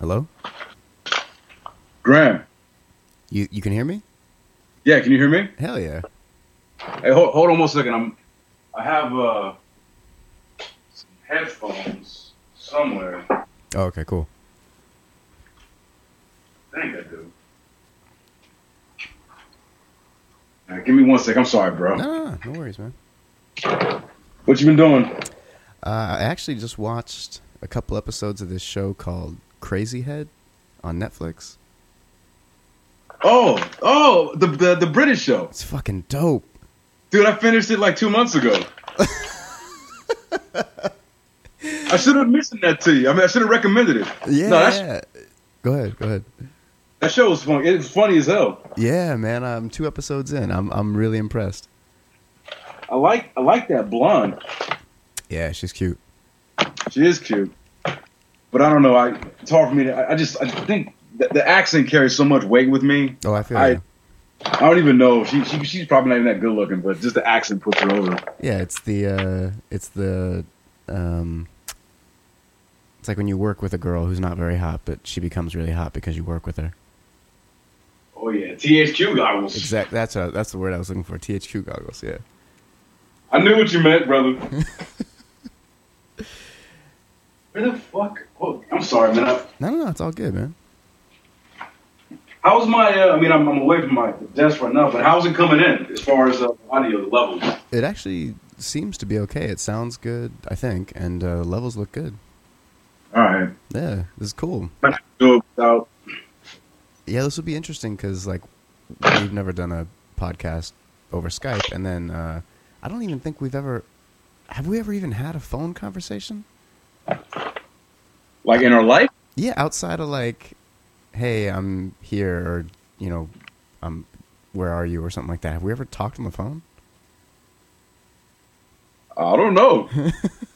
Hello? Grahm. You you can hear me? Yeah, can you hear me? Hell yeah. Hey, hold, hold on one second. I'm. I have uh some headphones somewhere. Oh, okay, cool. I think I do. Right, give me one sec. I'm sorry, bro. No, no, no, worries, man. What you been doing? Uh, I actually just watched a couple episodes of this show called Crazy Head on Netflix. Oh, oh, the the, the British show, It's fucking dope. dude. I finished it like two months ago. I should have mentioned that to you. I mean, I should have recommended it. Yeah. No, yeah. Go ahead, go ahead. that show was funny. It's funny as hell. Yeah, man. I'm two episodes in. I'm I'm really impressed. I like I like that blonde. Yeah, she's cute. She is cute, but I don't know. I it's hard for me to. I, I just I think the, the accent carries so much weight with me. Oh, I feel I- you. I don't even know. She, she she's probably not even that good looking, but just the accent puts her over. Yeah, it's the uh it's the um it's like when you work with a girl who's not very hot, but she becomes really hot because you work with her. Oh yeah, THQ goggles. Exactly. That's a, that's the word I was looking for. THQ goggles. Yeah. I knew what you meant, brother. Where the fuck? Oh, I'm sorry, man. I, No, no, no. It's all good, man. how's my? Uh, I mean, I'm, I'm away from my desk right now, but how's it coming in as far as uh, audio levels? It actually seems to be okay. It sounds good, I think, and uh, levels look good. All right, Yeah, this is cool. I'm gonna do it without. Yeah, this would be interesting because like we've never done a podcast over Skype, and then uh, I don't even think we've ever have we ever even had a phone conversation. Like in our life? Yeah, outside of like, hey, I'm here, or you know, I'm where are you, or something like that. Have we ever talked on the phone? I don't know.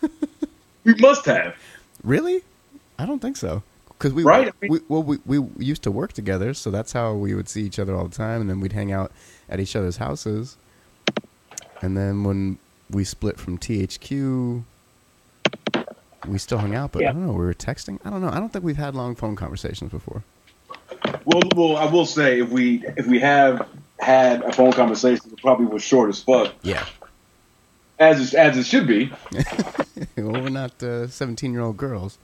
we must have. Really? I don't think so. Because we, Right, we well we, we used to work together, so that's how we would see each other all the time, and then we'd hang out at each other's houses. And then when we split from THQ, we still hung out, but I don't know. We were texting. I don't know. I don't think we've had long phone conversations before. Well, well, I will say if we if we have had a phone conversation, it probably was short as fuck, Yeah. as it, as it should be. well, we're not uh, seventeen-year-old girls,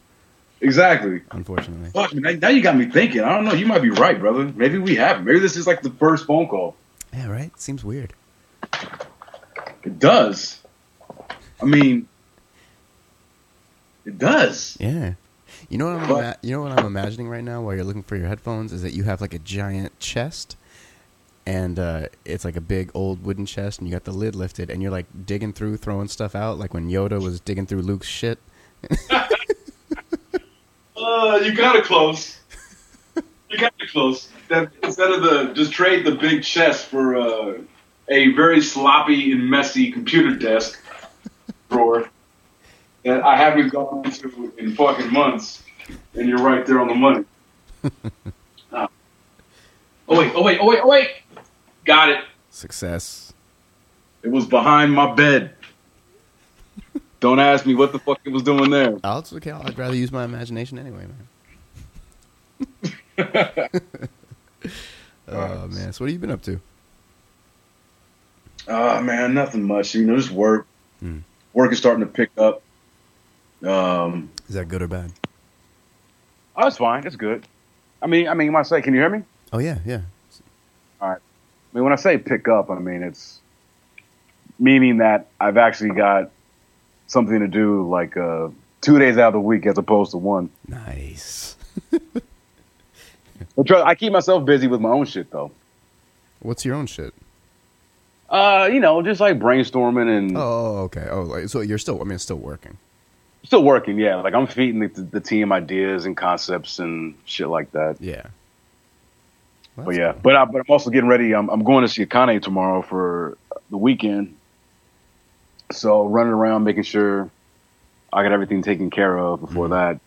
Exactly. unfortunately. Fuck, man, now- you got me thinking. I don't know. You might be right, brother. Maybe we haven't. Maybe this is like the first phone call. Yeah, right. Seems weird. It does. I mean, it does. Yeah. You know what I'm But- ima- you know what I'm imagining right now while you're looking for your headphones is that you have like a giant chest and uh, it's like a big old wooden chest and you got the lid lifted and you're like digging through throwing stuff out like when Yoda was digging through Luke's shit. Uh, you got it close. You got it close. That instead of the just trade the big chest for uh, a very sloppy and messy computer desk drawer that I haven't gone into in fucking months, and you're right there on the money. Ah. Oh wait! Oh wait! Oh wait! Oh wait! Got it. Success. It was behind my bed. Don't ask me what the fuck it was doing there. Oh, it's okay. I'd rather use my imagination anyway, man. oh man, so what have you been up to? Oh man, nothing much. You know, just work. Hmm. Work is starting to pick up. Um, Is that good or bad? oh, it's fine. It's good. I mean, I mean, when I say, can you hear me? Oh yeah, yeah. All right. I mean, when I say pick up, I mean it's meaning that I've actually got something to do, like uh, two days out of the week as opposed to one. Nice. I try- I keep myself busy with my own shit though. What's your own shit? Uh, you know, just like brainstorming and Oh, okay. Oh, like, so you're still I mean, still working. still working. Yeah, like I'm feeding the, the team ideas and concepts and shit like that. Yeah. Well, But yeah, cool. but I, but I'm also getting ready. I'm, I'm going to see Akane tomorrow for the weekend. So running around making sure I got everything taken care of before Mhm. that.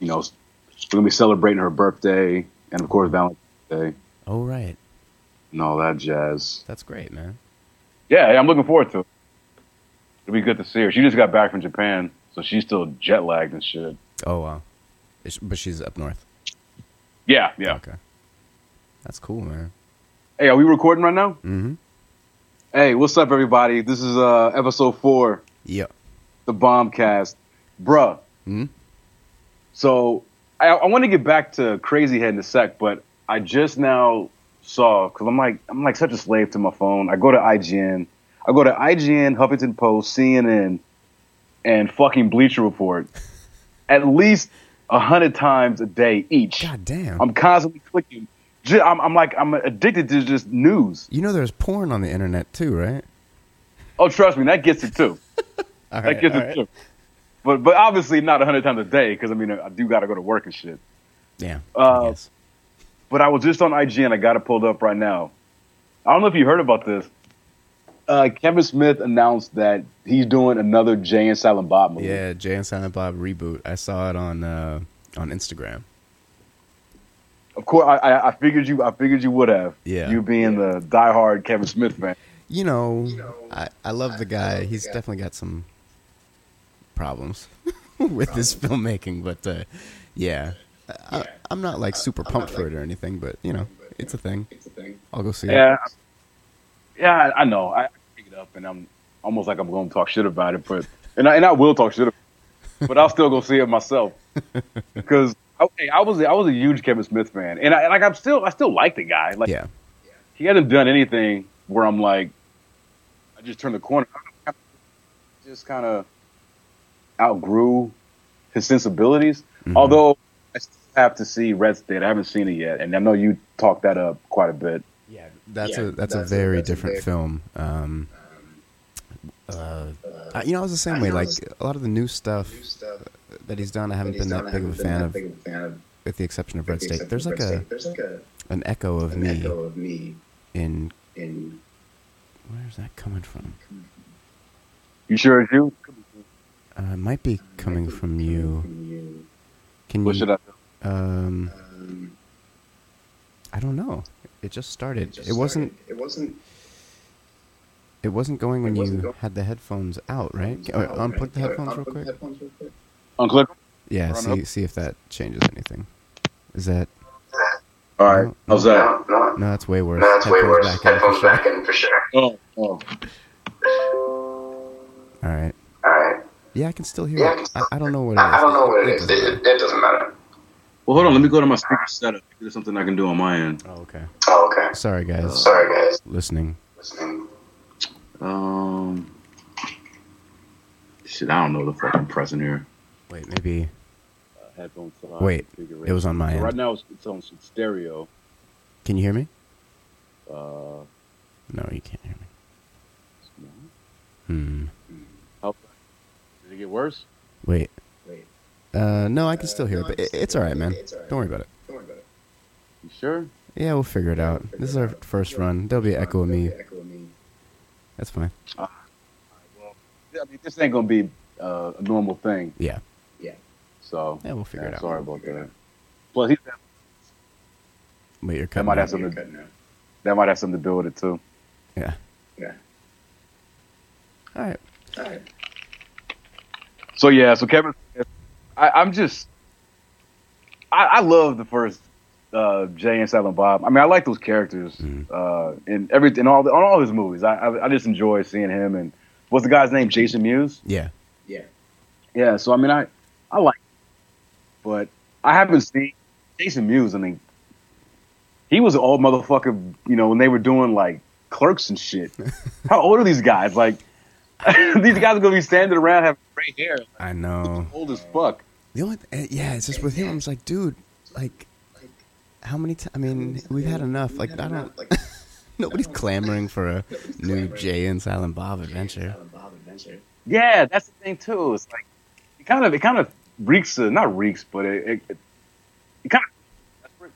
You know, we're gonna be celebrating her birthday and of course Valentine's Day Oh right. and all that jazz. That's great, man. Yeah, I'm looking forward to it. It'll be good to see her. She just got back from Japan, so she's still jet lagged and shit. Oh wow, but she's up north. Yeah, yeah. Okay, that's cool, man. Hey, are we recording right now? Mm-hmm. Hey, what's up, everybody? This is uh episode four, Yeah. the Bombcast, bruh. Hmm? So I, I want to get back to Crazy Head in a sec, but I just now saw because I'm like I'm like such a slave to my phone. I go to IGN, I go to IGN, Huffington Post, CNN, and fucking Bleacher Report, at least a hundred times a day each. God damn. I'm constantly clicking. I'm, I'm like I'm addicted to just news. you know, there's porn on the internet too, right? Oh, trust me, that gets it too. All That gets it too. But but obviously not a hundred times a day because I mean I do got to go to work and shit. Yeah. Uh. But I was just on IGN. I got it pulled up right now. I don't know if you heard about this. Uh, Kevin Smith announced that he's doing another Jay and Silent Bob movie. Yeah, Jay and Silent Bob reboot. I saw it on uh, on Instagram. Of course, I, I, I figured you. I figured you would have. Yeah. You being the diehard Kevin Smith fan. You know, I, I love the guy. He's definitely got some problems with his filmmaking, but uh, yeah, I, I'm not like super pumped for it or anything. But you know, it's a thing. I'll go see it. Yeah. Yeah, I, I know. I pick it up, and I'm almost like I'm going to talk shit about it, but and I, and I will talk shit, about it, but I'll still go see it myself because okay, I was I was a huge Kevin Smith fan, and I like I'm still I still like the guy. Like Yeah, he hasn't done anything where I'm like, I just turned the corner. I just kind of outgrew his sensibilities. Mhm. Although I still have to see Red State. I haven't seen it yet, and I know you talked that up quite a bit. yeah, that's Yeah, a that's, a that's a- very that's different very- film. Um, uh, I- you know, I was the same way. Like a lot of the new stuff that he's done, I haven't been that big of a fan of, with the exception of Red State. There's like a there's like a an echo of an me echo of me in. in Where's that coming from? You sure it's you? Uh, it might be coming from you. from you. Can What you? should I? Um, Um, I don't know. It just started. just It wasn't. started. It wasn't. It wasn't going when wasn't you go- had the headphones out, right? Or out, unplug right? the headphones real quick. headphones real quick. Unclick. Yeah, Run see up. see if that changes anything. Is that All right. right. How's that? No, no, no? That's way worse. no, that's way worse. back in for Headphones sure. back in for sure. Oh, oh. All right. All right. Yeah, I can still hear Yeah, I it. I, I don't know what it is. I, I don't know what it is. It, matter. it, it doesn't matter. Well, hold on. Let me go to my speaker setup. There's something I can do on my end. Oh, okay. Oh, okay. Sorry, guys. Sorry, guys. Listening. Listening. Um, shit, I don't know the fucking pressing here. Wait, maybe. Uh, headphones. Wait, it was on my So end. right now it's, it's on stereo. Can you hear me? Uh, No, you can't hear me. Hmm. how, did it get worse? Wait. Uh, no, I can still hear it, but it, it's all right, man. It's all right. Don't worry about it. Don't worry about it. You sure? Yeah, we'll figure it out. This is our first run. There'll be an echo of me. Echo of me. That's fine. Well, I mean, this ain't gonna be uh, a normal thing. Yeah. Yeah. So Yeah, we'll figure yeah, it out. Sorry about that. Plus, he, Wait, you're that might out. have something. Cutting out. That might have something to do with it too. Yeah. Yeah. All right. All right. So yeah, so Kevin, I, I'm just, I, I love the first uh, Jay and Silent Bob. I mean, I like those characters Mhm. uh, in every in all the, on all his movies. I, I I just enjoy seeing him and what's the guy's name? Jason Mewes. Yeah. Yeah. Yeah. So I mean, I I like, it. but I haven't seen Jason Mewes. I mean, he was an old motherfucker. You know, when they were doing like clerks and shit. How old are these guys? Like, these guys are gonna be standing around having gray hair, I know. old as fuck. The only th- yeah, it's just with him. I'm just like, dude, like, how many times? I mean, we've had enough. Like, I don't. Nobody's clamoring for a new Jay and Silent Bob adventure. Silent Bob adventure. Yeah, that's the thing too. It's like it kind of it kind of reeks, uh, not reeks, but it it, it, it kind of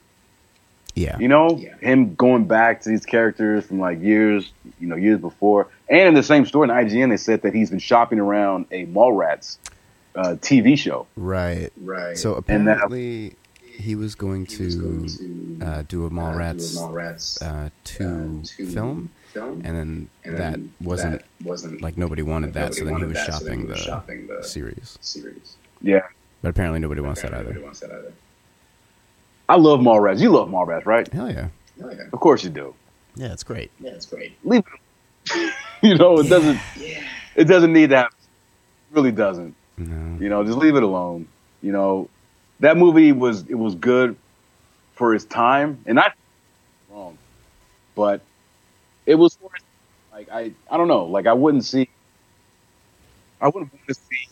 Yeah. you know Yeah. him going back to these characters from like years you know years before. And in the same story in IGN, they said that he's been shopping around a Mallrats uh, TV show. Right. Right. So And that- apparently, he was going He was to going to uh, do a uh, Mallrats do a Mallrats uh, two uh, two film, and then and that wasn't wasn't like nobody wanted that, so then he was shopping the series. Series. Yeah. But apparently nobody wants that either. I love Mallrats. You love Mallrats, right? Hell yeah. Yeah. Of course you do. Yeah, it's great. Yeah, it's great. Leave it. you know, it doesn't. Yeah. It doesn't need that. It really doesn't. No. You know, just leave it alone. You know, that movie was it was good for its time, and I wrong, but it was like I I don't know, like I wouldn't see. I wouldn't want to see.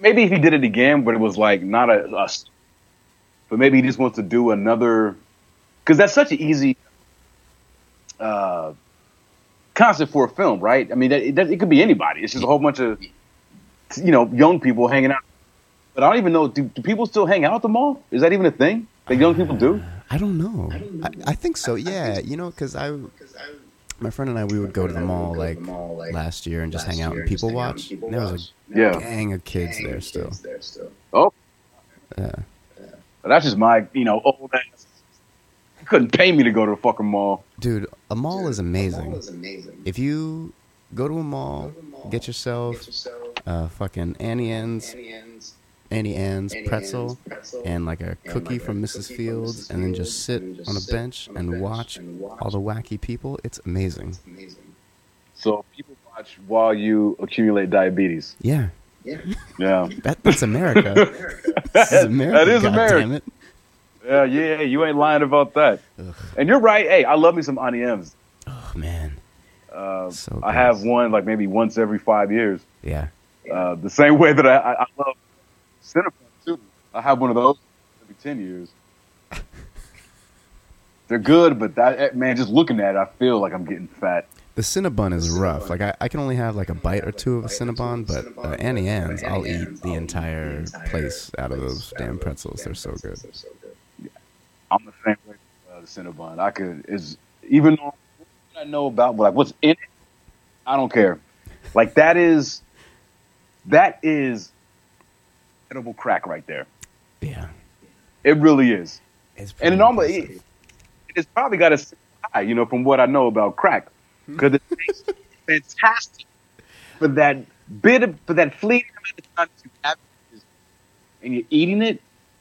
Maybe if he did it again, but it was like not a, but maybe he just wants to do another because that's such an easy uh, concept for a film, right? I mean, that- it, it could be anybody. It's just a whole bunch of you know young people hanging out. But I don't even know. Do, do people still hang out at the mall? Is that even a thing that young people do? I don't know. I, I think so. Yeah, you know, because I, my friend and I, we would go to the mall like last year and just hang out and people watch. And there was a Yeah. gang of kids there still. Oh, Yeah. that's just my you know old ass. You couldn't pay me to go to a fucking mall. Dude, a mall is amazing. If you go to a mall, get yourself a fucking Auntie Anne's, Auntie Anne's pretzel, and like a cookie from Mrs. Fields, and then just sit on a bench and watch all the wacky people. It's amazing. So people watch while you accumulate diabetes. Yeah, Yeah, that, that's America. this is America. That is God America. damn it. yeah, yeah. You ain't lying about that. Ugh. And you're right. Hey, I love me some Auntie Anne's. Oh man. Uh, So I good. have one like maybe once every five years. Yeah. Uh, the same way that I, I, I love Cinnabon too. I have one of those every ten years. They're good, but that eh, man, just looking at it, I feel like I'm getting fat. The Cinnabon is rough. Like I, I can only have like a bite or two of a Cinnabon, but uh, Auntie Anne's, I'll eat the entire place out of those damn pretzels. They're so good. I'm the same way with uh, the Cinnabon. I could is even though I know about like what's in it, I don't care. Like that is that is edible crack right there. Yeah. It really is. It's And it pretty normally impressive. it, it's probably got a high, you know, from what I know about crack, hmm. because it tastes fantastic for that bit of for that fleeting amount of time that you have, it, and you're eating it.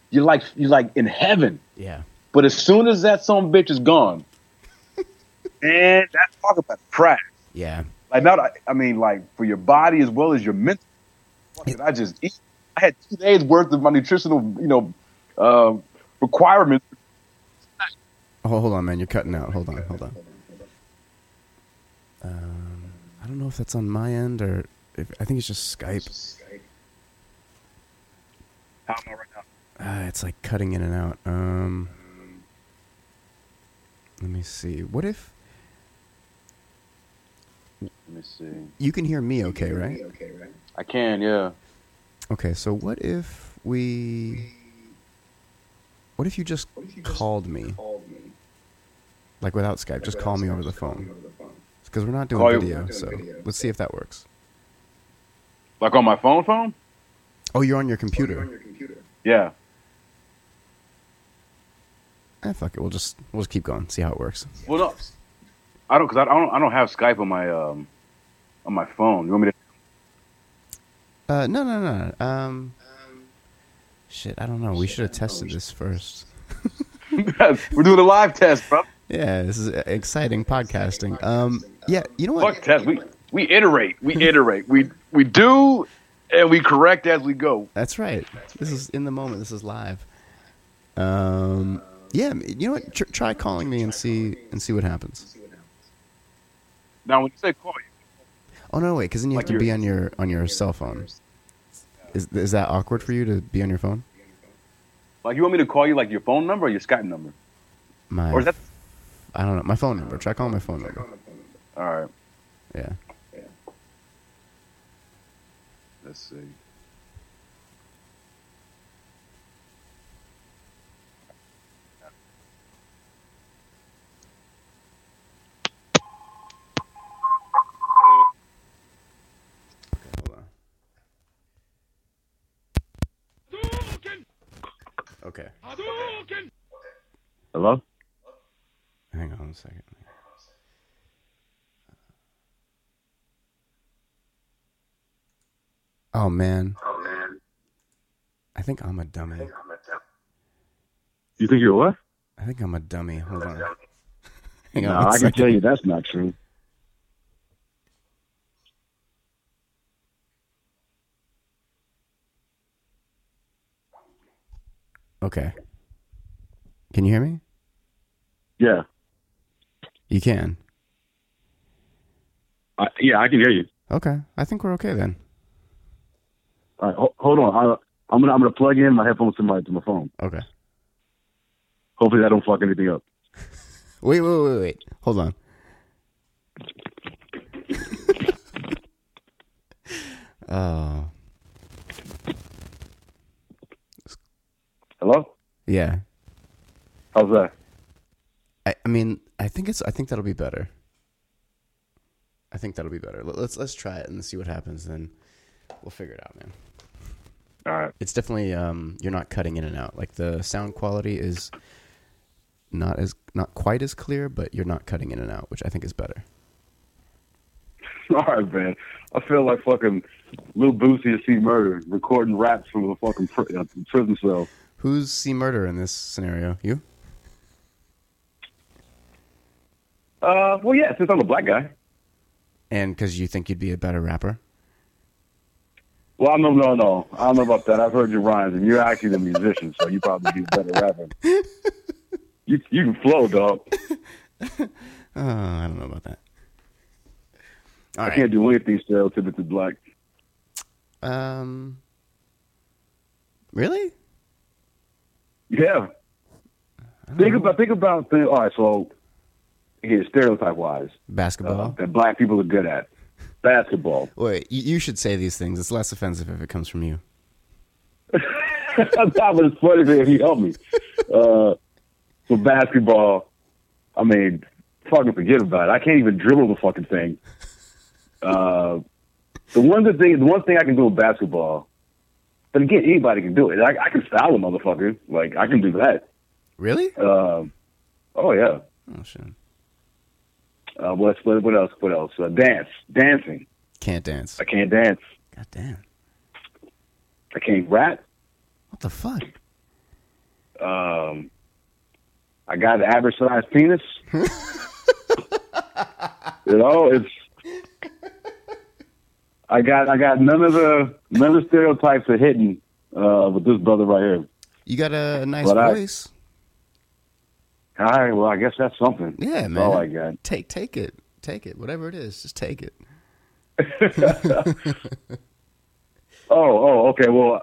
You're like you're like in heaven. Yeah. But as soon as that some bitch is gone, and that's talk about crack. Yeah. Like not, I- I mean, like for your body as well as your mental. Fuck it, I just eat. I had two days worth of my nutritional, you know, uh, requirements. Oh, hold on, man. You're cutting out. Hold on. Hold on. Um, I don't know if that's on my end or if, I think it's just Skype. How am I right now? Uh, it's like cutting in and out. Um, let me see. What if Let me see. you can hear me? Okay, right? I can, yeah. Okay. So what if we? What if you just called me, like without Skype? Just call me over the phone. Because we're not doing Call you- video, so let's see if that works. Like on my phone, phone. Oh, you're on your computer. Yeah. Eh, fuck it. We'll just we'll just keep going. See how it works. Well, no, I don't, cause I don't, I don't have Skype on my, um, on my phone. You want me to? Uh, no, no, no. no. Um, shit. I don't know. We should have tested this first. We're doing a live test, bro. Yeah, this is exciting podcasting. Um, yeah. You know what? Fuck test. We we iterate. We iterate. We we do, and we correct as we go. That's right. This is in the moment. This is live. Um, yeah. You know what? Tr- try calling me and see and see what happens. Now, when you say call you, Oh no, wait. Because then you have Like to be on your on your cell phone. Is is that awkward for you to be on your phone? like you want me to call you like your phone number or your Skype number, My or is that I don't know. My phone number. Try calling my phone number. all right? Yeah. Yeah. Let's see. Okay. Hello? Hang on a second. Oh man. Oh man. I think I'm a dummy. Think I'm a. You think you're what? I think I'm a dummy. Hold on. no, on I can tell you that's not true. Okay. Can you hear me? Yeah, You can. I, yeah, I can hear you. Okay. I think we're okay then. All right, ho- hold on. I, I'm gonna I'm gonna plug in my headphones to my to my phone. Okay. Hopefully, that don't fuck anything up. Wait, wait, wait, wait. Hold on. oh. Hello? Yeah. How's that? I, I mean, I think it's. I think that'll be better. I think that'll be better. Let- Let's let's try it and see what happens. Then we'll figure it out, man. All right. It's definitely um, you're not cutting in and out. Like the sound quality is not as not quite as clear, but you're not cutting in and out, which I think is better. All right, man. I feel like fucking Lil Boosie and C Murder recording raps from a fucking pr- uh, prison cell. Who's C murder in this scenario? You? Uh, well, yeah, since I'm a black guy. And because you think you'd be a better rapper? Well, no, no, no. I don't know about that. I've heard your rhymes, and you're actually the musician, so you probably be a better rapper. You you can flow, dog. Oh, I don't know about that. All I right. can't do anything stereotypically black. Um. Really? Yeah. Think about think about things. All right, so here, stereotype wise, Basketball. uh, that black people are good at basketball. Wait, you, you should say these things. It's less offensive if it comes from you. that was funny if he helped me. Uh, for basketball, I mean, fucking forget about it. I can't even dribble the fucking thing. Uh, the one good thing, the one thing I can do with basketball, but again, anybody can do it. I, I can style a motherfucker. Like I can do that. Really? Um, oh yeah. Oh shit. Uh, what, what what else? What else? Uh, dance, dancing. Can't dance. I can't dance. God damn. I can't rap. What the fuck? Um, I got an average sized penis. you know, it's. I got I got none of the none of the stereotypes are hitting uh, with this brother right here. You got a, nice But I- voice. All right, well I guess that's something. Yeah, That's man. all I got. Take take it. Take it. Whatever it is, just take it. Oh, oh, okay. Well,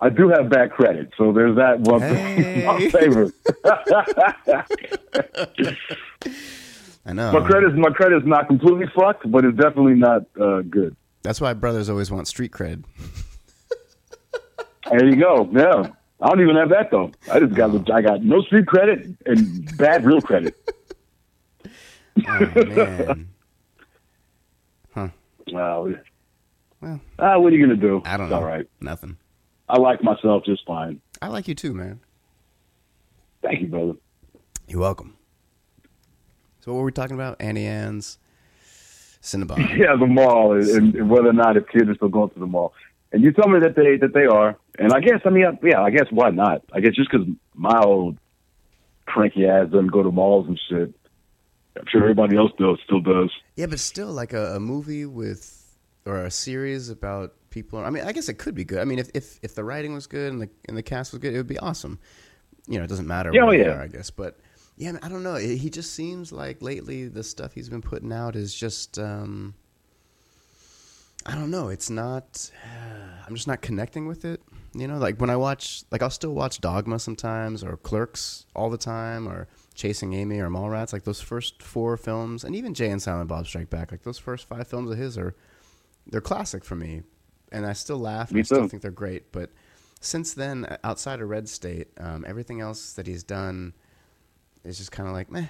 I do have bad credit, so there's that one thing in my Hey. favor. I know. my credit's my credit's not completely fucked, but it's definitely not uh, good. That's why brothers always want street cred. There you go. Yeah. I don't even have that though. I just got I got no street credit and bad real credit. Oh man. Uh, Well. ah, what are you gonna do? I don't It's know. All right. Nothing. I like myself just fine. I like you too, man. Thank you, brother. You're welcome. So what were we talking about? Auntie Anne's Cinnabon. Yeah, the mall and, and whether or not if kids are still going to the mall. And you tell me that they that they are, and I guess I mean yeah, I guess why not? I guess just because my old cranky ass doesn't go to malls and shit. I'm sure everybody else does still does. yeah, but still, like a, a movie with or a series about people. I mean, I guess it could be good. I mean, if if, if the writing was good and the and the cast was good, it would be awesome. You know, it doesn't matter. Yeah, oh, where oh, they yeah. are, I guess. But yeah, I don't know. He just seems like lately the stuff he's been putting out is just. um I don't know. It's not. I'm just not connecting with it. You know, like when I watch, like I'll still watch Dogma sometimes, or Clerks all the time, or Chasing Amy, or Mallrats. Like those first four films, and even Jay and Silent Bob Strike Back. Like those first five films of his are, they're classic for me, and I still laugh. And Me I still too. think they're great. But since then, outside of Red State, um, everything else that he's done is just kind of like meh.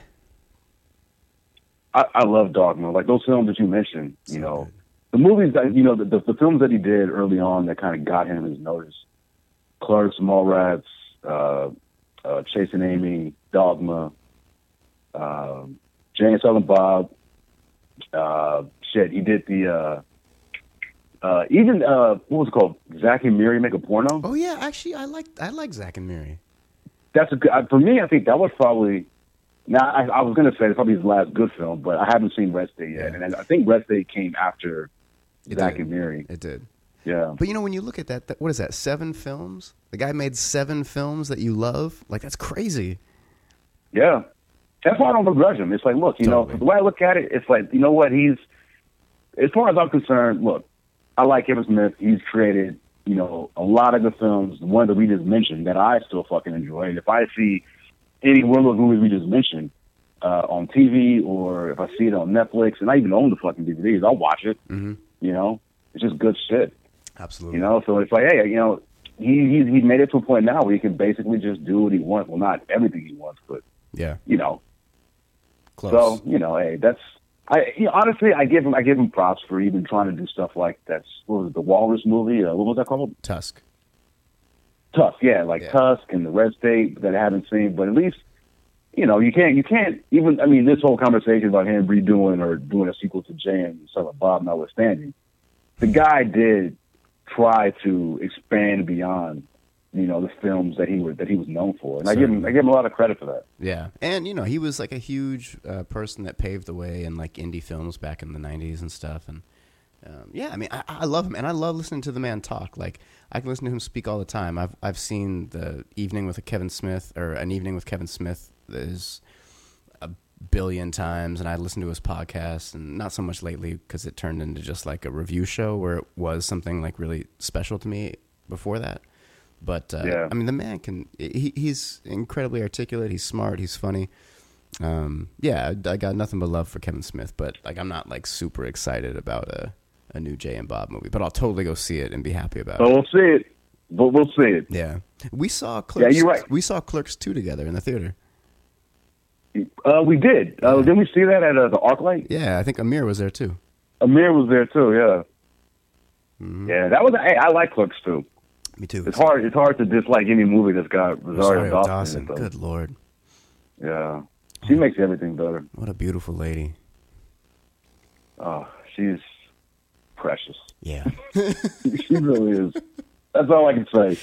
I, I love Dogma, like those films that you mentioned. You know, the movies that you know the, the, the films that he did early on that kind of got him his notice. Clerks, Mallrats, uh, uh, Chasing Amy, Dogma, um, Jay and Silent Bob. Uh, shit, he did the uh, Uh, even uh, what was it called? Zack and Miri make a porno. Oh yeah, actually, I like I like Zack and Miri. That's a good, uh, for me. I think that was probably. Now I, I was going to say it's probably his last good film, but I haven't seen Red State yet, and I think Red State came after It Zack did. and Miri. It did. Yeah, But you know, when you look at that, that, what is that? Seven films. The guy made seven films that you love. Like that's crazy. yeah. That's why I don't begrudge him. It's like, look, you Totally. know, the way I look at it, it's like, you know what? He's, as far as I'm concerned, look, I like Kevin Smith. He's created, you know, a lot of the films. The one that we just mentioned that I still fucking enjoy. And if I see any one of those movies we just mentioned uh, on TV, or if I see it on Netflix, and I even own the fucking DVDs, I'll watch it. Mm-hmm. You know, it's just good shit. Absolutely. You know, so it's like, hey, you know, he he's he's made it to a point now where he can basically just do what he wants. Well, not everything he wants, but Yeah. you know. Close. So you know, hey, that's I you know, honestly I give him I give him props for even trying to do stuff like that's what was it, the Walrus movie? Uh, what was that called? Tusk. Tusk, yeah, like Yeah. Tusk and the Red State that I haven't seen, but at least you know you can't you can't even I mean this whole conversation about him redoing or doing a sequel to Jay and Silent Bob notwithstanding, the guy did try to expand beyond you know the films that he was that he was known for, and I give him I give him a lot of credit for that. Yeah, and you know he was like a huge uh, person that paved the way in like indie films back in the '90s and stuff. And um, yeah, I mean, I, I love him, and I love listening to the man talk. Like I can listen to him speak all the time. I've I've seen the Evening with Kevin Smith or an Evening with Kevin Smith is a billion times, and I listen to his podcast, and not so much lately because it turned into just like a review show where it was something like really special to me before that. But uh, Yeah. I mean, the man can. He, he's incredibly articulate. He's smart. He's funny. Um, yeah, I, I got nothing but love for Kevin Smith. But like, I'm not like super excited about a a new Jay and Bob movie. But I'll totally go see it and be happy about So it. we'll see it, but we'll see it. Yeah, we saw Clerks. you're right. We saw Clerks two together in the theater. Uh, we did. Uh, Didn't we see that at uh, the ArcLight? Yeah, I think Amir was there too. Amir was there too. Yeah. Mhm. Yeah, that was. Hey, I like Clerks too. Me too. It's hard. It's hard to dislike any movie that's got Rosario, Rosario Dawson. Dawson. in it. Good lord, Yeah, she makes everything better. what a beautiful lady. Oh, she's precious. Yeah, she really is. That's all I can say.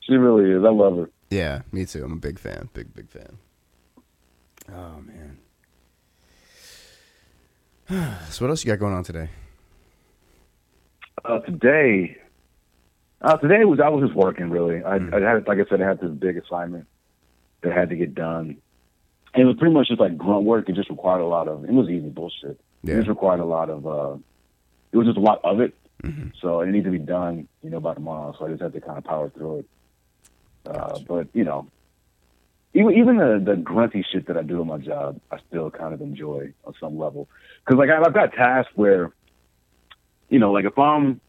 She really is. I love her. yeah. Me too. I'm a big fan. Big big fan. Oh man. so what else you got going on today? Uh, today, uh, today was I was just working really. I, Mm. I had, like I said, I had this big assignment that had to get done. And it was pretty much just like grunt work. It just required a lot of. It was easy bullshit. Yeah. It just required a lot of. uh It was just a lot of it. Mhm. So it needed to be done, you know, by tomorrow. So I just had to kind of power through it. Uh, Gotcha. but you know, even even the the grunty shit that I do in my job, I still kind of enjoy on some level. Because like I- I've got tasks where, you know, like if I'm,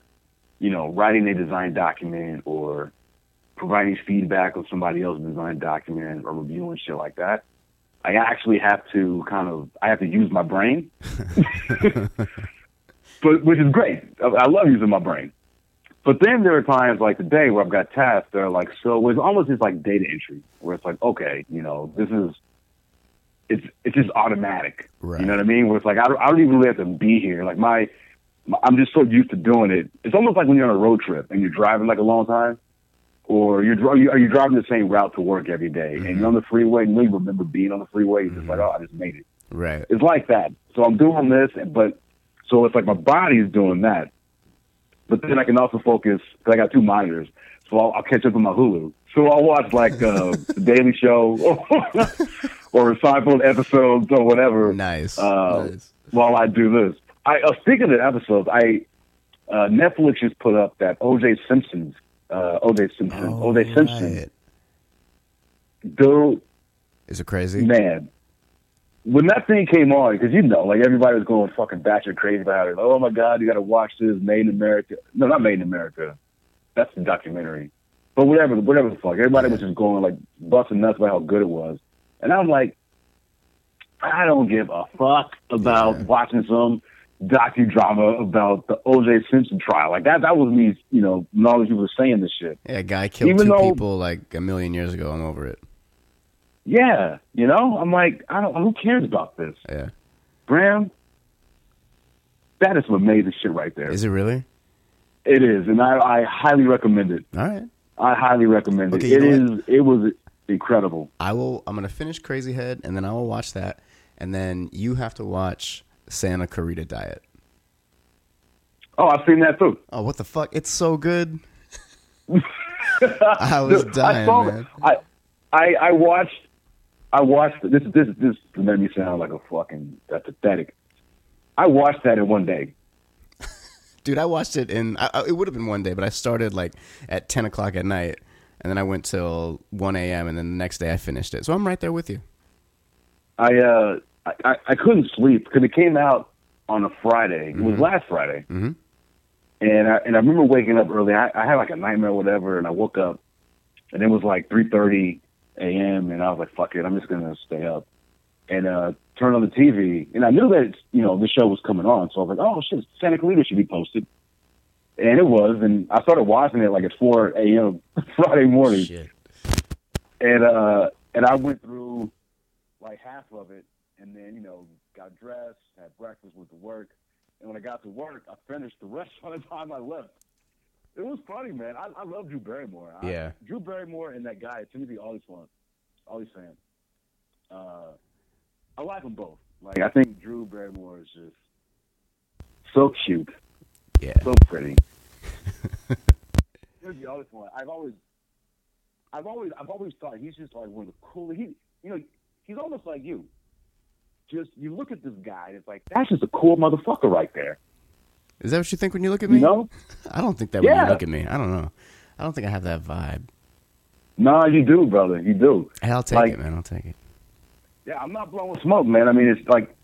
you know, writing a design document or providing feedback on somebody else's design document or reviewing shit like that, I actually have to kind of I have to use my brain, but which is great. I, love using my brain. But then there are times like today where I've got tasks that are like so it's almost just like data entry where it's like okay you know this is it's it's just automatic Right. you know what I mean where it's like I don't, I don't even really have to be here like my I'm just so used to doing it it's almost like when you're on a road trip and you're driving like a long time or you're are you driving the same route to work every day, and you're on the freeway and you remember being on the freeway you're just like oh I just made it right. it's like that. So I'm doing this, but so it's like my body's doing that. But then I can also focus because I got two monitors, so I'll, I'll catch up on my Hulu. So I'll watch like uh, the Daily Show or Seinfeld episodes or whatever Nice. uh, nice. while I do this. I uh, speaking of episodes, I uh, Netflix just put up that OJ Simpson's uh, OJ Simpson Oh, OJ Simpson right. dude Is it crazy? man, when that thing came on, because you know, like everybody was going fucking batshit crazy about it. Oh my god, you got to watch this Made in America. No, not Made in America. That's the documentary. But whatever, whatever the fuck. Everybody was just going like busting nuts about how good it was, and I'm like, I don't give a fuck about Yeah. watching some docudrama about the O.J. Simpson trial. Like that, that was me. You know, when all these people were saying this shit. Yeah, a guy killed Even two though- people like a million years ago. I'm over it. Yeah, you know, I'm like, I don't. Who cares about this? Yeah. Grahm, that is some amazing shit right there. Is it really? It is, and I, I highly recommend it. All right. I highly recommend Okay, it. It is. Is. It was incredible. I will. I'm gonna finish Crazy Head, and then I will watch that, and then you have to watch Santa Clarita Diet. Oh, I've seen that too. Oh, what the fuck! It's so good. I was Dude, dying, saw- man. I, I, I watched. I watched this. This. This made me sound like a fucking uh, pathetic. I watched that in one day. Dude, I watched it in. I, I- it would have been one day, but I started like at 10 o'clock at night, and then I went till 1 a.m. and then the next day I finished it. So I'm right there with you. I uh I, I, I couldn't sleep because it came out on a Friday. It was last Friday, Mhm. and I and I remember waking up early. I, I had like a nightmare, or whatever, and I woke up, and it was like three thirty a.m. And I was like, "Fuck it, I'm just gonna stay up." And uh turned on the TV, and I knew that you know the show was coming on, so I was like, "Oh shit, Santa Clarita should be posted." And it was, and I started watching it like at four a.m. Friday morning Shit. and uh and I went through like half of it and then, you know, got dressed, had breakfast, went to work. And when I got to work I finished the rest by the time I left. It was funny, man. I, I love Drew Barrymore. I- Yeah. Drew Barrymore and that guy, Timothy Olyphant, Olyphant. Uh I like them both. Like I think Drew Barrymore is just so cute, Yeah. so pretty. Timothy Olyphant, I've always I've always I've always thought he's just like one of the coolest. He, you know, he's almost like you. Just you look at this guy, and it's like that's just a cool motherfucker right there. Is that what you think when you look at You me? know? I don't think that when you look at me. I don't know. I don't think I have that vibe. No, you do, brother. You do. Hey, I'll take Like- it, man. I'll take it. Yeah, I'm not blowing smoke, man. I mean, it's like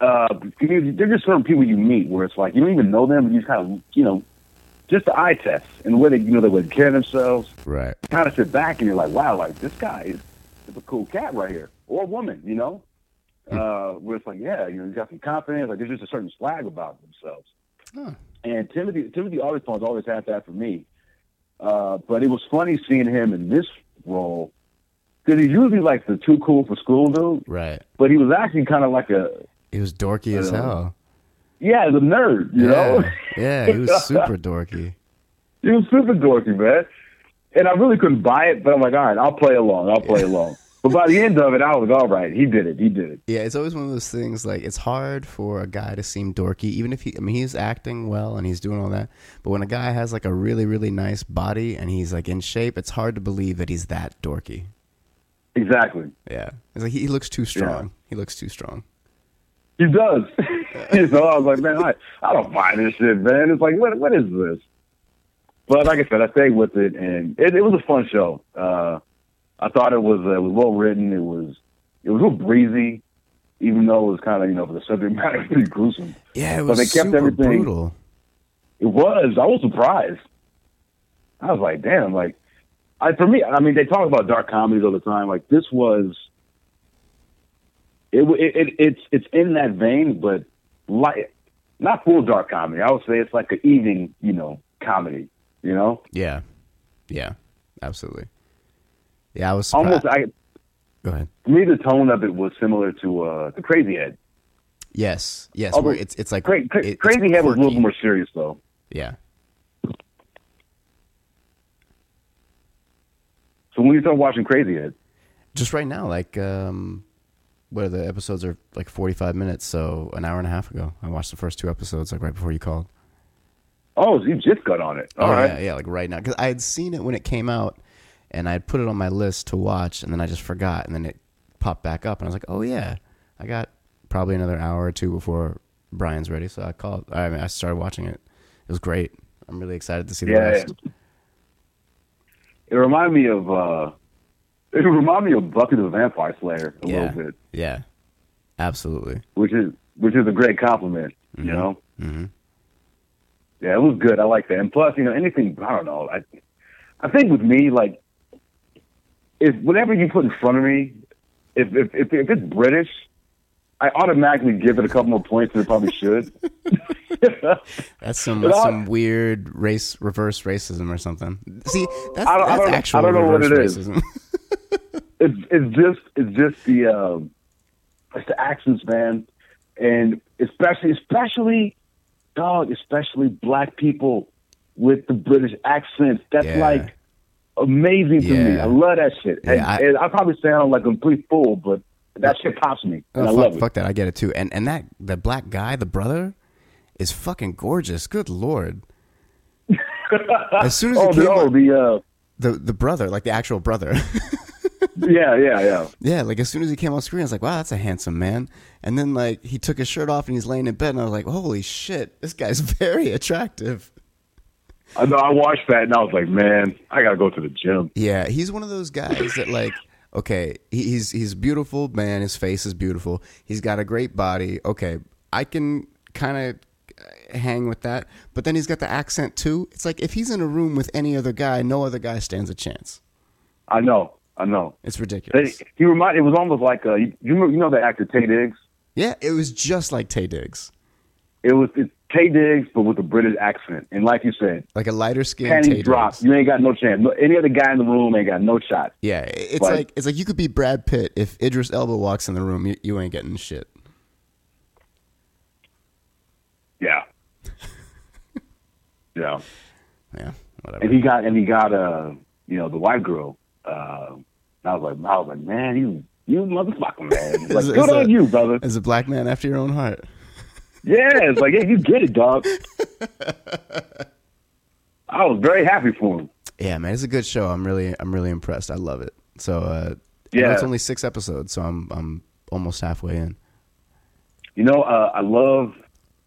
uh, you- there's just certain people you meet where it's like you don't even know them, and you just kind of, you know, just the eye test and the way they, you know, they would carry themselves. Right. Kind of sit back and you're like, wow, like this guy is, is a cool cat right here, or a woman, you know. Uh, where it's like, yeah, you know, he's got some confidence. Like there's just a certain swag about themselves. Huh. And Timothy Timothy Olyphant's always had that for me. Uh, but it was funny seeing him in this role because he's usually like the too cool for school dude, Right. but he was actually kind of like a He was dorky as Uh, hell. yeah, the nerd, you yeah. know. yeah, he was super dorky. he was super dorky, man. And I really couldn't buy it, but I'm like, all right, I'll play along. I'll play along. But by the end of it, I was all right, he did it. He did it. Yeah, it's always one of those things. Like it's hard for a guy to seem dorky, even if he. I mean, he's acting well and he's doing all that. But when a guy has like a really, really nice body and he's like in shape, it's hard to believe that he's that dorky. Exactly. Yeah, it's like he, he looks too strong. He looks too strong. He does. you know, I was like, man, I, I don't buy this shit, man. It's like, what what is this? But like I said, I stayed with it, and it, it was a fun show. Uh, I thought it was uh, it was well written. It was it was real breezy, even though it was kind of you know for the subject matter pretty gruesome. Yeah, it But was they kept super everything- brutal. It was. I was surprised. I was like, damn. Like, I for me, I mean, they talk about dark comedies all the time. Like this was. It, it, it it's it's in that vein, but like not full dark comedy. I would say it's like an evening, you know, comedy. You know, Yeah, yeah, absolutely. Yeah, I was surprised. almost. I Go ahead. to me, the tone of it was similar to uh the Crazy Head. Yes, yes. Although it's it's like Cra- Cra- it- Crazy Head was a little more serious, though. Yeah. So when you start watching Crazy Head, just right now, like um, where the episodes are like forty five minutes, so an hour and a half ago, I watched the first two episodes, like right before you called. oh, you just got on it. All oh right. yeah, yeah, like right now, because I had seen it when it came out, and I had put it on my list to watch, and then I just forgot, and then it popped back up, and I was like, oh yeah, I got probably another hour or two before Bryan's ready, so I called. I mean, I started watching it. It was great. I'm really excited to see the Yeah. rest. It reminded me of uh it reminded me of Buffy the Vampire Slayer a Yeah. little bit, Yeah, absolutely. which is which is a great compliment. Mhm. You know, hmm yeah, it was good. I like that. And plus, you know, anything I don't know. I I think with me, like, if whatever you put in front of me, if if if, if it's British, I automatically give it a couple more points than it probably should. That's some I- some weird race reverse racism or something. See, that's, I don't- I don't- actual I don't know what it is. racism. it's it's just it's just the um it's the accents, man, and especially especially dog, especially black people with the British accents. That's Yeah. like amazing to me. I love that shit. And, Yeah, I- and I probably sound like a complete fool, but that shit pops me, and Oh, I fuck, love it. fuck that. I get it too. And and that the black guy, the brother, is fucking gorgeous. Good lord. As soon as oh, the, came oh, on- the uh, the the brother, like the actual brother. yeah, yeah, yeah. yeah, like as soon as he came on screen, I was like, wow, that's a handsome man. And then like he took his shirt off and he's laying in bed, and I was like, holy shit, this guy's very attractive. I know. I watched that, and I was like, man, I gotta go to the gym. Yeah, he's one of those guys that like, okay, he's he's beautiful man. His face is beautiful. He's got a great body. Okay, I can kind of hang with that. But then he's got the accent too. It's like if he's in a room with any other guy, no other guy stands a chance. I know, I know. It's They, ridiculous. he reminded. It was almost like uh, you, you know, the actor Taye Diggs. Yeah, it was just like Taye Diggs, It was it's Taye Diggs, but with a British accent, and like you said, like a lighter skin. Tay panties Diggs. drop. You ain't got no chance. No, any other guy in the room ain't got no shot. Yeah, it's Like- like it's like you could be Brad Pitt if Idris Elba walks in the room, you, you ain't getting shit. Yeah. yeah. Yeah, whatever. And he got and he got uh you know the white girl. Uh, I was like I was like man you you motherfucker man like good is on you brother. As a black man after your own heart. Yeah, it's like yeah you get it dog. I was very happy for him. Yeah, man, it's a good show. I'm really, I'm really impressed. I love it. So, uh, yeah, it's only six episodes, so I'm, I'm almost halfway in. You know uh, I love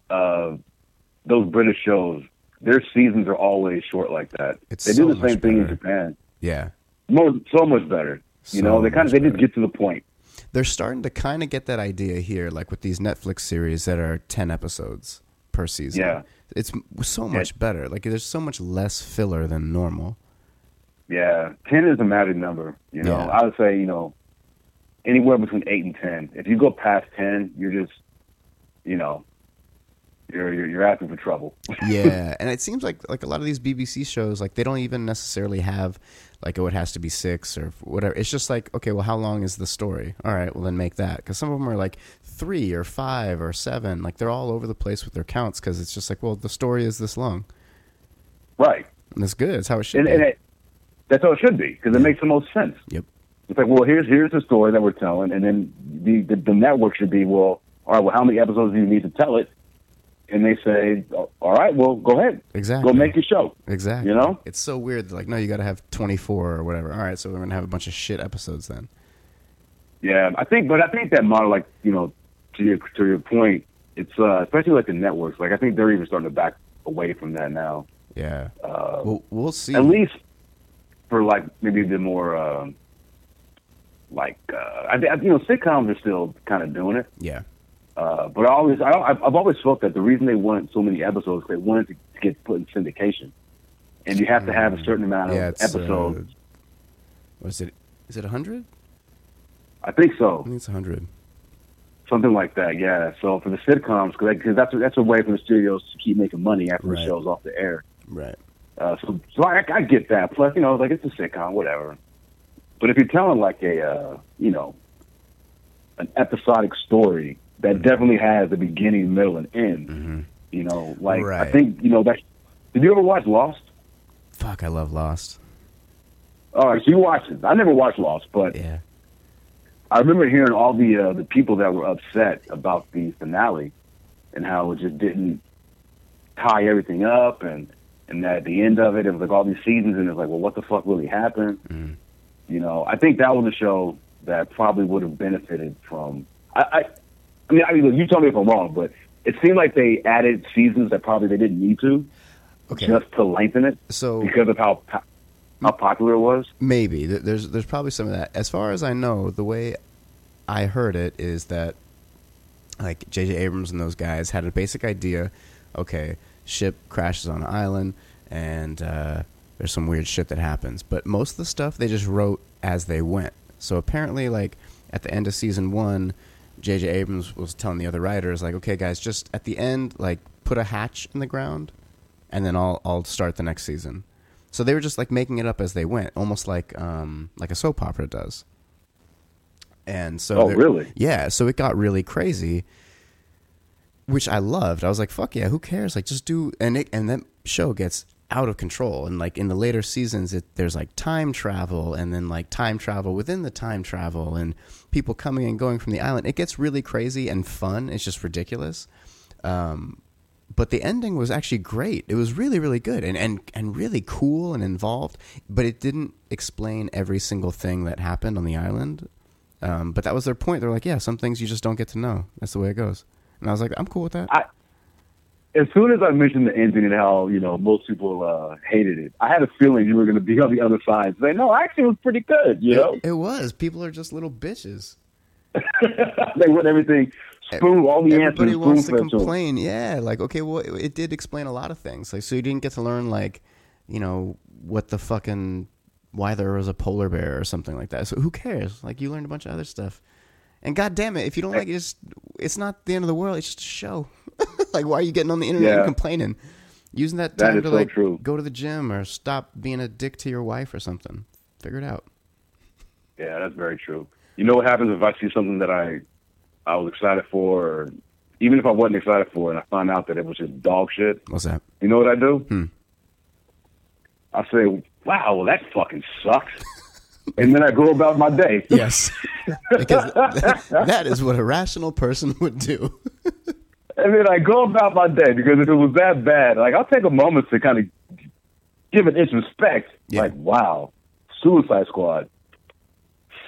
uh those British shows. Their seasons are always short like that. It's they so do the same much thing in. Japan. Yeah, More so much better. So You know they kind of they just get to the point. They're starting to kind of get that idea here, like with these Netflix series that are ten episodes per season. Yeah. it's so much better. Like, there's so much less filler than normal. Yeah, ten is a magic number. You know, Yeah. I would say you know anywhere between eight and ten. If you go past ten, you're just you know you're you're, you're asking for trouble. yeah, and it seems like like a lot of these BBC shows, like they don't even necessarily have like oh it has to be six or whatever. It's just like okay, well how long is the story? All right, well then make that because some of them are like three or five or seven. Like they're all over the place with their counts because it's just like well the story is this long right, and it's good. It's how it should and, be. and it, that's how it should be because it makes the most sense. Yep. It's like, well, here's here's the story that we're telling, and then the, the the network should be, well, all right, well, how many episodes do you need to tell it? And they say, all right, well, go ahead, Exactly. go make your show. Exactly. You know? it's so weird. Like no, you got to have twenty four or whatever. All right, so we're gonna have a bunch of shit episodes then. Yeah, I think, but I think that model, like you know, to your to your point, it's uh, especially like the networks. Like I think they're even starting to back away from that now. Yeah. Uh, well, we'll see. At least for like maybe the more um like uh, I, I, you know sitcoms are still kind of doing it. Yeah. Uh, but I always I, I've I've always felt that the reason they wanted so many episodes they wanted to, to get put in syndication, and you have to have a certain amount of Yeah, it's episodes. Uh, what is it? Is it hundred? I think so. I think it's hundred. Something like that, yeah. So for the sitcoms, because that's that's a way for the studios to keep making money after Right. the show's off the air. Right. Uh, so so I, I get that. Plus, you know, like it's a sitcom, whatever. But if you're telling like a uh, you know an episodic story that definitely has a beginning, middle, and end, hmm you know, like I think you know that. Did you ever watch Lost? Fuck, I love Lost. All right, so you watched it. I never watched Lost, but Yeah. I remember hearing all the uh, the people that were upset about the finale and how it just didn't tie everything up and and that at the end of it it was like all these seasons and it's like well what the fuck really happened Mm. you know I think that was a show that probably would have benefited from I I, I mean I mean look, you tell me if I'm wrong but it seemed like they added seasons that probably they didn't need to Okay. just to lengthen it So because of how how popular it was maybe there's there's probably some of that. As far as I know, the way I heard it is that like J.J. Abrams and those guys had a basic idea. Okay, ship crashes on an island, and uh, there's some weird shit that happens. But most of the stuff they just wrote as they went. So apparently, like at the end of season one, J.J. Abrams was telling the other writers, like, okay, guys, just at the end, like, put a hatch in the ground, and then I'll I'll start the next season. So they were just like making it up as they went, almost like um, like a soap opera does. And so, Oh, really? Yeah. So it got really crazy, which I loved. I was like, "Fuck yeah, who cares? Like, just do." And it and that show gets out of control. And like in the later seasons, it, there's like time travel and then like time travel within the time travel and people coming and going from the island. It gets really crazy and fun. It's just ridiculous. Um, but the ending was actually great. It was really, really good and, and, and really cool and involved, but it didn't explain every single thing that happened on the island. Um, but that was their point. They're like, yeah, some things you just don't get to know. That's the way it goes. And I was like, I'm cool with that. I, as soon as I mentioned the ending and how you know most people uh, hated it, I had a feeling you were going to be on the other side say, "No, actually, it was pretty good." You know, it, it was. People are just little bitches. they want everything spoon all the Everybody answers. wants to them. complain. Yeah, like okay, well, it, it did explain a lot of things. Like, so you didn't get to learn like, you know, what the fucking why there was a polar bear or something like that. So who cares? Like, you learned a bunch of other stuff. And god damn it, if you don't like it, just it's not the end of the world. It's just a show. like, why are you getting on the internet Yeah. and complaining? Using that That time is to so like true. go to the gym or stop being a dick to your wife or something. Figure it out. Yeah, that's very true. You know what happens if I see something that I I was excited for, or even if I wasn't excited for, and I find out that it was just dog shit. What's that? You know what I do? Hmm. I say, "Wow, well that fucking sucks," and then I go about my day. Yes, because that is what a rational person would do. And then I go about my day because if it was that bad, like I'll take a moment to kind of give an introspect. Yeah. Like, wow, Suicide Squad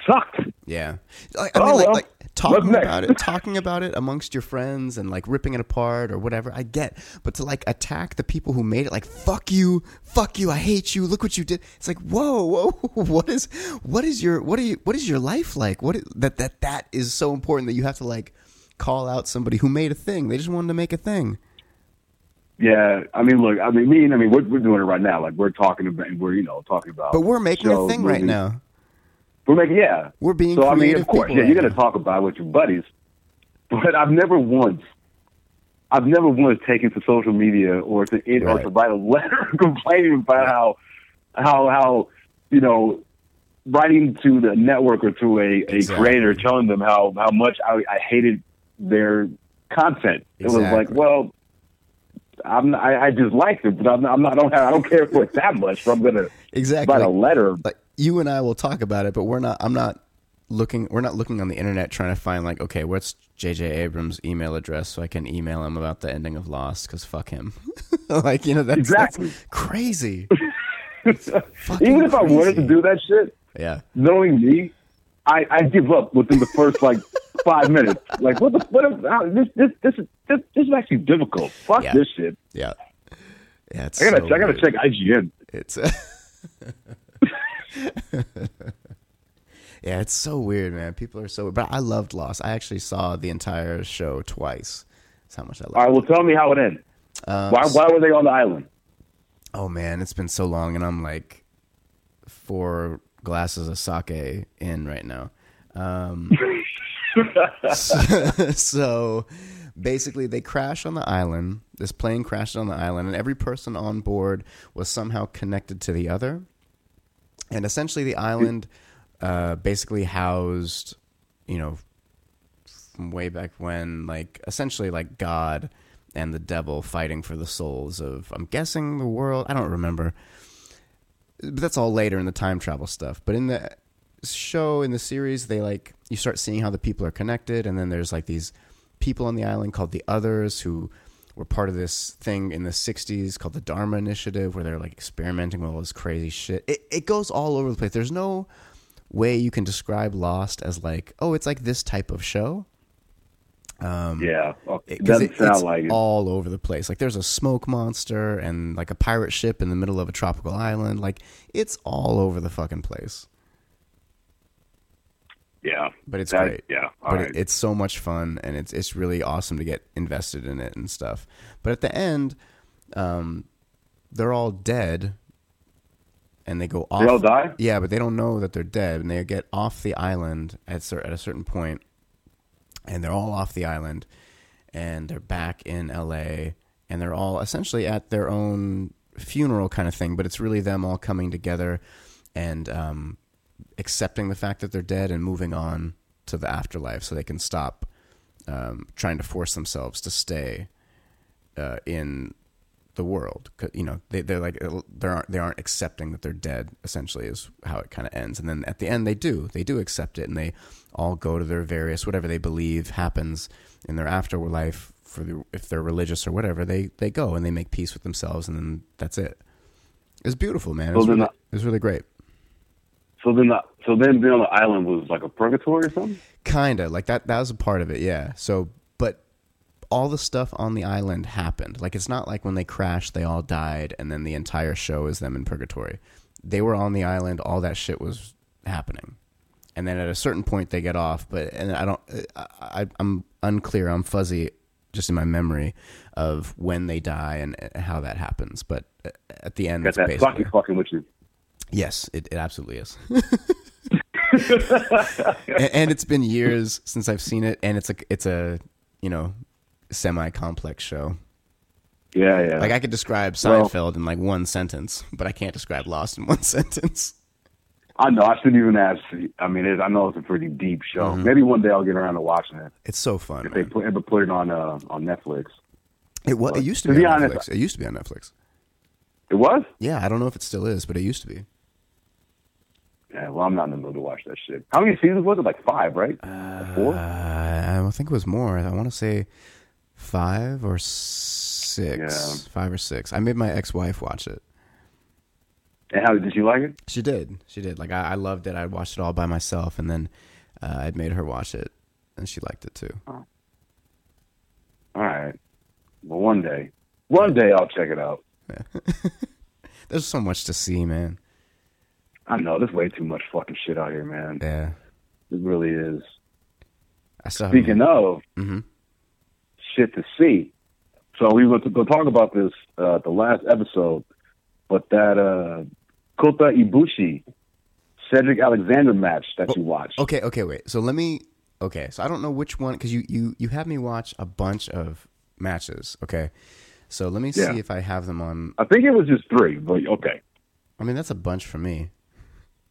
sucked. Yeah, like, I mean, Oh, like, well, like talking about it, talking about it amongst your friends, and like ripping it apart or whatever. I get, but to like attack the people who made it, like fuck you, fuck you, I hate you. Look what you did. It's like whoa, whoa, what is, what is your, what are you, what is your life like? What is, that that that is so important that you have to like call out somebody who made a thing. They just wanted to make a thing. Yeah, I mean, look, I mean, me and I mean, we're, we're doing it right now. Like we're talking about, we're you know talking about. But we're making a thing right now. We're making, yeah. We're being so I mean, of course, yeah, right you're going to talk about it with your buddies, but I've never once, I've never once taken to social media or to it, or to write a letter complaining about how, how, how, you know, writing to the network or to a, a Exactly. creator telling them how how much I, I hated their content. It was like, well. I'm I, I just liked it, but I'm not, I'm not I don't have, I don't care for it that much. So I'm gonna Exactly. write a letter. like you and I will talk about it, but we're not. I'm not looking. We're not looking on the internet trying to find like, okay, what's J.J. Abrams' email address so I can email him about the ending of Lost? Because fuck him. like you know that's, Exactly. that's crazy. Even if I wanted to do that shit, Yeah. knowing me, I, I give up within the first like five minutes. Like what the what? If, how, this this this is this, this is actually difficult. Fuck Yeah. this shit. Yeah. Yeah. It's I gotta so I gotta weird. check IGN. It's yeah, it's so weird, man. People are so. But I loved Lost. I actually saw the entire show twice. That's how much I loved. All right, well, tell me how it ended. Um, Why why were they on the island? Oh man, it's been so long, and I'm like four glasses of sake in right now. Um, so, so basically, they crash on the island. This plane crashed on the island, and every person on board was somehow connected to the other. And essentially, the island uh, basically housed, you know, from way back when, like essentially like God and the devil fighting for the souls of, I'm guessing the world. I don't remember, but that's all later in the time travel stuff. But in the show, in the series, they like you start seeing how the people are connected, and then there's like these people on the island called the Others who were part of this thing in the 60s called the Dharma Initiative where they're like experimenting with all this crazy shit. It, it goes all over the place. There's no way you can describe Lost as like, oh, it's like this type of show. Um, Yeah, well, it, doesn't it- sound it's like it. all over the place. Like there's a smoke monster and like a pirate ship in the middle of a tropical island. Like it's all over the fucking place. Yeah, But it's That- great. Yeah, but right. it, it's so much fun and it's it's really awesome to get invested in it and stuff. But at the end, um, they're all dead, and they go off. they all die. Yeah, but they don't know that they're dead, and they get off the island at cer- at a certain point, and they're all off the island, and they're back in L.A. and they're all essentially at their own funeral kind of thing, but it's really them all coming together and um, accepting the fact that they're dead and moving on to the afterlife, so they can stop um, trying to force themselves to stay uh, in the world. You know, they they're like they aren't they aren't accepting that they're dead. Essentially, is how it kind of ends. And then at the end, they do they do accept it, and they all go to their various whatever they believe happens in their afterlife. For the, if they're religious or whatever, they they go and they make peace with themselves, and then that's it. It's beautiful, man. It's then really, it really great. So then, the, so then being on the island was like a purgatory or something. Kinda like that. That was a part of it, yeah. So, but all the stuff on the island happened. Like it's not like when they crashed, they all died, and then the entire show is them in purgatory. They were on the island. All that shit was happening, and then at a certain point they get off. But and I don't. I, I, I'm unclear. I'm fuzzy, just in my memory of when they die and how that happens. But uh, at the end, Got that basically fucking fucking with you. Yes, it, it absolutely is. and, and it's been years since I've seen it, and it's a it's a you know semi complex show. Yeah, yeah. Like I could describe Well- Seinfeld in like one sentence, but I can't describe Lost in one sentence. I know. I shouldn't even ask. I mean, it, I know it's a pretty deep show. Mm-hmm. Maybe one day I'll get around to watching it It's so fun. if they put, ever put it on uh, on Netflix. It was. It used to, To be, be on honest- Netflix. It used to be on Netflix. It was. Yeah, I don't know if it still is, but it used to be. Yeah. Well, I'm not in the mood to watch that shit. How many seasons was it? Like five, right? Four. Uh, I think it was more. I want to say five or six. Yeah. Five or six. I made my ex-wife watch it. And how did you like it? She did. She did. Like I, I loved it. I watched it all by myself, and then uh, I'd made her watch it, and she liked it too. All right. Well, one day, one day I'll check it out. There's so much to see, man. I know there's way too much fucking shit out here, man. Yeah. It really is. I haven't- Speaking of Mhm. shit to see, so we were going to talk about this uh, the last episode, but that uh, Kota Ibushi Cedric Alexander match that you watched. Okay, okay, wait. So let me. Okay, so I don't know which one because you you you had me watch a bunch of matches. Okay, so let me Yeah. see if I have them on. I think it was just three, but okay. I mean, that's a bunch for me.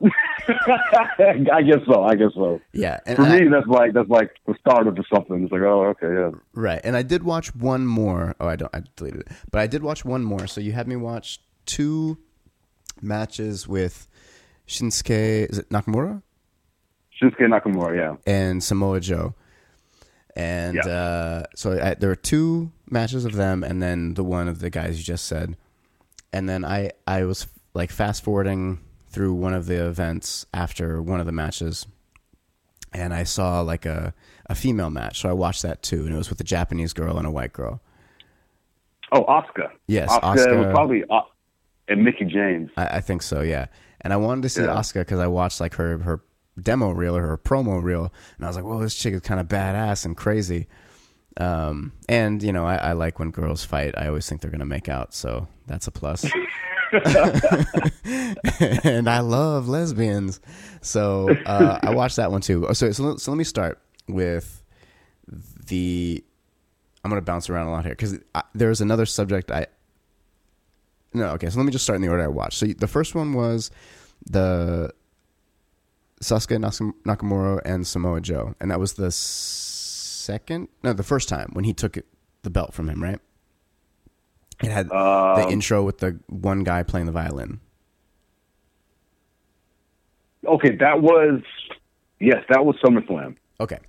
I guess so. I guess so. Yeah, For I- me, that's like that's like the start of something. It's like, oh, okay, yeah. Right, and I did watch one more. Oh, I don't. I deleted it, but I did watch one more. So you had me watch two matches with Shinsuke. Is it Nakamura Shinsuke Nakamura, yeah. and Samoa Joe? And Yeah. uh, so I, there were two matches of them, and then the one of the guys you just said. And then I I was like fast forwarding through one of the events after one of the matches, and I saw like a a female match. So I watched that too, and it was with a Japanese girl and a white girl. Oh, Asuka. Yes, Asuka, was probably uh, and Mickie James. I, I think so, yeah. And I wanted to see Yeah. Asuka because I watched like her her demo reel or her promo reel, and I was like, "Whoa, this chick is kind of badass and crazy." Um, and you know, I, I like when girls fight. I always think they're gonna make out, so that's a plus. and I love lesbians, so uh, I watched that one too. Oh, So, so, let- so let me start with the. I'm gonna bounce around a lot here because there's another subject I no, okay. So let me just start in the order I watched. So the first one was the Shinsuke Nakamura and Samoa Joe, and that was the second, no, the first time when he took the belt from him, right? It had the Um, intro with the one guy playing the violin. Okay, that was yes, that was SummerSlam. Okay,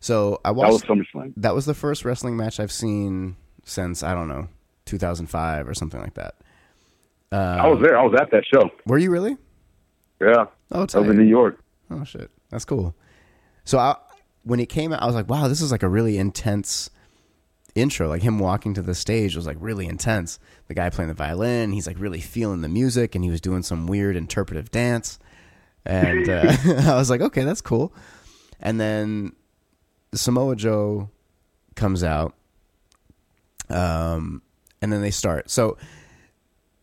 so I That was watched. SummerSlam. That was the first wrestling match I've seen since I don't know 2005 or something like that. I was there. I was at that show. Were you really? Yeah, Oh, it's I was in New York. Oh shit, that's cool. So I, when it came out, I was like, wow, this is like a really intense intro. Like him walking to the stage was like really intense. The guy playing the violin, he's like really feeling the music, and he was doing some weird interpretive dance. And uh, I was like, okay, that's cool. And then Samoa Joe comes out, um, and then they start. So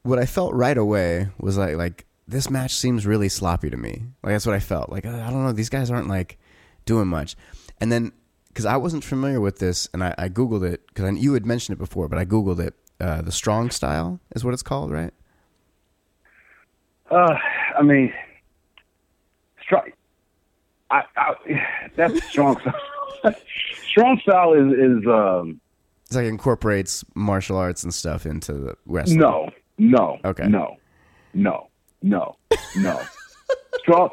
what I felt right away was like like this match seems really sloppy to me. Like that's what I felt. Like I don't know, these guys aren't like doing much. And then because I wasn't familiar with this, and I, I googled it because you had mentioned it before, but I googled it. Uh, the strong style is what it's called, right? Uh, I mean, strong. I, I that's strong style. strong style is is um It's like incorporates martial arts and stuff into the wrestling. No, no, Okay. no, no, no, no. strong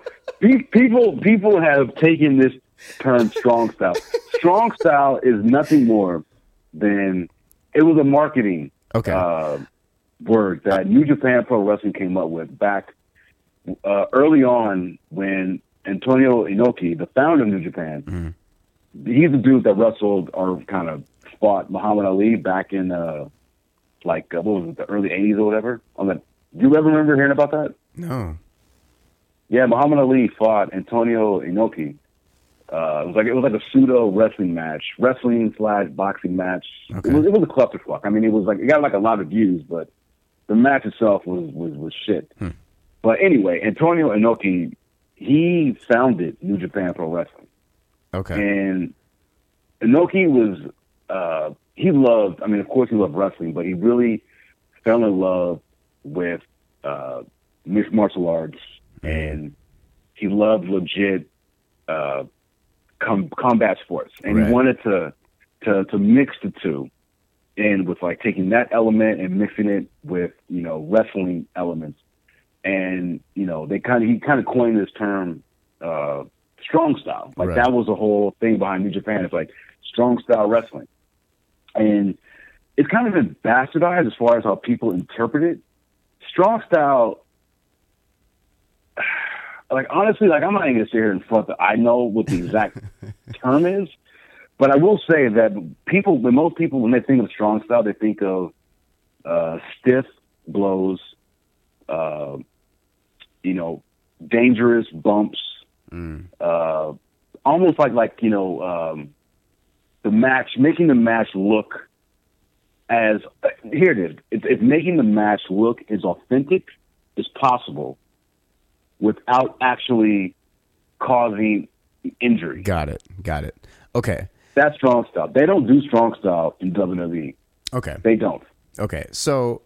people. People have taken this term "strong style." Strong style is nothing more than it was a marketing Okay. uh, word that New Japan Pro Wrestling came up with back uh, early on when Antonio Inoki, the founder of New Japan, he's the dude that wrestled or kind of fought Muhammad Ali back in uh, like uh, what was it, the early '80s or whatever. On the, do you ever remember hearing about that? no. Yeah, Muhammad Ali fought Antonio Inoki. Uh, it was like it was like a pseudo wrestling match, wrestling slash boxing match. Okay. It was it was a clusterfuck. I mean, it was like it got like a lot of views, but the match itself was was was shit. But anyway, Antonio Inoki he founded New Japan Pro Wrestling, Okay. and Inoki was uh, he loved. I mean, of course, he loved wrestling, but he really fell in love with uh, mixed martial arts, and he loved legit uh, com- combat sports, and Right. he wanted to to to mix the two, and with like taking that element and mixing it with you know wrestling elements, and you know they kind of he kind of coined this term uh, strong style. Like Right. that was the whole thing behind New Japan. It's like strong style wrestling, and it's kind of been bastardized as far as how people interpret it. Strong style like honestly, like I'm not even gonna sit here and front that I know what the exact term is, but I will say that people, when most people, when they think of strong style, they think of uh, stiff blows, uh, you know, dangerous bumps, Mm. uh, almost like like you know um, the match, making the match look as uh, here it is. It's, it's making the match look as authentic as possible without actually causing injury. Got it. Got it. Okay. That's strong style. They don't do strong style in WWE. Okay. They don't. Okay, so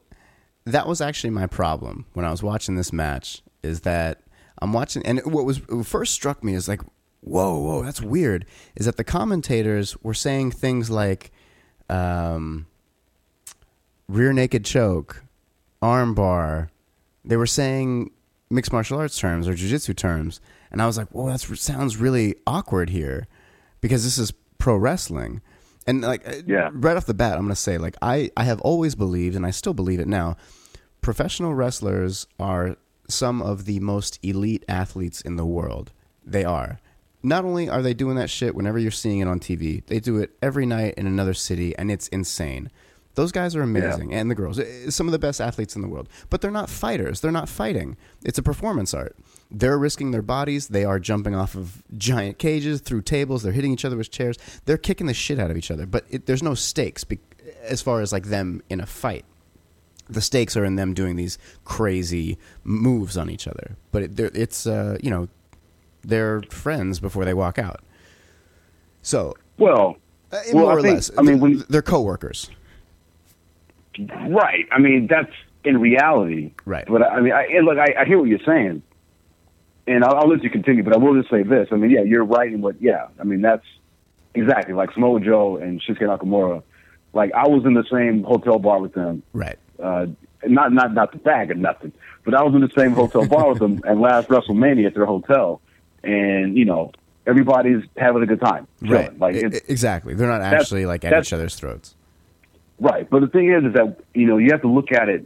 that was actually my problem when I was watching this match. Is that I'm watching, and what was what first struck me is like, whoa, whoa, that's weird. Is that the commentators were saying things like, um, rear naked choke, arm bar. They were saying mixed martial arts terms or jujitsu terms, and I was like, whoa, that sounds really awkward here, because this is pro wrestling. And like uh, Yeah. right off the bat, I'm going to say like I I have always believed and I still believe it now. Professional wrestlers are some of the most elite athletes in the world. They are. Not only are they doing that shit whenever you're seeing it on TV, they do it every night in another city and it's insane. Those guys are amazing and the girls, some of the best athletes in the world. But they're not fighters. They're not fighting. It's a performance art. They're risking their bodies. They are jumping off of giant cages, through tables. They're hitting each other with chairs. They're kicking the shit out of each other. But it, there's no stakes be, as far as like them in a fight. The stakes are in them doing these crazy moves on each other. But it, it's uh, you know they're friends before they walk out. So Well, uh, Well, more I or think- less, I mean, when- they're coworkers. Right. I mean, that's in reality. Right. But I mean, I, and look, I, I hear what you're saying, and I'll, I'll let you continue. But I will just say this. I mean, yeah, you're right in what. Yeah, I mean, that's exactly like Samoa Joe and Shinsuke Nakamura. Like I was in the same hotel bar with them. Right. Uh, not not not the bag or nothing, but I was in the same hotel bar with them at last WrestleMania at their hotel, and you know everybody's having a good time. chilling. Right. Like exactly. They're not actually like at each other's throats. Right, but the thing is, is that you know you have to look at it.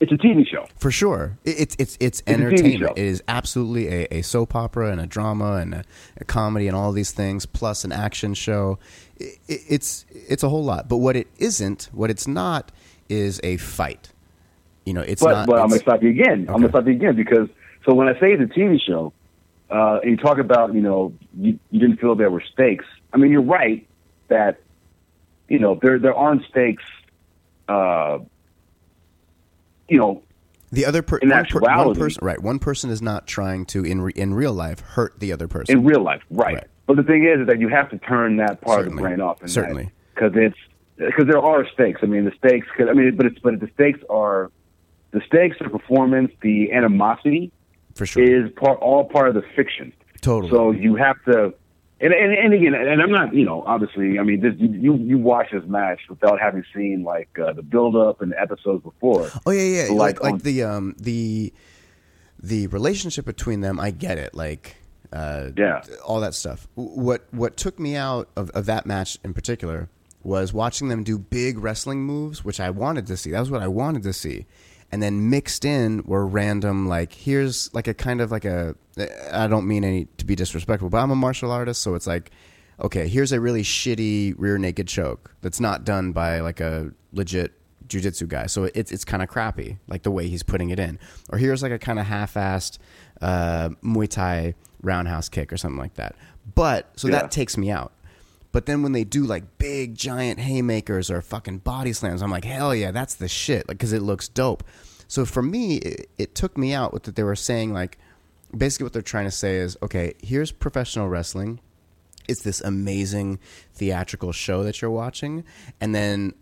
It's a TV show. For sure. It- It's it's it's entertainment. It is absolutely a, a soap opera and a drama and a, a comedy and all these things plus an action show. I- I- it's it's a whole lot. But what it isn't, what it's not is a fight. You know, it's But not but I'm gonna it's- stop you again. I'm gonna stop you again because so when I say it's a TV show, uh, and you talk about you know you, you didn't feel there were stakes. I mean, you're right that you know there there aren't stakes. Uh, you know, the other per, in one, per, one person right, one person is not trying to in re, in real life hurt the other person. in real life, right? Right. But the thing is, is that you have to turn that part of the brain off. in Certainly. because it's because there are stakes. I mean, the stakes. Cause, I mean, but it's but the stakes are the stakes are performance. The animosity for sure. is part all part of the fiction. Totally. So you have to. And, and and again, and I'm not, you know, obviously, I mean, this, you you watch this match without having seen like uh, the build up and the episodes before. Oh yeah, yeah. So, like like, like um, the um the the relationship between them. I get it. Like uh, Yeah. all that stuff. What what took me out of, of that match in particular was watching them do big wrestling moves, which I wanted to see. That was what I wanted to see. And then mixed in were random like here's like a kind of like a I don't mean any to be disrespectful, but I'm a martial artist, so it's like okay, here's a really shitty rear naked choke that's not done by like a legit jujitsu guy. So it's it's kind of crappy, like the way he's putting it in. Or here's like a kind of half-assed uh, Muay Thai roundhouse kick or something like that. But so Yeah. that takes me out. But then when they do like big giant haymakers or fucking body slams, I'm like, hell yeah, that's the shit. Like, because it looks dope. So for me, it, it took me out with that they were saying like, basically what they're trying to say is, okay, here's professional wrestling. It's this amazing theatrical show that you're watching, and then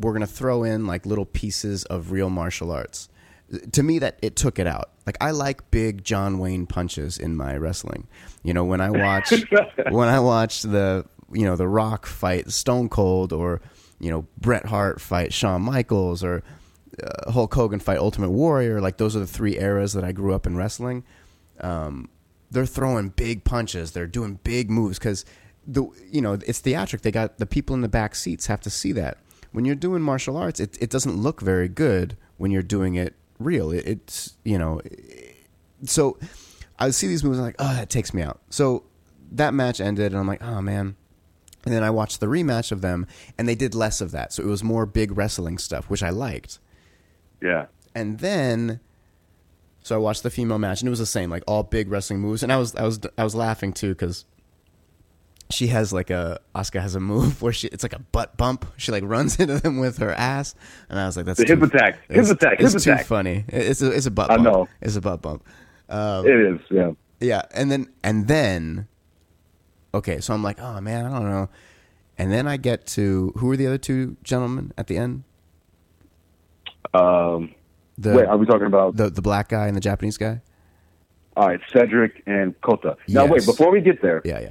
we're gonna throw in like little pieces of real martial arts. To me, that it took it out. Like I like big John Wayne punches in my wrestling. You know, when I watch when I watch the you know the Rock fight Stone Cold, or you know Bret Hart fight Shawn Michaels, or uh, Hulk Hogan fight Ultimate Warrior. Like those are the three eras that I grew up in wrestling. Um, they're throwing big punches. They're doing big moves because the you know it's theatric. They got the people in the back seats have to see that. When you're doing martial arts, it it doesn't look very good when you're doing it real. It, it's you know, so I see these moves. I'm like, oh, that takes me out. So that match ended, and I'm like, oh man. And then I watched the rematch of them, and they did less of that. So it was more big wrestling stuff, which I liked. Yeah. And then, so I watched the female match, and it was the same, like all big wrestling moves. And I was, I was, I was laughing too because she has like a Asuka has a move where she it's like a butt bump. She like runs into them with her ass, and I was like, that's The too, hip attack. Hip attack. it's Hip too attack. funny. It's a, it's a butt. I Bump. know. It's a butt bump. Um, It is. Yeah. yeah, and then and then, okay, so I'm like, oh man, I don't know. And then I get to who are the other two gentlemen at the end? Um, The wait, are we talking about? the the black guy and the Japanese guy? all right, Cedric and Kota. Now, wait, before we get there, Yeah, yeah.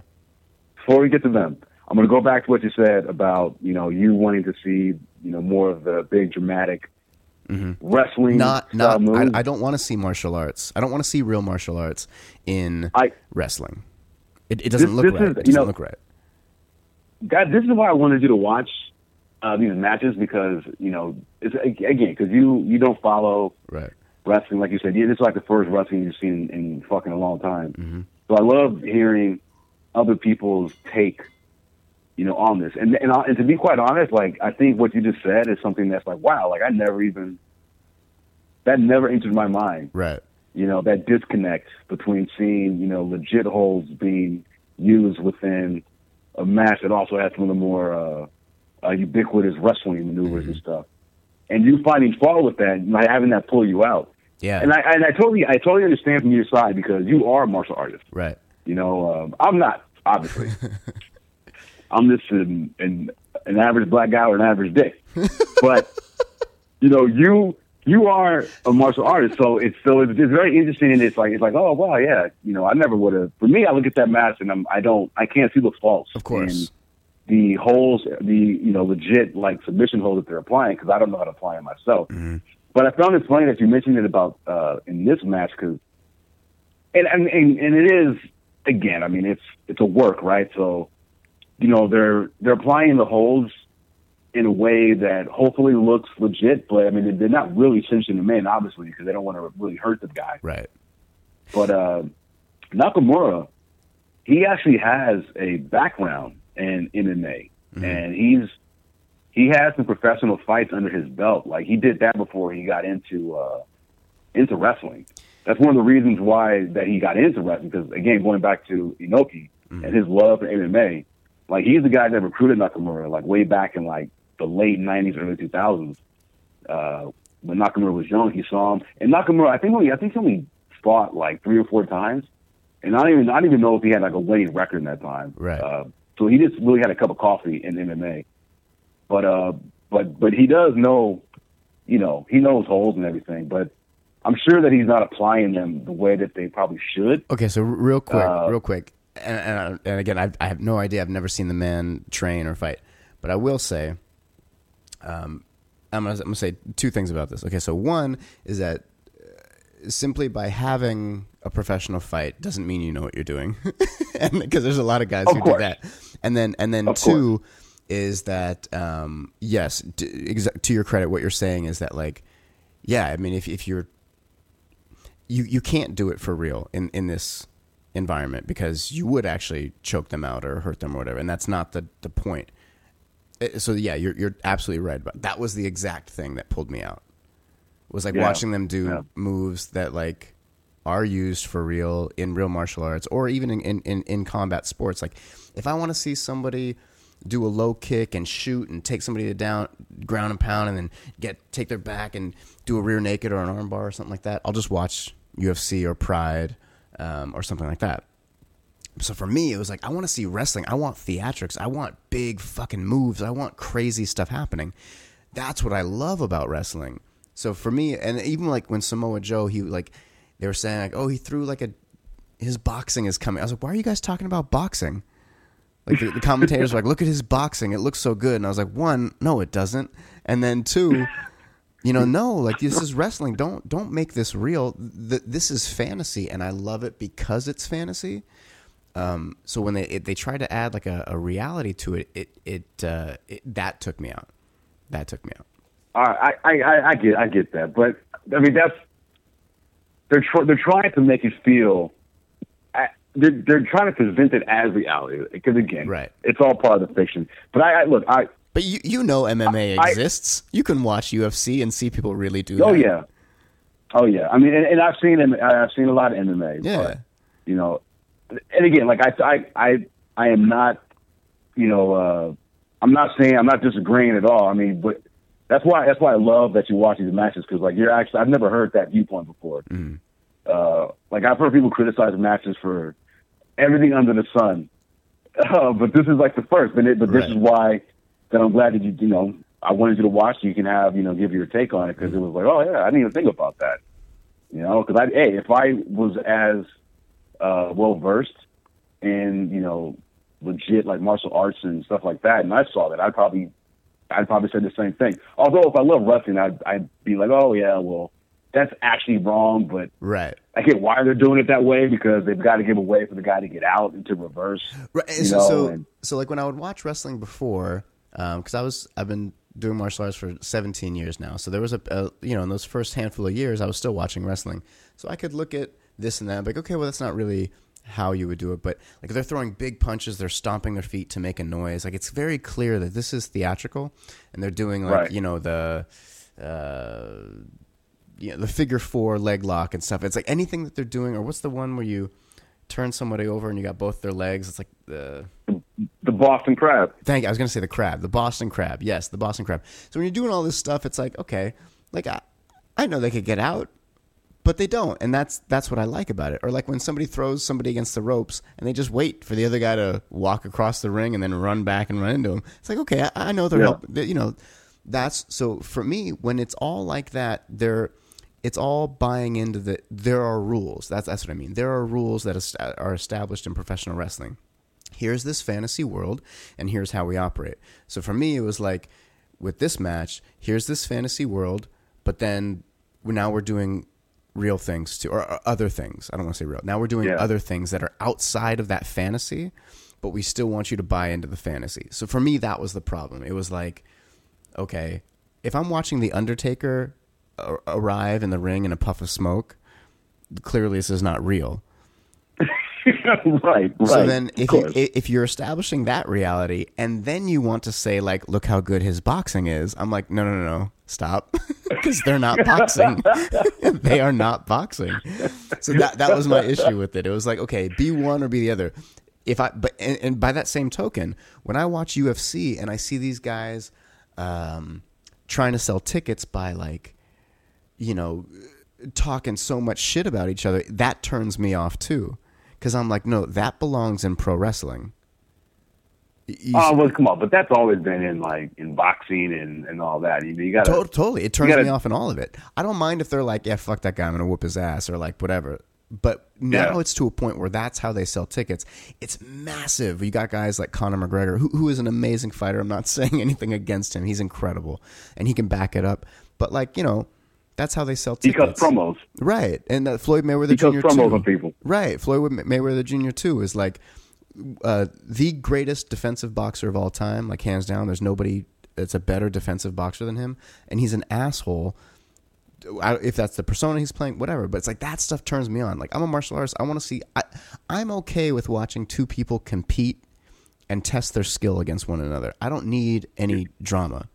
before we get to them, I'm going to go back to what you said about you know you wanting to see you know more of the big dramatic wrestling Mm-hmm. Not not. I, I don't want to see martial arts. I don't want to see real martial arts in I- wrestling. It, it doesn't This- look this right. is- it doesn't know- look right. that this is why I wanted you to watch uh, these matches because you know it's again because you you don't follow Right. wrestling like you said. Yeah, this is like the first wrestling you've seen in fucking a long time. Mm-hmm. So I love hearing other people's take, you know, on this. And and, I- and to be quite honest, like I think what you just said is something that's like wow, like I never even that never entered my mind. Right. You know that disconnect between seeing you know legit holds being used within a match that also has some of the more uh, uh, ubiquitous wrestling maneuvers and stuff, and you finding fault with that, and having that pull you out. Yeah. And I and I totally I totally understand from your side because you are a martial artist. right. You know, um, I'm not obviously. I'm just an, an an average black guy or an average dick, but you know you you are a martial artist, so it's so it's, it's very interesting and it's like it's like oh wow yeah you know I never would have for me I look at that match and I'm I don't I can't see the faults Of course. in the holes the you know legit like submission holes that they're applying because I don't know how to apply them myself. But I found it funny that you mentioned it about uh, in this match because and, and and and it is again. I mean, it's it's a work, right? So, you know, they're they're applying the holds in a way that hopefully looks legit, but I mean, they're not really cinching them in, obviously, because they don't want to really hurt the guy. Right. But uh, Nakamura, he actually has a background in MMA, and he's he has some professional fights under his belt. Like he did that before he got into uh, into wrestling. That's one of the reasons why that he got into wrestling. Because again, going back to Inoki and his love for MMA, like he's the guy that recruited Nakamura, like way back in like the late '90s, early 2000s. Uh, when Nakamura was young, he saw him, and Nakamura, I think only I think he only fought like three or four times, and I don't even I don't even know if he had like a winning record in that time. Right. Uh, so he just really had a cup of coffee in MMA. But uh, but but he does know, you know, he knows holes and everything. But I'm sure that he's not applying them the way that they probably should. Okay, so real quick, Uh, real quick. and, and, and again, I, I have no idea. I've never seen the man train or fight, but I will say, um, I'm gonna, I'm gonna say two things about this. Okay, so one is that uh, simply by having a professional fight doesn't mean you know what you're doing, because there's a lot of guys Of who course. do that, and then and then Of two is that um, yes, d- exa- to your credit, what you're saying is that like, yeah, I mean, if if you're you you can't do it for real in in this environment because you would actually choke them out or hurt them or whatever, and that's not the the point. Uh, So yeah, you're you're absolutely right. But that was the exact thing that pulled me out. Was like Yeah. watching them do Yeah. moves that like are used for real in real martial arts or even in, in, in, in combat sports. Like if I want to see somebody do a low kick and shoot and take somebody to down ground and pound and then get take their back and do a rear naked or an armbar or something like that, I'll just watch UFC or Pride um, or something like that. So for me, it was like I want to see wrestling. I want theatrics. I want big fucking moves. I want crazy stuff happening. That's what I love about wrestling. So for me, and even like when Samoa Joe, he like they were saying like, oh, he threw like a his boxing is coming. I was like, why are you guys talking about boxing? Like the, the commentators were like, look at his boxing. It looks so good. And I was like, one, no, it doesn't. And then two, you know, no, like this is wrestling. Don't don't make this real. Th- this is fantasy, and I love it because it's fantasy. Um, so when they it, they try to add like a, a reality to it, it it, uh, it that took me out. That took me out. Right, I, I, I, I get, I get that, but I mean that's they're tr- they're trying to make it feel. They're, they're trying to present it as reality because again, Right. It's all part of the fiction. But I, I look, I But you you know MMA I- exists. you can watch UFC and see people really do. oh that. yeah, oh yeah. I mean, and, and I've seen. I've seen a lot of MMA. Yeah. But, you know, and again, like I, I, I, I am not, you know, uh, I'm not saying I'm not disagreeing at all. I mean, but that's why that's why I love that you watch these matches because like you're actually I've never heard that viewpoint before. Uh, like I've heard people criticize matches for everything under the sun, uh, but this is like the first. But it, but this is why that I'm glad that you you know I wanted you to watch. So you can have you know give your take on it because it was like oh yeah I didn't even think about that. You know, because I hey if I was as uh, well versed in you know legit like martial arts and stuff like that, and I saw that, I'd probably I'd probably say the same thing. Although if I love wrestling, I'd I'd be like, oh yeah, well that's actually wrong, but Right. I get why they're doing it that way because they've got to give a way for the guy to get out and to reverse. Right. So, know, so, and- so like when I would watch wrestling before, because I was I've been doing martial arts for 17 years now. So there was a, a you know in those first handful of years I was still watching wrestling. So I could look at this and that, be like okay, well that's not really how you would do it. But like they're throwing big punches, they're stomping their feet to make a noise. Like it's very clear that this is theatrical, and they're doing like Right. you know the. Uh, you know, the figure four leg lock and stuff. It's like anything that they're doing, or what's the one where you turn somebody over and you got both their legs? It's like the The Boston Crab. Thank you. I was going to say the crab, the Boston crab. Yes, the Boston crab. So when you're doing all this stuff, it's like okay, like I, I know they could get out, but they don't, and that's that's what I like about it. Or like when somebody throws somebody against the ropes and they just wait for the other guy to walk across the ring and then run back and run into him. It's like okay, I, I know they're Yeah. help. they- You know, that's so for me when it's all like that, they're. It's all buying into the. There are rules. That's that's what I mean. There are rules that are established in professional wrestling here's this fantasy world and here's how we operate. So for me, it was like with this match, here's this fantasy world, but then now we're doing real things too, or, other things. I don't want to say real. Now we're doing Yeah. other things that are outside of that fantasy, but we still want you to buy into the fantasy. So for me, that was the problem. It was like, okay, if I'm watching The Undertaker arrive in the ring in a puff of smoke, clearly this is not real. Right, right. So then, if you, if you're establishing that reality, and then you want to say like, "Look how good his boxing is," I'm like, "No, no, no, no, stop," because they're not boxing. they are not boxing. So that that was my issue with it. It was like, okay, be one or be the other. If I, but and, and by that same token, when I watch UFC and I see these guys um, trying to sell tickets by like, you know, talking so much shit about each other, that turns me off too. Because I'm like, no, that belongs in pro wrestling. You Oh well, come on, but that's always been in like in boxing and, and all that. You, you got to totally, it turns gotta- me off in all of it. I don't mind if they're like, yeah, fuck that guy, I'm gonna whoop his ass, or like whatever. But now Yeah. it's to a point where that's how they sell tickets. It's massive. You got guys like Conor McGregor, who, who is an amazing fighter. I'm not saying anything against him. He's incredible, and he can back it up. But like you know, that's how they sell He tickets. cuts promos. Right, and uh, Floyd Mayweather Jr. He cuts Jr. promos too. on people. Right, Floyd Mayweather Jr. too is like uh, the greatest defensive boxer of all time, like hands down. There's nobody that's a better defensive boxer than him, and he's an asshole. I- If that's the persona he's playing, whatever. But it's like that stuff turns me on. Like I'm a martial artist. I want to see. I, I'm okay with watching two people compete and test their skill against one another. I don't need any drama.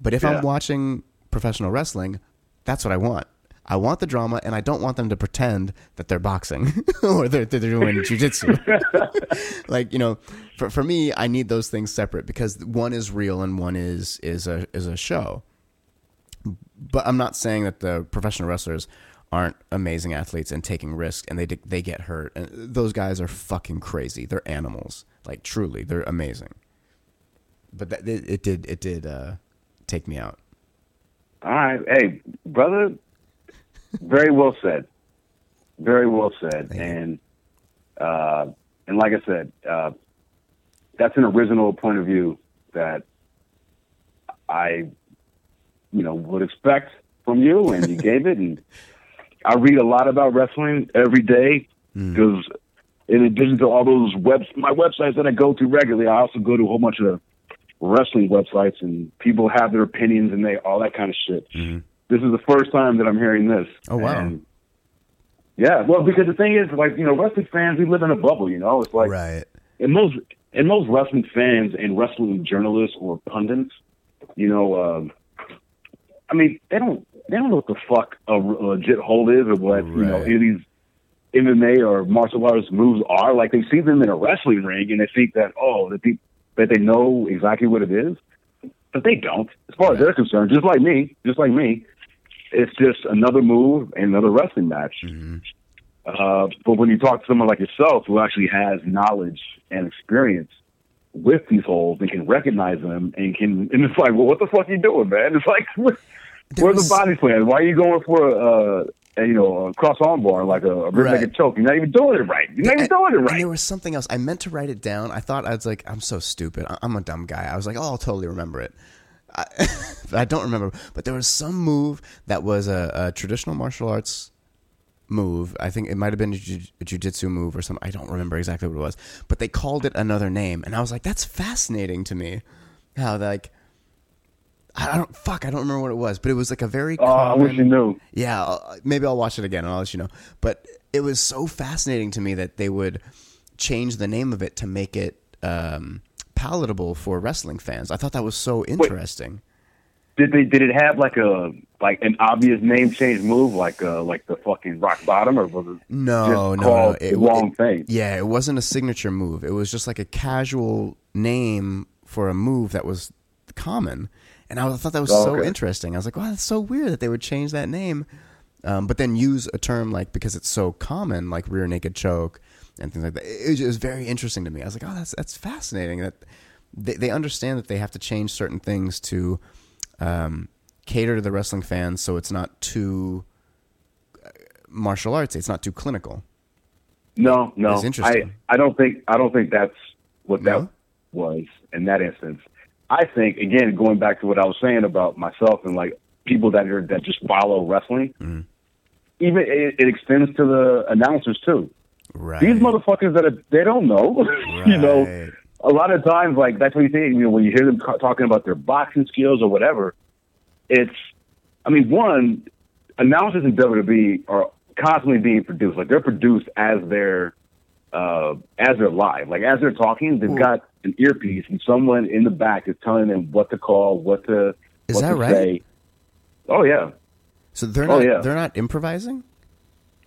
But if Yeah. I'm watching professional wrestling, that's what I want. I want the drama, and I don't want them to pretend that they're boxing or they're, they're doing jujitsu. like you know, for for me, I need those things separate because one is real and one is is a is a show. But I'm not saying that the professional wrestlers aren't amazing athletes and taking risks and they they get hurt. And those guys are fucking crazy. They're animals. Like truly, they're amazing. But that, it, it did it did uh, take me out. All right, hey, brother. Very well said. Very well said. Thank. And uh, and like I said, uh, that's an original point of view that I, you know, would expect from you, and you gave it. And I read a lot about wrestling every day because, in addition to all those web my websites that I go to regularly, I also go to a whole bunch of wrestling websites, and people have their opinions and they all that kind of shit. This is the first time that I'm hearing this. Oh, wow. And, yeah, well, because the thing is, like, you know, wrestling fans, we live in a bubble, you know? It's like, right. and most and most wrestling fans and wrestling journalists or pundits, you know, um, I mean, they don't they don't know what the fuck a, legit hold is or what you know any of these MMA or martial arts moves are. Like they see them in a wrestling ring and they think that oh they that they know exactly what it is, but they don't. As far as they're concerned, just like me, just like me, it's just another move and another wrestling match. Uh, but when you talk to someone like yourself who actually has knowledge and experience with these holes and can recognize them and can, and it's like, well, what the fuck are you doing, man? It's like, where's was- the body slam? Why are you going for a, a you know, a cross arm bar like a, a rear Right. naked choke? You're not even doing it right. You're not even And- doing it And right. there was something else. I meant to write it down. I thought I was like, I'm so stupid. I'm a dumb guy. I was like, oh, I'll totally remember it. I, but I don't remember. But there was some move that was a, a traditional martial arts move. I think it might have been a, ju- a jujitsu move or something. I don't remember exactly what it was. But they called it another name, and I was like, that's fascinating to me. How like. I don't fuck. I don't remember what it was, but it was like a very. Oh, I wish you knew. yeah, I'll, maybe I'll watch it again and I'll let you know. But it was so fascinating to me that they would change the name of it to make it um, palatable for wrestling fans. I thought that was so interesting. Did they? Did it have like a like an obvious name change move, like uh like the fucking rock bottom, or was it No, no, no. It- wrong it- thing? Yeah, it wasn't a signature move. It was just like a casual name for a move that was common. And I thought that was Oh, so okay. interesting. I was like, wow, that's so weird that they would change that name. Um, but then use a term like, because it's so common, like rear naked choke and things like that. It, was- it was very interesting to me. I was like, oh, that's, that's fascinating that they, they understand that they have to change certain things to um, cater to the wrestling fans so it's not too uh, martial arts. It's not too clinical. No, no. It's interesting. I, I don't think I don't think that's what that No? was in that instance. I think again, going back to what I was saying about myself and like people that are that just follow wrestling, Mm-hmm. even it, it extends to the announcers too. Right. These motherfuckers that are, they don't know, you know. A lot of times, like that's what you think. You know, when you hear them ca- talking about their boxing skills or whatever, it's. I mean, one announcers in WWE are constantly being produced. Like they're produced as they're uh, as they're live. Like as they're talking, they've Ooh. got an earpiece and someone in the back is telling them what to call, what to Is what that to right? say. Oh yeah, So they're not Oh, not yeah. they're not improvising?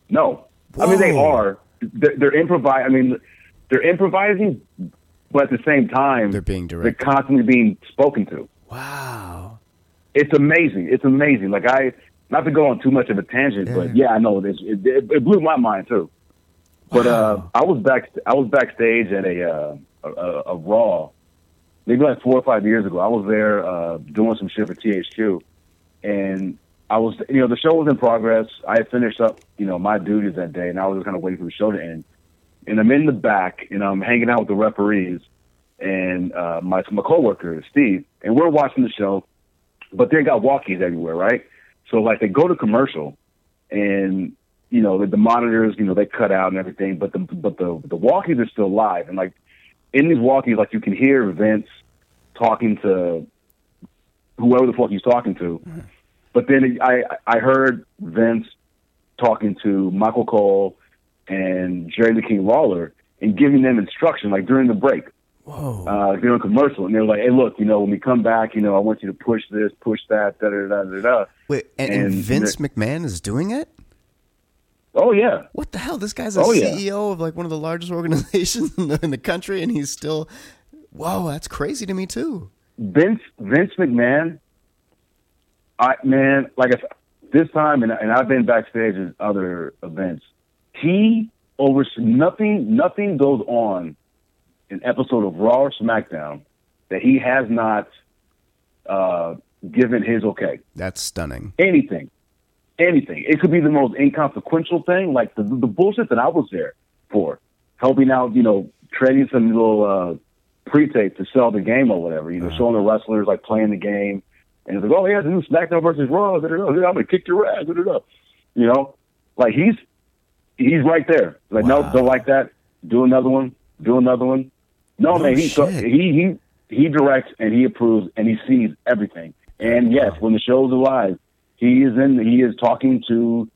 no. I mean they are. They're, they're improvise. I mean, they're improvising, but at the same time, They're being they're directed. constantly being spoken to. Wow. It's amazing. It's amazing. Like I, not to go on too much of a tangent, but Yeah. yeah, I know it, is. it, it, it blew my mind too. But uh, I was back. I was backstage at a, uh, a, Raw, maybe like four or five years ago. I was there uh, doing some shit for THQ, and I was, you know, the show was in progress. I had finished up, you know, my duties that day, and I was just kind of waiting for the show to end. And I'm in the back, and I'm hanging out with the referees and uh, my my coworker Steve, and we're watching the show. But they got walkies everywhere, right? So like they go to commercial, and you know the, the monitors, you know, they cut out and everything, but the but the the walkies are still live, and like in these walkies, like you can hear Vince talking to whoever the fuck he's talking to. But then I I heard Vince talking to Michael Cole and Jerry the King Lawler and giving them instruction like during the break. Whoa. Uh, during a commercial, and they're like, "Hey, look, you know, when we come back, you know, I want you to push this, push that, da da da da da." Wait, and, and and Vince McMahon is doing it? Oh yeah, What the hell? This guy's a Oh, yeah. CEO of like one of the largest organizations in the, in the country, and he's still. Whoa, that's crazy to me too. Vince Vince McMahon. I man, like if this time, and, and I've been backstage at other events. He over nothing. Nothing goes on an episode of Raw or SmackDown that he has not uh, given his okay. That's stunning. Anything, anything. It could be the most inconsequential thing, like the the bullshit that I was there for, helping out. You know, trading some little uh, pre-tape to sell the game or whatever. You know, showing the wrestlers like playing the game, and it's like, oh yeah, the new SmackDown versus Raw. I'm gonna kick your ass. You know, like he's he's right there. Like Wow. no, don't like that. Do another one. Do another one. No, No man, he so, he he he directs and he approves and he sees everything. And yes, when the shows are live, he is in. He is talking to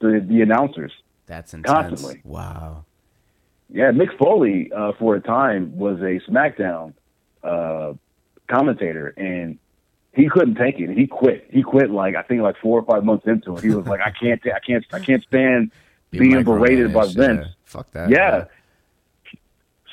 the the announcers. That's intense. Constantly. Wow. Yeah, Mick Foley uh, for a time was a SmackDown uh, commentator, and he couldn't take it. He quit. He quit like I think like four or five months into it. He was like, I can't, I can't, I can't stand being berated by Vince. yeah. Fuck that. Yeah.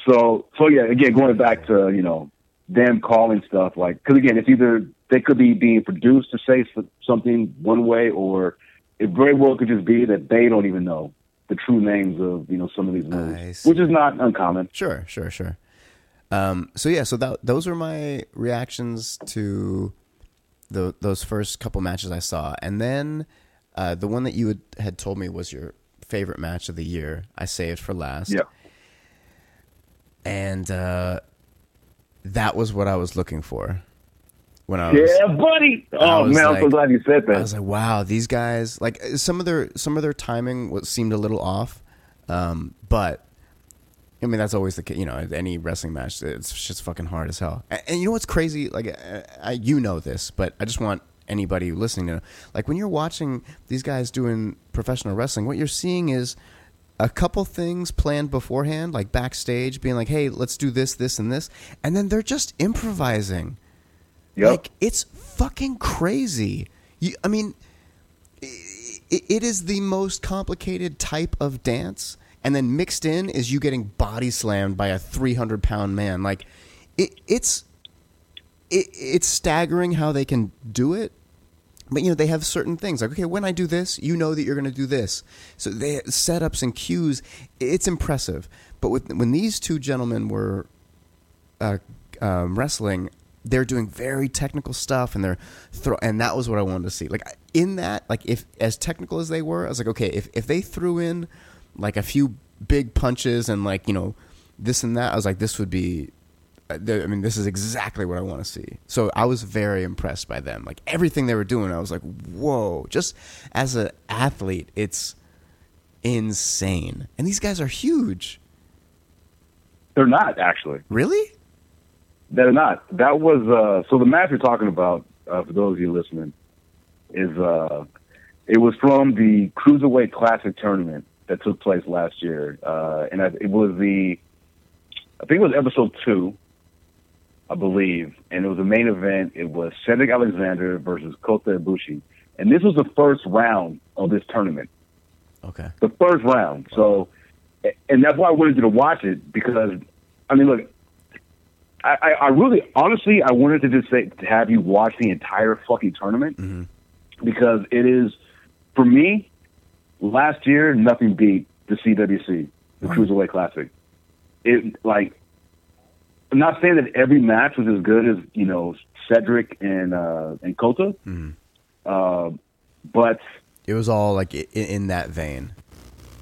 So, so yeah, again, going back to you know them calling stuff like because again, it's either they could be being produced to say something one way, or it very well could just be that they don't even know the true names of you know some of these see. which is not uncommon. Sure, sure, sure. Um, so yeah, so that, those were my reactions to the those first couple matches I saw, and then uh, the one that you had, had told me was your favorite match of the year. I saved for last. Yeah. and uh, that was what I was looking for when I was. Yeah, buddy. Oh man, I'm so glad you said that. I was like, wow, these guys like some of their some of their timing was, seemed a little off, um, but I mean that's always the case. You know, at any wrestling match, it's just fucking hard as hell. And, and you know what's crazy? Like, I, I, you know this, but I just want anybody listening to know. Like when you're watching these guys doing professional wrestling, what you're seeing is a couple things planned beforehand, like backstage, being like, "Hey, let's do this, this, and this," and then they're just improvising. Yep. Like it's fucking crazy. You, I mean, i it is the most complicated type of dance, and then mixed in is you getting body slammed by a three hundred pound man. Like it, it's it, it's staggering how they can do it. But you know they have certain things like okay when I do this you know that you're going to do this so they setups and cues it's impressive but with, when these two gentlemen were uh, um, wrestling, they're doing very technical stuff, and they're throw, and that was what I wanted to see. Like in that, like if as technical as they were, I was like, okay, if if they threw in like a few big punches and like you know this and that, I was like, this would be. uh, I mean, this is exactly what I want to see. So I was very impressed by them. Like everything they were doing, I was like, whoa! Just as an athlete, it's insane. And these guys are huge. They're not actually. Really? They're not. That was uh so the match you're talking about, uh, for those of you listening, is uh it was from the Cruiserweight Classic tournament that took place last year. Uh and I, it was the I think it was episode two, I believe, and it was a main event. It was Cedric Alexander versus Kota Ibushi. And this was the first round of this tournament Okay. the first round. So, and that's why I wanted you to watch it because, I mean, look, I, I, really, honestly, I wanted to just say to have you watch the entire fucking tournament Mhm. because it is, for me, last year nothing beat the CWC, the Cruiserweight Classic. It like, I'm not saying that every match was as good as you know Cedric and uh, and Kota, Mhm. uh, but It was all like in, in that vein.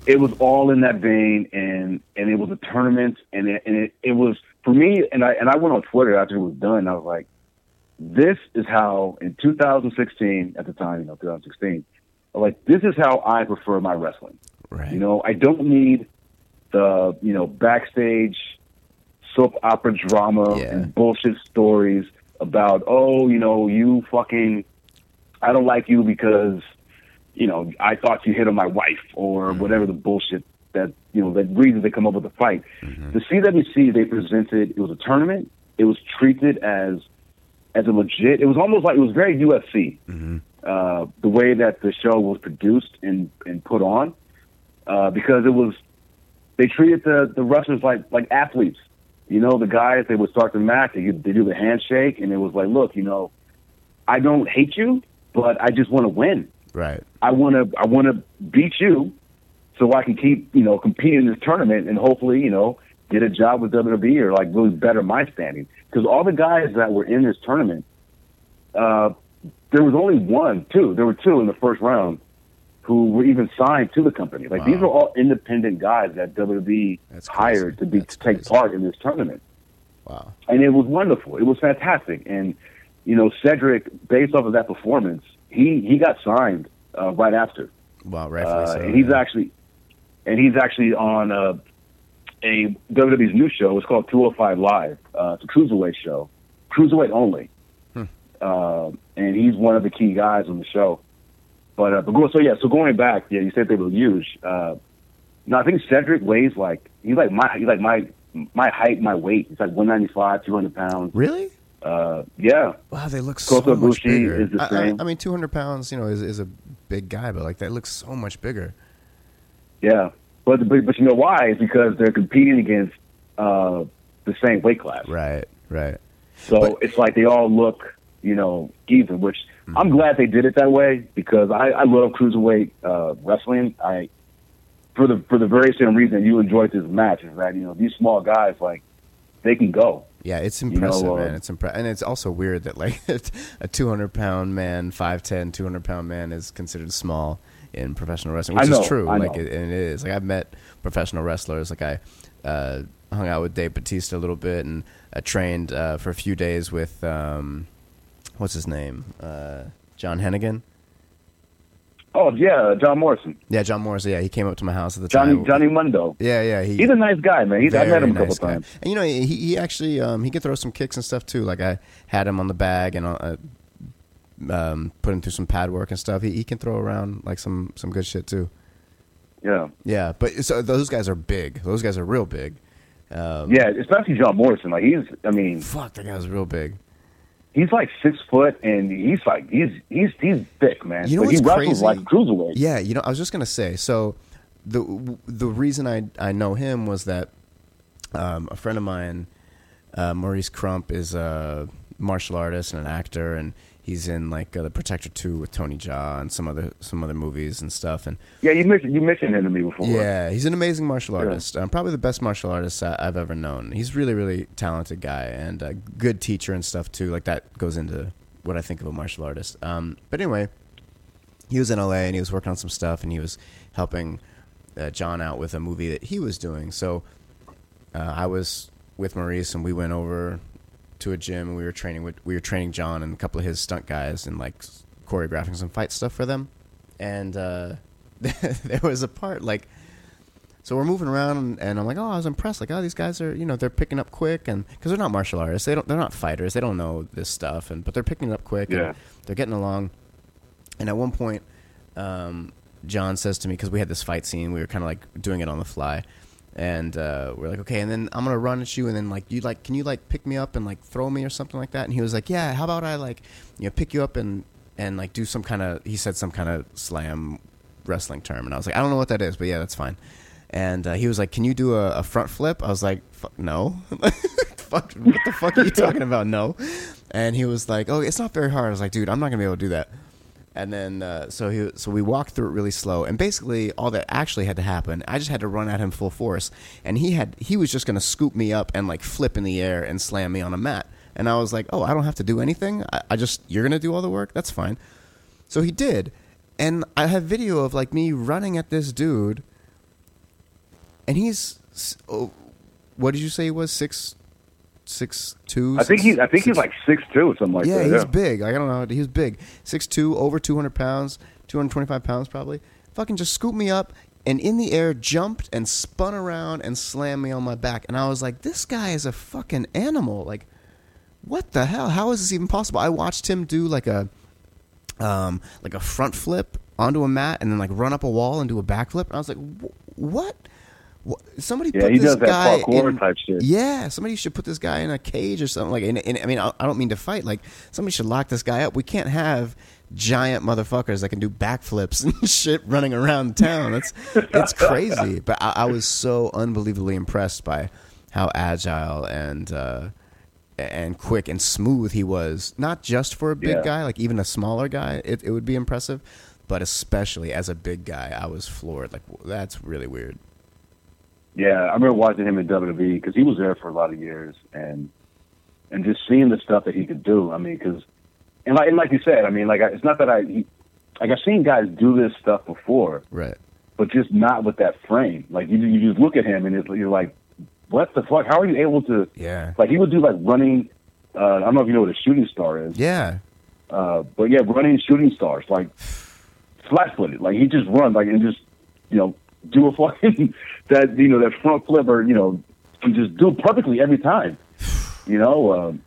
it was all in that vein, and and it was a tournament, and it, and it, it was for me, and I and I went on Twitter after it was done. And I was like, this is how in 2016 at the time, you know, 2016, I'm like this is how I prefer my wrestling. Right. You know, I don't need the you know backstage soap opera drama Yeah. and bullshit stories about oh you know you fucking I don't like you because you know I thought you hit on my wife or Mm-hmm. whatever the bullshit that you know that reasons they come up with a fight. Mm-hmm. The CWC they presented it was a tournament. It was treated as as a legit. It was almost like it was very UFC. Mm-hmm. Uh, the way that the show was produced and and put on uh, because it was they treated the the wrestlers like like athletes. You know, the guys they would start the match, they they do the handshake, and it was like, look, you know, I don't hate you, but I just want to win. Right. I want to I want to beat you, so I can keep you know competing in this tournament and hopefully you know get a job with WWE or like really better my standing. Because all the guys that were in this tournament, uh, there was only one, two. There were two in the first round who were even signed to the company. Like these Wow. were all independent guys that WWE That's crazy. hired to be That's to take crazy. part in this tournament Wow. and it was wonderful. It was fantastic. And you know, Cedric, based off of that performance, he he got signed uh, right after. Wow. Rightfully Uh, so. he's yeah. actually and he's actually on uh, a WWE's new show. It's called 205 Live. Uh, it's a cruiserweight show, cruiserweight only. Hmm. Uh, and he's one of the key guys on the show. But uh, but go, so yeah, so going back, yeah, you said they were huge. Uh, no, I think Cedric weighs like he's like my he's like my my height, my weight. He's like 195, 200 pounds. really. Uh, yeah, Wow, they look so Kota much Ibushi bigger. is the I- I. I mean, 200 pounds, you know, is, is a big guy, but like that looks so much bigger. Yeah. But but, but you know why? It's because they're competing against uh, the same weight class. Right, right. So But- it's like they all look, you know, even. Which Mm-hmm. I'm glad they did it that way because I, I love cruiserweight uh, wrestling. I for the for the very same reason you enjoyed this match is that you know these small guys like they can go. Yeah, it's know, impressive, uh, man. It's impressive, and it's also weird that like a 200 pound man, 5'10", 200 pound man is considered small in professional wrestling, which know, is true. I like know. it, and it is. Like I've met professional wrestlers. Like I uh, hung out with Dave Batista a little bit, and I trained uh, for a few days with um, what's his name, uh, John Hennigan. Oh yeah, John Morrison, Yeah, John Morrison. Yeah, he came up to my house at the Johnny time. Johnny Mundo. Yeah, yeah. He, He's a nice guy, man. He's I've met him a couple guy. times. And you know, he, he actually um, he can throw some kicks and stuff too. Like I had him on the bag and uh, um, put him through some pad work and stuff. He, he can throw around like some some good shit too. Yeah, Yeah, but so those guys are big. Those guys are real big. Um, yeah, especially John Morrison. Like he's, I mean, Fuck, that guy was real big. he's like six foot and he's like he's he's he's thick, man. You know he what's wrestles crazy? like cruiserweight. Yeah, you know, I was just gonna say. So the the reason I I know him was that um, a friend of mine, uh, Maurice Crump, is a martial artist and an actor, and he's in like uh, the Protector Two with Tony Jaa and some other some other movies and stuff. And Yeah, you mentioned you mentioned him to me before. yeah, he's an amazing martial Yeah. artist. Um, probably the best martial artist I, I've ever known. He's really, really talented guy and a good teacher and stuff too. Like that goes into what I think of a martial artist. Um, but anyway, he was in LA and he was working on some stuff and he was helping uh, John out with a movie that he was doing. So uh, I was with Maurice and we went over to a gym and we were training with we were training John and a couple of his stunt guys and like choreographing some fight stuff for them. And uh, there was a part like so we're moving around and, and I'm like, oh, I was impressed. Like, oh, these guys are, you know, they're picking up quick, and because they're not martial artists, they don't, they're not fighters, they don't know this stuff, and but they're picking it up quick, Yeah. and they're getting along. And at one point, um, John says to me because we had this fight scene, we were kind of like doing it on the fly, and uh, we're like, okay, and then I'm gonna run at you, and then like you like, can you like pick me up and like throw me or something like that? And he was like, yeah, how about I like, you know, pick you up and and like do some kind of, he said some kind of slam wrestling term, and I was like, I don't know what that is, but yeah, that's fine. And uh, he was like, "Can you do a, a front flip?" I was like, "No." fuck, what the fuck are you talking about? No. And he was like, "Oh, it's not very hard." I was like, "Dude, I'm not gonna be able to do that." And then uh, so he so we walked through it really slow, and basically all that actually had to happen, I just had to run at him full force, and he had he was just gonna scoop me up and like flip in the air and slam me on a mat, and I was like, "Oh, I don't have to do anything. I, I just you're gonna do all the work. That's fine." So he did, And I have video of like me running at this dude, and he's oh, what did you say he was six six two? I think he's I think six- he's like six two or something like yeah, that. he's yeah. big. I don't know. He's big. Six two, over two hundred pounds, two hundred twenty five pounds probably. Fucking just scooped me up and in the air jumped and spun around and slammed me on my back. And I was like, this guy is a fucking animal. Like, what the hell? How is this even possible? I watched him do like a um like a front flip onto a mat and then like run up a wall and do a backflip. And I was like, what? Somebody Yeah, put this guy in, yeah, somebody should put this guy in a cage or something. Like, in, in, I mean, I, I don't mean to fight. Like, somebody should lock this guy up. We can't have giant motherfuckers that can do backflips and shit running around town. That's it's crazy. But I, I was so unbelievably impressed by how agile and uh, and quick and smooth he was. Not just for a big Yeah. guy, like even a smaller guy, it, it would be impressive. But especially as a big guy, I was floored. Like, that's really weird. Yeah, I remember watching him in WWE because he was there for a lot of years, and and just seeing the stuff that he could do. I mean, because and like and like you said, I mean, like I, it's not that I he, like I've seen guys do this stuff before, Right. but just not with that frame. Like you you just look at him and it's, you're like, what the fuck? How are you able to? Yeah. Like he would do like running. Uh, I don't know if you know what a shooting star is. Yeah. Uh, but yeah, running shooting stars, like flat footed. Like he just run like and just you know do a fucking that you know that front flip or you know and just do it perfectly every time. You know, um,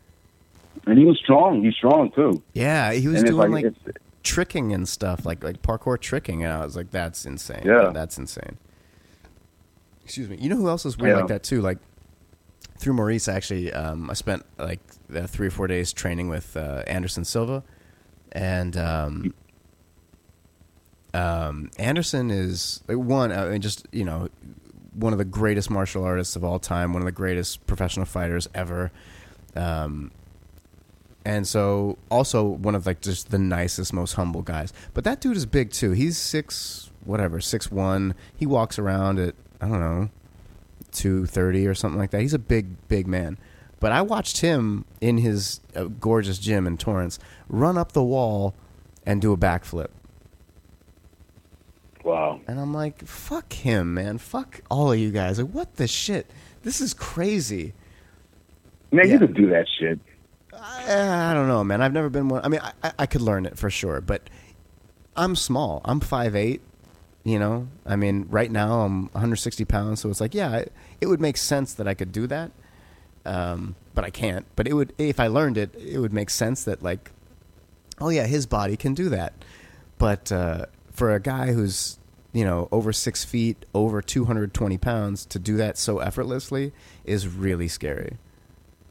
and he was strong. He's strong too. Yeah, he was and doing like, like, tricking and stuff, like like parkour tricking, and I was like, "That's insane! Yeah. that's insane." Excuse me. You know who else is weird Yeah. like that too? Like through Maurice, actually, um, I spent like uh, three or four days training with uh, Anderson Silva, and um, um, Anderson is like, one. I mean, just you know, one of the greatest martial artists of all time, one of the greatest professional fighters ever. Um, and so also one of like just the nicest, most humble guys. But that dude is big too. He's six, whatever, six one. He walks around at I don't know, two thirty or something like that. He's a big, big man. But I watched him in his uh, gorgeous gym in Torrance run up the wall and do a backflip. Wow. And I'm like, fuck him, man. Fuck all of you guys. Like, what the shit? This is crazy. Man, Yeah. you could do that shit. I, I don't know, man. I've never been one. I mean, I, I- could learn it for sure, but I'm small. I'm 5'8", you know? I mean, right now I'm 160 pounds, so it's like, yeah, it, it would make sense that I could do that. Um, but I can't. But it would, if I learned it, it would make sense that, like, oh, yeah, his body can do that. But uh, for a guy who's, you know, over six feet, over 220 pounds, to do that so effortlessly is really scary.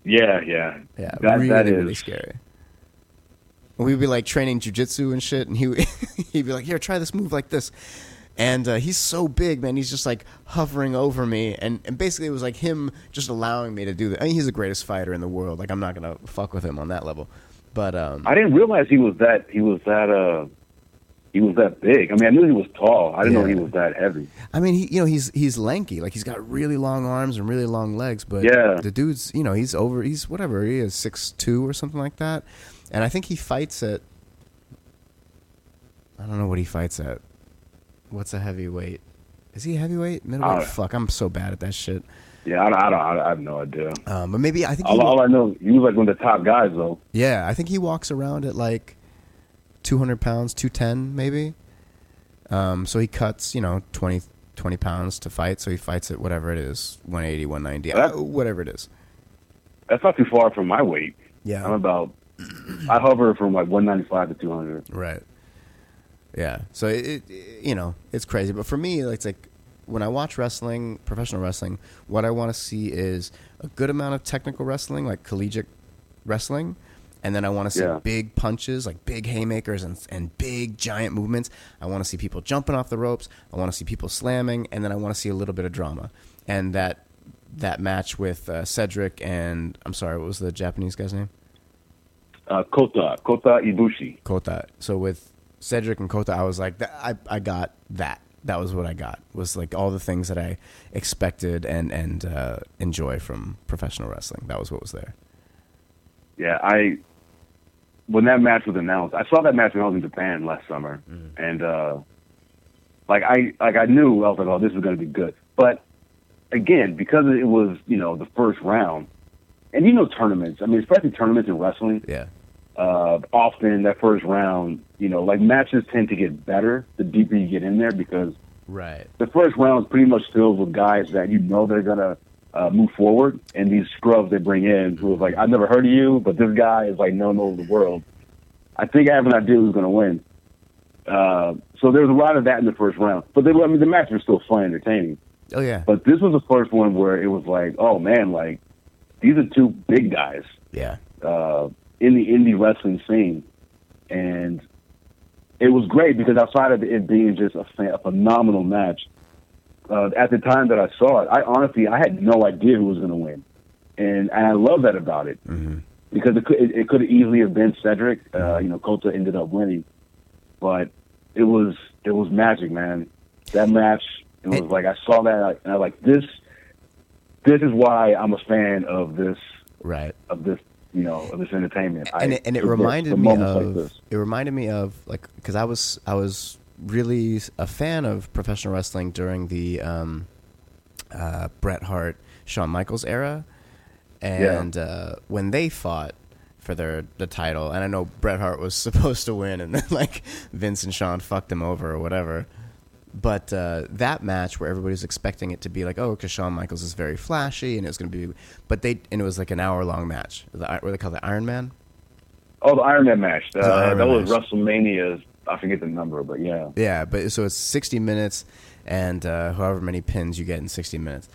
Yeah, yeah, Yeah, That really, that really scary. We'd be like training jujitsu and shit, and he he'd be like, "Here, try this move like this," and uh, he's so big, man. He's just like hovering over me, and, and basically it was like him just allowing me to do that. I mean, he's the greatest fighter in the world. Like I'm not gonna fuck with him on that level, but um, I didn't realize he was that. He was that. Uh, he was that big. I mean, I knew he was tall. I didn't know he was that heavy. I mean, he you know he's he's lanky, like he's got really long arms and really long legs, but Yeah. the dude's you know he's over he's whatever he is six two or something like that, and I think he fights at I don't know what he fights at. What's a heavyweight? Is he a heavyweight? Middleweight? Fuck, I'm so bad at that shit. Yeah, I don't. I, don't, I have no idea. Um, but maybe I think All, all I know, he was like one of the top guys, though. yeah, I think he walks around at like 200 pounds, 210 maybe. Um, so he cuts, you know, 20, 20 pounds to fight. So he fights at whatever it is, 180, 190, That- uh, whatever it is. That's not too far from my weight. Yeah. I'm about. I hover from like 195 to 200. Right. Yeah. So it, it, you know, it's crazy. But for me, it's like when I watch wrestling, professional wrestling, what I want to see is a good amount of technical wrestling, like collegiate wrestling, and then I want to see Yeah. big punches, like big haymakers and and big giant movements. I want to see people jumping off the ropes. I want to see people slamming, and then I want to see a little bit of drama. And that that match with uh, Cedric and I'm sorry, what was the Japanese guy's name? Uh, Kota, Kota Ibushi. Kota. So with Cedric and Kota, I was like, I I got that. That was what I got. Was like all the things that I expected and and uh, enjoy from professional wrestling. That was what was there. Yeah, I. when that match was announced, I saw that match when I was in Japan last summer, and uh, like I like I knew I was like, oh, this is going to be good. But again, because it was you know the first round, and you know tournaments. I mean, especially tournaments in wrestling. Yeah. Uh, often that first round, you know, like matches tend to get better the deeper you get in there because Right. the first round is pretty much filled with guys that you know they're gonna uh, move forward, and these scrubs they bring in who is like, I've never heard of you, but this guy is like known over the world. I think I have an idea who's gonna win. Uh, so there was a lot of that in the first round, but they, I mean, the match was still fun, entertaining. Oh yeah. But this was the first one where it was like, oh man, like these are two big guys Yeah. uh, in the indie wrestling scene, and it was great because outside of it being just a, a phenomenal match, uh, at the time that I saw it, I honestly I had no idea who was going to win, and and I love that about it Mm-hmm. because it could it, it could have easily have been Cedric. Uh, you know, Kota ended up winning, but it was it was magic, man. That match, it was like I saw that and I was like this. This is why I'm a fan of this Right. of this, you know, of this entertainment. and I- it, and it reminded me of like it reminded me of like because I was I was really a fan of professional wrestling during the um, uh, Bret Hart Shawn Michaels era, and uh, when they fought for their the title, and I know Bret Hart was supposed to win, and then like Vince and Shawn fucked him over or whatever. But uh, that match where everybody was expecting it to be like, oh, because Shawn Michaels is very flashy and it was going to be, but they and it was like an hour long match. The, what they call the Iron Man? Oh, the Iron Man match. Uh, Iron that Man was match. WrestleMania's. I forget the number, but yeah. Yeah, but so it's 60 minutes and uh, however many pins you get in 60 minutes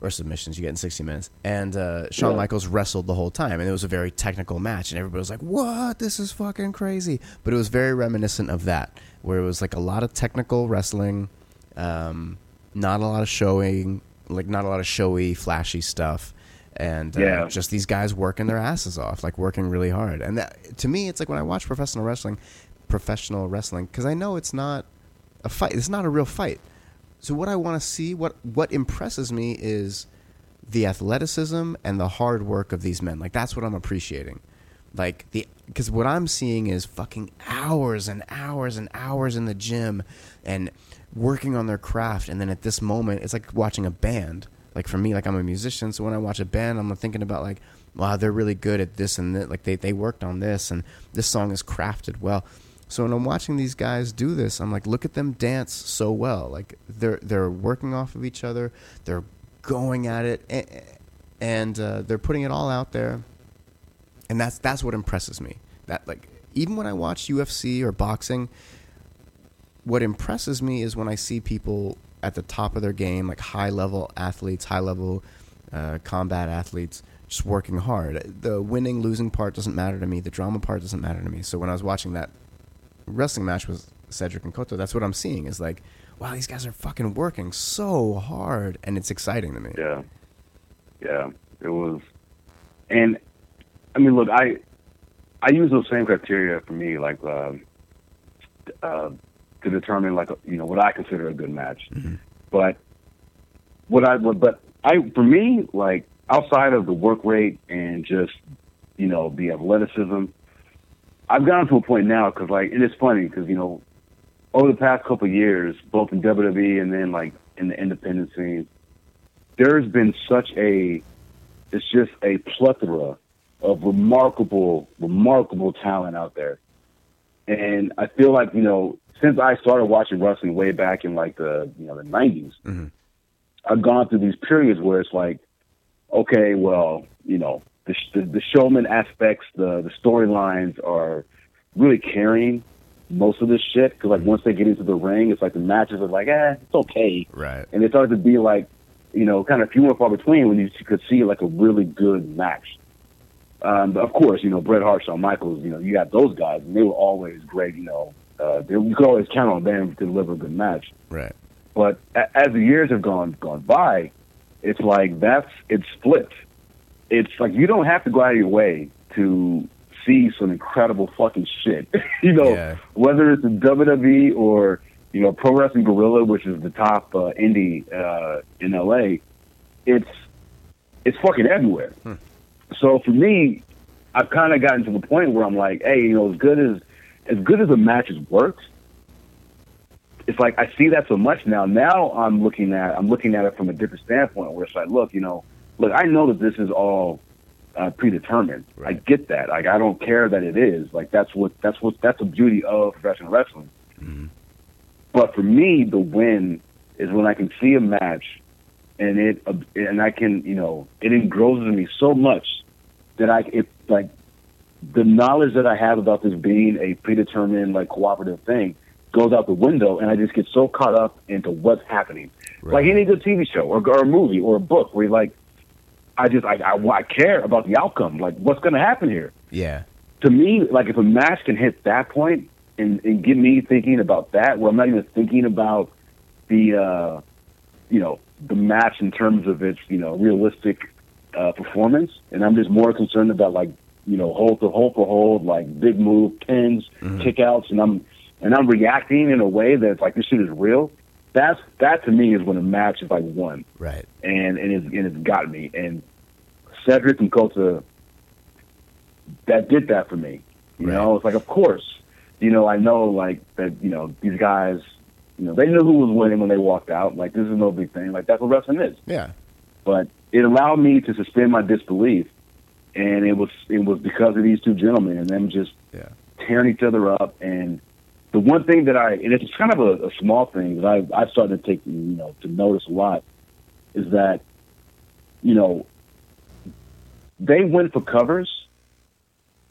or submissions you get in 60 minutes. And uh, Shawn Yeah. Michaels wrestled the whole time, and it was a very technical match, and everybody was like, "What? This is fucking crazy!" But it was very reminiscent of that, where it was like a lot of technical wrestling, um, not a lot of showing, like not a lot of showy, flashy stuff. And uh, Yeah. just these guys working their asses off, like working really hard. And that, to me, it's like when I watch professional wrestling, professional wrestling, because I know it's not a fight. It's not a real fight. So what I want to see, what what impresses me is the athleticism and the hard work of these men. Like that's what I'm appreciating. Like the because what I'm seeing is fucking hours and hours and hours in the gym and working on their craft. And then at this moment, it's like watching a band. Like for me, like I'm a musician, so when I watch a band, I'm thinking about like, wow, they're really good at this and that. Like they they worked on this, and this song is crafted well. So when I'm watching these guys do this, I'm like, look at them dance so well. Like they're they're working off of each other. They're going at it, a- and uh, they're putting it all out there. And that's that's what impresses me. That like even when I watch UFC or boxing, what impresses me is when I see people at the top of their game, like high level athletes, high level uh, combat athletes, just working hard. The winning, losing part doesn't matter to me. The drama part doesn't matter to me. So when I was watching that wrestling match with Cedric and Kota, that's what I'm seeing is like, wow, these guys are fucking working so hard, and it's exciting to me. Yeah, yeah, it was, and I mean, look, I I use those same criteria for me, like uh, uh, to determine like you know what I consider a good match. But what I but I for me like outside of the work rate and just you know the athleticism, I've gotten to a point now because like and it's funny because you know over the past couple of years, both in WWE and then like in the independent scene, there's been such a it's just a plethora of remarkable, remarkable talent out there. And I feel like, you know, since I started watching wrestling way back in like the, you know, the 90s, Mhm. I've gone through these periods where it's like, okay, well, you know, the, the, the showman aspects, the, the storylines are really carrying most of this shit. Because, like, once they get into the ring, it's like the matches are like, eh, it's okay Right. and it started to be like, you know, kind of few and far between when you could see like a really good match. Um, but of course, you know, Bret Hart, Shawn Michaels, you know, you got those guys, and they were always great. You know, uh, they, you could always count on them to deliver a good match. Right. But a, as the years have gone gone by, it's like that's it's split. It's like you don't have to go out of your way to see some incredible fucking shit. you know, Yeah. whether it's in WWE or you know Pro Wrestling Guerrilla, which is the top uh, indie uh, in LA. It's it's fucking everywhere. So for me, I've kind of gotten to the point where I'm like, hey, you know, as good as as good as the matches worked, it's like I see that so much now. Now I'm looking at I'm looking at it from a different standpoint, where it's like, look, you know, look, I know that this is all uh, predetermined. Right. I get that. Like I don't care that it is. Like that's what that's what that's the beauty of professional wrestling. But for me, the win is when I can see a match, and it uh, and I can you know it engrosses me so much that I it like the knowledge that I have about this being a predetermined like cooperative thing goes out the window, and I just get so caught up into what's happening. Like any good TV show or, or a movie or a book, where you're like, I just I, I, I care about the outcome, like what's going to happen here? Yeah. to me, like if a match can hit that point and, and get me thinking about that, where I'm not even thinking about the, uh, you know, the match in terms of its, you know, realistic uh, performance, and I'm just more concerned about like, you know, hold to hold for hold, like big move, pins, kickouts, and I'm and I'm reacting in a way that's like this shit is real. That's that to me is when a match is like won Right. and and it's, and it's got me. And Cedric and Kota, that did that for me. You Right. know, it's like, of course, you know, I know like that. You know, these guys, you know, they knew who was winning when they walked out. Like, this is no big thing. Like, that's what wrestling is. Yeah. But it allowed me to suspend my disbelief, and it was it was because of these two gentlemen and them just Yeah. tearing each other up. And the one thing that I, and it's kind of a, a small thing that I, I started to take, you know, to notice a lot is that, you know, they went for covers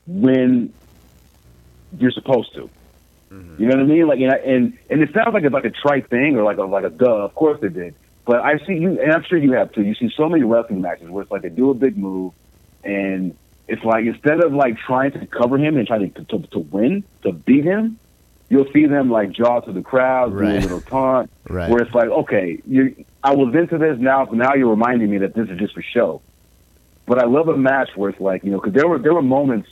when you're supposed to. Mm-hmm. You know what I mean? Like, and, I- and and it sounds like it's like a trite thing or like a like a duh. Of course they did, but I see you, and I'm sure you have too. You see so many wrestling matches where it's like they do a big move, and it's like instead of like trying to cover him and trying to to, to win to beat him, you'll see them like jaw to the crowd, do a Right. little taunt, Right. where it's like, okay, you, I was into this now, now you're reminding me that this is just for show. But I love a match where it's like, you know, because there were there were moments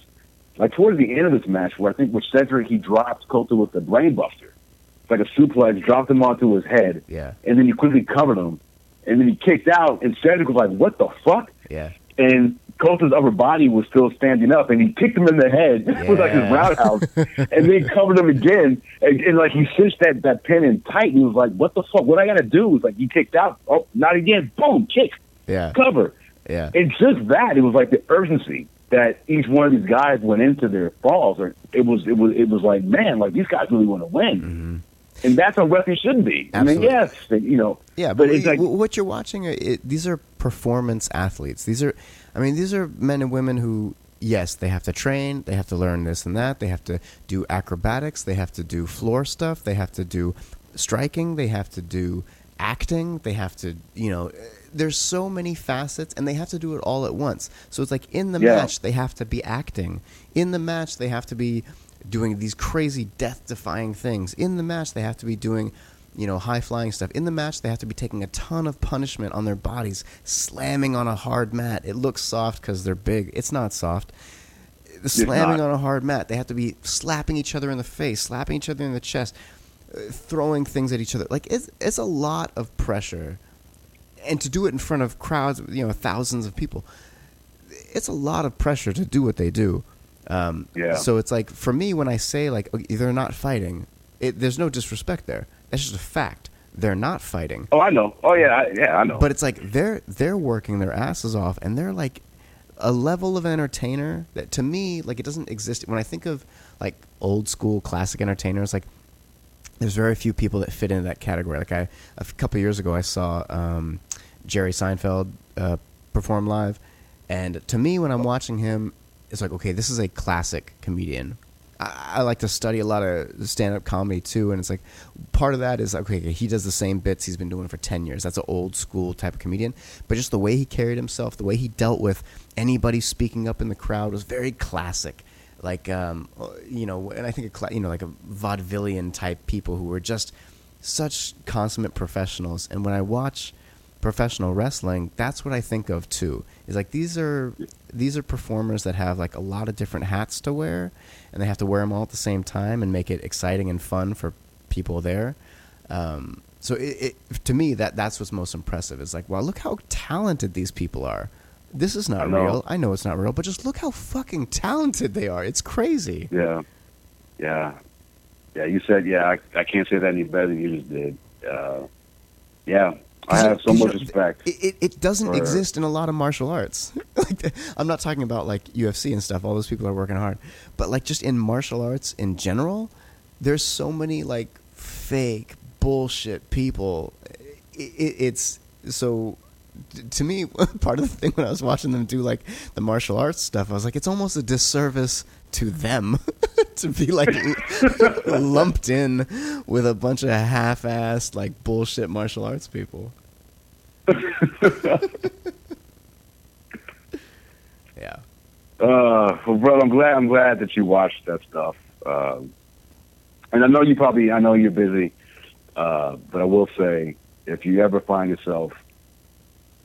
like towards the end of this match where I think with Cedric he dropped Kota with the brainbuster. It's like a suplex, dropped him onto his head, Yeah. and then he quickly covered him, and then he kicked out, and Cedric was like, "What the fuck?" Yeah. and Kota's upper body was still standing up, and he kicked him in the head with like his roundhouse, and then covered him again, and, and like he cinched that that pin in tight. And he was like, "What the fuck? What I gotta do?" It's like he kicked out. Oh, not again! Boom! Kick, Yeah. cover. Yeah. And just that, it was like the urgency that each one of these guys went into their falls. Or it was it was it was like, man, like these guys really want to win. Mm-hmm. And that's how wrestling should be. I mean, yes, you know, Yeah, but but, it's like what you're watching, uh, it, these are performance athletes. These are, I mean, these are men and women who, yes, they have to train, they have to learn this and that, they have to do acrobatics, they have to do floor stuff, they have to do striking, they have to do acting, they have to, you know, there's so many facets, and they have to do it all at once. So it's like in the Yeah. match, they have to be acting. In the match, they have to be doing these crazy death-defying things. In the match, they have to be doing you know, high flying stuff. In the match, they have to be taking a ton of punishment on their bodies, slamming on a hard mat. It looks soft because they're big. It's not soft. Slamming not. on a hard mat. They have to be slapping each other in the face, slapping each other in the chest, uh, throwing things at each other. Like it's it's a lot of pressure, and to do it in front of crowds, you know, thousands of people, it's a lot of pressure to do what they do. Um, Yeah. So it's like for me when I say like they're not fighting, it, there's no disrespect there. That's just a fact. They're not fighting. oh, I know, oh yeah, I, yeah, I know. But it's like they're they're working their asses off, and they're like a level of entertainer that to me like it doesn't exist. When I think of like old school classic entertainers, like there's very few people that fit into that category. Like I a couple years ago, I saw um, Jerry Seinfeld uh, perform live, and to me, when I'm watching him, it's like okay, this is a classic comedian. I, like to study a lot of stand-up comedy too, and it's like part of that is okay. He does the same bits he's been doing for ten years. That's an old school type of comedian, but just the way he carried himself, the way he dealt with anybody speaking up in the crowd was very classic like um, you know, and I think a you know like a vaudevillian type people who were just such consummate professionals. And when I watch professional wrestling, that's what I think of too. Is like these are these are performers that have like a lot of different hats to wear, and they have to wear them all at the same time and make it exciting and fun for people there. Um, so it, it, to me that that's what's most impressive. Is like, wow, look how talented these people are. this is not know. real. I know it's not real, but just look how fucking talented they are. It's crazy. Yeah, yeah, yeah. You said yeah. I, I can't say that any better than you just did. Uh, yeah, I have so much respect. It, it, it doesn't for- exist in a lot of martial arts. like, I'm not talking about like UFC and stuff. All those people are working hard, but like just in martial arts in general, there's so many like fake bullshit people. It, it, it's so to me part of the thing when I was watching them do like the martial arts stuff, I was like, it's almost a disservice to them to be like lumped in with a bunch of half-assed like bullshit martial arts people. yeah. Uh, well, brother, I'm glad. I'm glad that you watched that stuff. Um, and I know you probably. I know you're busy. Uh, but I will say, if you ever find yourself,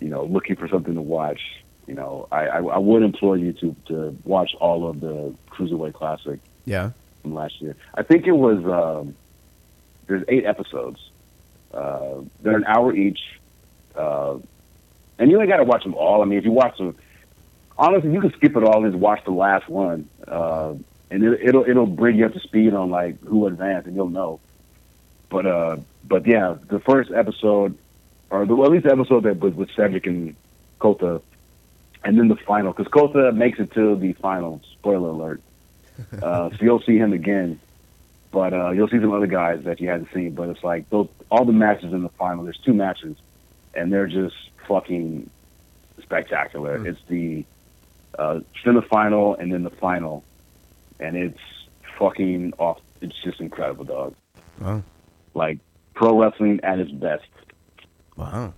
you know, looking for something to watch, you know, I, I, I would implore you to to watch all of the Cruiserweight Classic Yeah. from last year. I think it was. Um, there's eight episodes. Uh, they're an hour each, uh, and you ain't got to watch them all. I mean, if you watch them, honestly, you can skip it all and just watch the last one, uh, and it, it'll it'll bring you up to speed on like who advanced, and you'll know. But uh, but yeah, the first episode, or the, well, at least the episode that was with Cedric and Kota, and then the final, because Kota makes it to the final. Spoiler alert. Uh, so you'll see him again, but uh, you'll see some other guys that you hadn't seen. But it's like those, all the matches in the final. There's two matches, and they're just fucking spectacular. Mm. It's the uh, semifinal and then the final, and it's fucking off. It's just incredible, dog. Wow. Like pro wrestling at its best. Wow.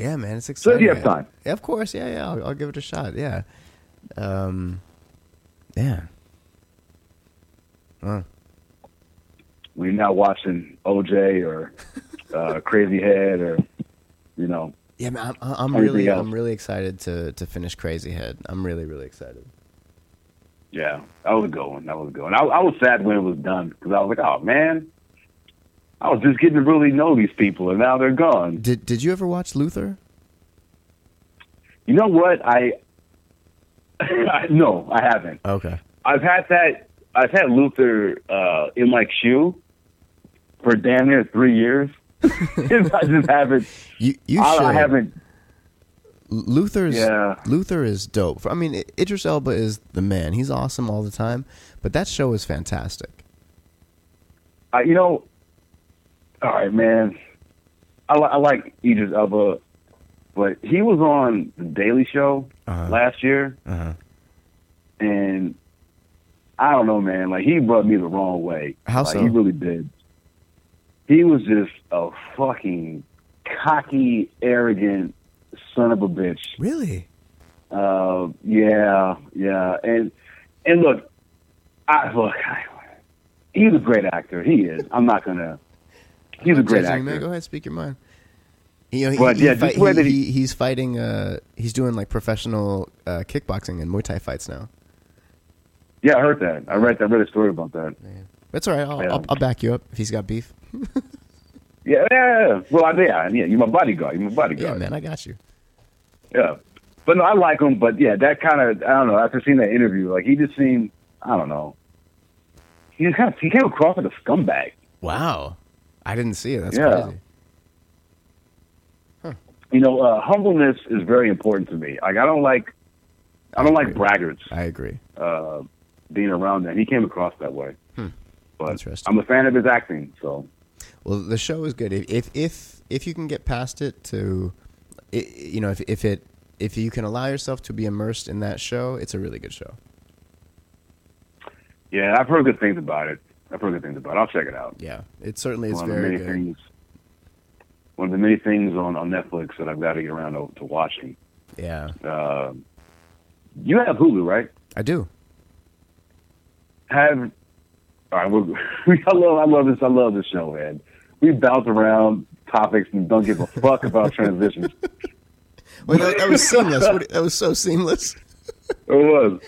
Yeah, man, it's So exciting. if you have time, Yeah, of course. Yeah, yeah. I'll, I'll give it a shot. Yeah. Um. Yeah. Wow. we're not watching OJ or uh, Crazy Head or you know Yeah, man. I'm, I'm really, else. I'm really excited to to finish Crazy Head. I'm really, really excited. Yeah, that was a good one. That was a good one. I, I was sad when it was done because I was like, oh man, I was just getting to really know these people, and now they're gone. Did Did you ever watch Luther? You know what? I, I no, I haven't. Okay. I've had that. I've had Luther uh, in my queue for damn near three years. I just haven't. You you I, should. I haven't. Luther's Yeah. Luther is dope. I mean, Idris Elba is the man. He's awesome all the time. But that show is fantastic. You know. All right, man. I, li- I like Idris Elba, but he was on the Daily Show Uh-huh. last year. Uh-huh. and I don't know, man. Like he rubbed me the wrong way. How like, so? He really did. He was just a fucking cocky, arrogant son of a bitch. Really? Uh, yeah, yeah, and and look, I look. I, he's a great actor. He is. I'm not gonna. He's a great Judging, man. actor. Go ahead, speak your mind. You know, he, But, he yeah, fight- just the way he- he- he- he's fighting. Uh, he's doing like professional uh, kickboxing and Muay Thai fights now. Yeah, I heard that. I read. I read a story about that. That's all right. I'll, Yeah. I'll, I'll back you up if he's got beef. Yeah, yeah. yeah. Well, I, yeah, yeah. You're my bodyguard. You're my bodyguard. Yeah, man, I got you. Yeah. But no, I like him. But yeah, that kind of I don't know. After seeing that interview, like he just seemed I don't know. He just kind of he came across like a scumbag. Wow, I didn't see it. That's Yeah. crazy. You know, uh, humbleness is very important to me. Like I don't like I don't like braggarts I agree. uh, being around that, He came across that way. Hmm. But Interesting. I'm a fan of his acting. So Well, the show is good. If if if, if you can get past it to, you know, if if it if you can allow yourself to be immersed in that show, it's a really good show. yeah, I've heard good things about it. I've heard good things about it. I'll check it out. Yeah, it certainly is one of the very many good. things. One of the many things on, on Netflix that I've got to get around to, to watching. Yeah, Uh, you have Hulu, right? I do. have all right. We're, I love I love this I love this show, man. We bounce around topics and don't give a fuck about transitions. Well, that, that was seamless. That was so seamless. It was.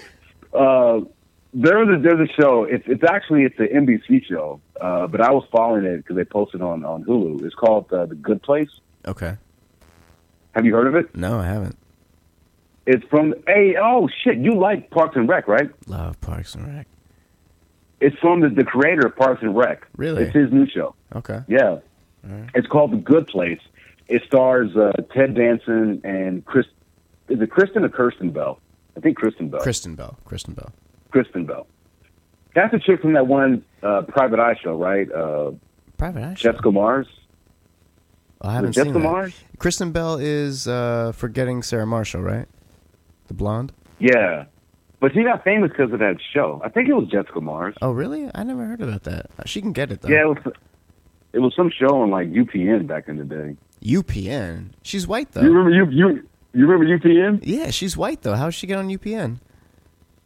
Uh, there's a there's a show. It's it's actually it's an NBC show, uh, but I was following it because they posted on on Hulu. It's called uh, The Good Place. Okay. Have you heard of it? No, I haven't. It's from hey oh shit you like Parks and Rec right? Love Parks and Rec. It's from the, the creator of Parks and Rec. Really? It's his new show. Okay. Yeah. Alright. It's called The Good Place. It stars uh, Ted Danson and Chris. Is it Kristen or Kirsten Bell? I think Kristen Bell. Kristen Bell. Kristen Bell. Kristen Bell. That's the chick from that one uh, Private Eye show, right? Uh, Private Eye. Show. Jessica Mars. Oh, I haven't it seen Jessica that. Mars? Kristen Bell is uh, forgetting Sarah Marshall, right? The blonde. Yeah. But she got famous because of that show. I think it was Jessica Mars. Oh, really? I never heard about that. Uh, She can get it though. Yeah, it was, it was some show on like UPN back in the day. UPN. She's white though. You remember you you you remember UPN? yeah, she's white though. How does she get on UPN?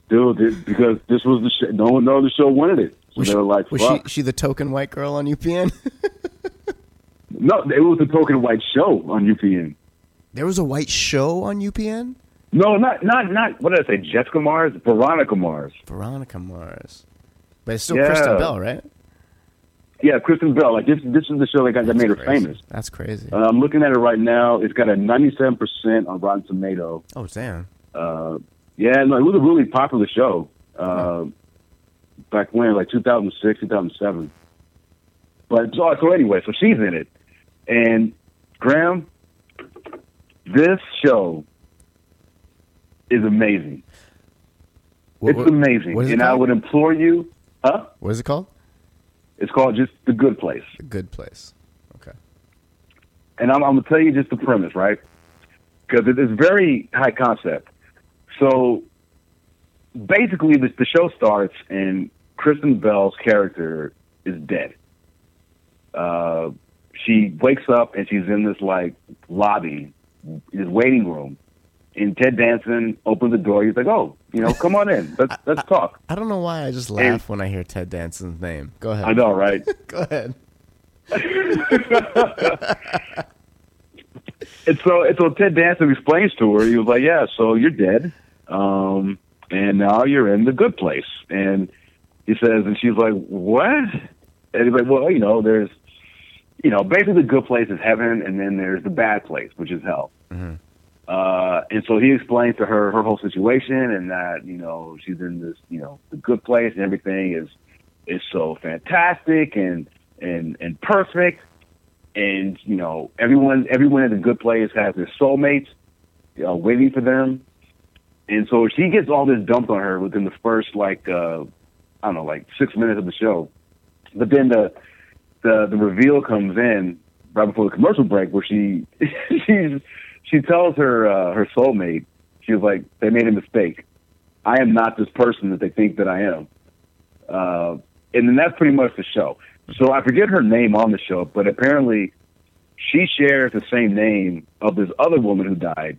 Dude, because this was the show. No one, no other show wanted it. So Was they she, were like, was "Fuck." she she the token white girl on UPN? No, it was a token white show on UPN. there was a white show on UPN. No, not not not. What did I say? Jessica Mars, Veronica Mars. Veronica Mars. But it's still Yeah. Kristen Bell, right? Yeah, Kristen Bell. Like this, this is the show that, got, that made her famous. That's crazy. Uh, I'm looking at it right now. It's got a 97 percent on Rotten Tomato. oh damn. Uh, yeah, no, it was a really popular show uh, back when, like 2006, 2007. But so, so anyway, so she's in it, and Grahm, this show is amazing. What- it's what- amazing, what it and I would implore you. Huh? What is it called? It's called just The Good Place, The Good Place. Okay. and I'm, I'm gonna tell you just the premise, right? Because it is very high concept. So basically, the, the show starts, and Kristen Bell's character is dead. Uh, she wakes up and she's in this like lobby, this waiting room, and Ted Danson opens the door. He's like, "Oh, you know, come on in. Let's let's talk." I don't know why I just laugh when I hear Ted Danson's name. Go ahead. I know, right? Go ahead. And so, and so Ted Danson explains to her, he was like, "Yeah, so you're dead, um, and now you're in the good place." And he says, and she's like, "What?" And he's like, "Well, you know, there's, you know, basically the good place is heaven, and then there's the bad place, which is hell." Mhm. Uh, and so he explains to her her whole situation, and that you know she's in this, you know, the good place, and everything is is so fantastic and and and perfect and you know everyone everyone in the good place has their soulmates you know, waiting for them and so she gets all this dumped on her within the first like uh i don't know like six minutes of the show. But then the the the reveal comes in right before the commercial break where she she's she tells her uh her soulmate she was like they made a mistake. I am not this person that they think that i am. Uh and then that's pretty much the show. So I forget her name on the show, but apparently she shares the same name of this other woman who died,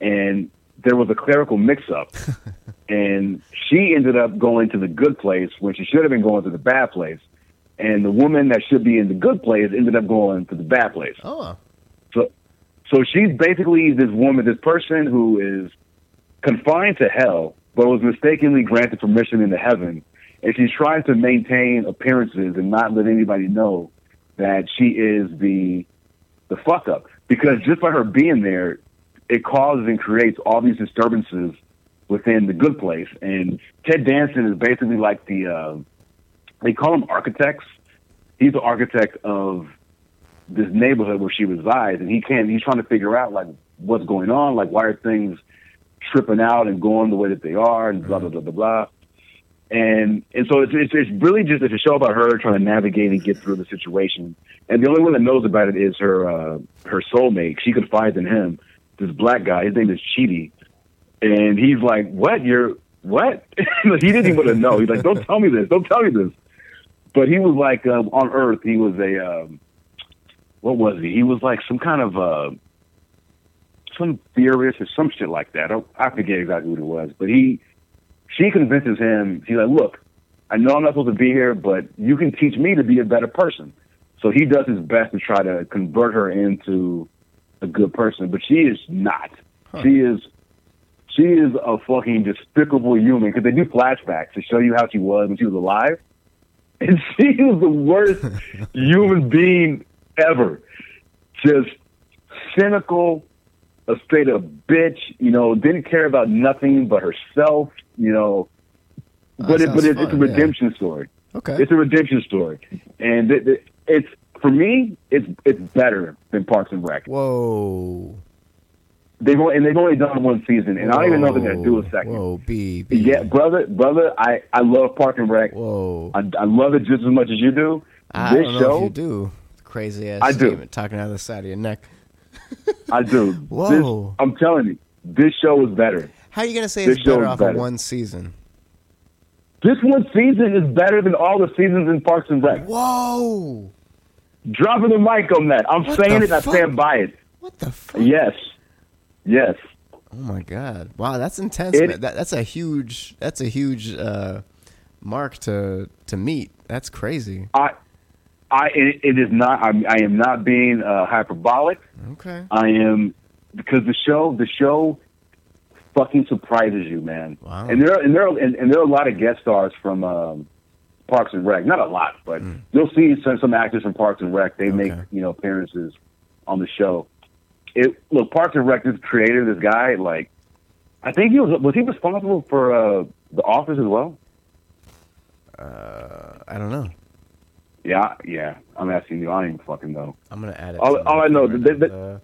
and there was a clerical mix-up, and she ended up going to the good place when she should have been going to the bad place, and the woman that should be in the good place ended up going to the bad place. Oh. So, so she's basically this woman, this person who is confined to hell, but was mistakenly granted permission into heaven, and she's trying to maintain appearances and not let anybody know that she is the the fuck up. Because just by her being there, it causes and creates all these disturbances within the good place. And Ted Danson is basically like the uh, they call him architects. He's the architect of this neighborhood where she resides, and he can't. He's trying to figure out like what's going on, like why are things tripping out and going the way that they are, and blah blah blah blah blah. And and so it's, it's it's really just it's a show about her trying to navigate and get through the situation. And the only one that knows about it is her uh, her soulmate. She confides in him. This black guy, his name is Chidi, and he's like, "What? You're what?" he didn't even want to know. He's like, "Don't tell me this. Don't tell me this." But he was like um, on Earth. He was a um, what was he? He was like some kind of uh, some theorist or some shit like that. I, I forget exactly what it was, but he she convinces him. She's like, "Look, I know I'm not supposed to be here, but you can teach me to be a better person." So he does his best to try to convert her into a good person, but she is not. She is she is a fucking despicable human because they do flashbacks to show you how she was when she was alive, and she is the worst human being ever. Just cynical, a straight up bitch. You know, didn't care about nothing but herself. You know, Oh, but it, but it, it's a fun, yeah. redemption story. Okay. It's a redemption story, and it, it, it's for me, it's it's better than Parks and Rec. Whoa. They've only, and they've only done one season, and I don't even know if they're gonna do a second. Whoa, B, B. Yeah, brother, brother, I I love Park and Rec. Whoa. I, I love it just as much as you do. I this show, you do. Crazy ass I do. talking out of the side of your neck. I do. Whoa. This, I'm telling you, this show is better. How are you going to say This it's better off of better. one season? This one season is better than all the seasons in Parks and Rec. Whoa. Dropping the mic on that. I'm What saying it. I stand by it. What the fuck? Yes, yes. Oh my god! Wow, that's intense. It- man. That, that's a huge. That's a huge uh, mark to to meet. That's crazy. I, I. It, it is not. I'm, I am not being uh, hyperbolic. Okay. I am because the show. The show fucking surprises you, man. Wow. And there, and there, and, and there are a lot of guest stars from um, Parks and Rec. Not a lot, but you'll see some, some actors from Parks and Rec. They make Hmm. You know appearances on the show. It look Parks and Rec. This creator, this guy, like I think he was was he responsible for uh, the Office as well. Uh, I don't know. Yeah, yeah. I'm asking you. I don't even fucking know. I'm gonna add it. All- all I know, right they- now. Uh,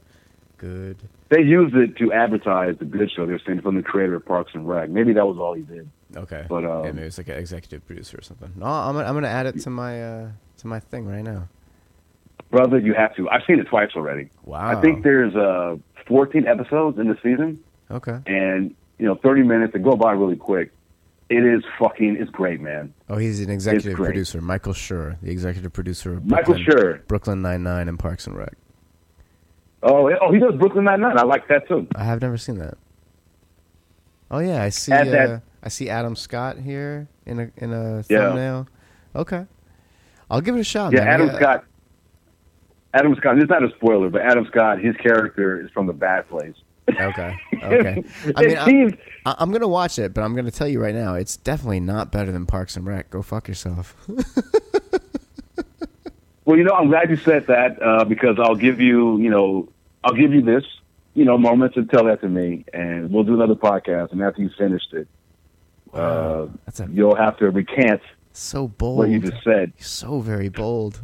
good. They used it to advertise the Good Show. They were saying from the creator of Parks and Rec. Maybe that was all he did. Okay. But, um, yeah, maybe it's like an executive producer or something. No, I'm gonna, I'm gonna add it to my uh, to my thing right now. Brother, you have to. I've seen it twice already. Wow. I think there's uh, 14 episodes in the season, Okay. and you know, 30 minutes. They go by really quick. It is fucking. It's great, man. Oh, he's an executive producer, Michael Schur, the executive producer of Michael Brooklyn, Schur. Brooklyn Nine Nine, and Parks and Rec. Oh, oh, he does Brooklyn Nine Nine. I like that too. I have never seen that. Oh yeah, I see. Add Uh, that- I see Adam Scott here in a in a Yeah. thumbnail. Okay, I'll give it a shot. Yeah, man. Adam I- Scott. Adam Scott. It's not a spoiler, but Adam Scott. His character is from The Bad Place. Okay. Okay. I mean, I, seems- I, I'm gonna watch it, but I'm gonna tell you right now, it's definitely not better than Parks and Rec. Go fuck yourself. Well, you know, I'm glad you said that uh, because I'll give you, you know, I'll give you this, you know, moment to tell that to me, and we'll do another podcast. And after you finished it, uh, a, you'll have to recant so bold. what you just said. so very bold.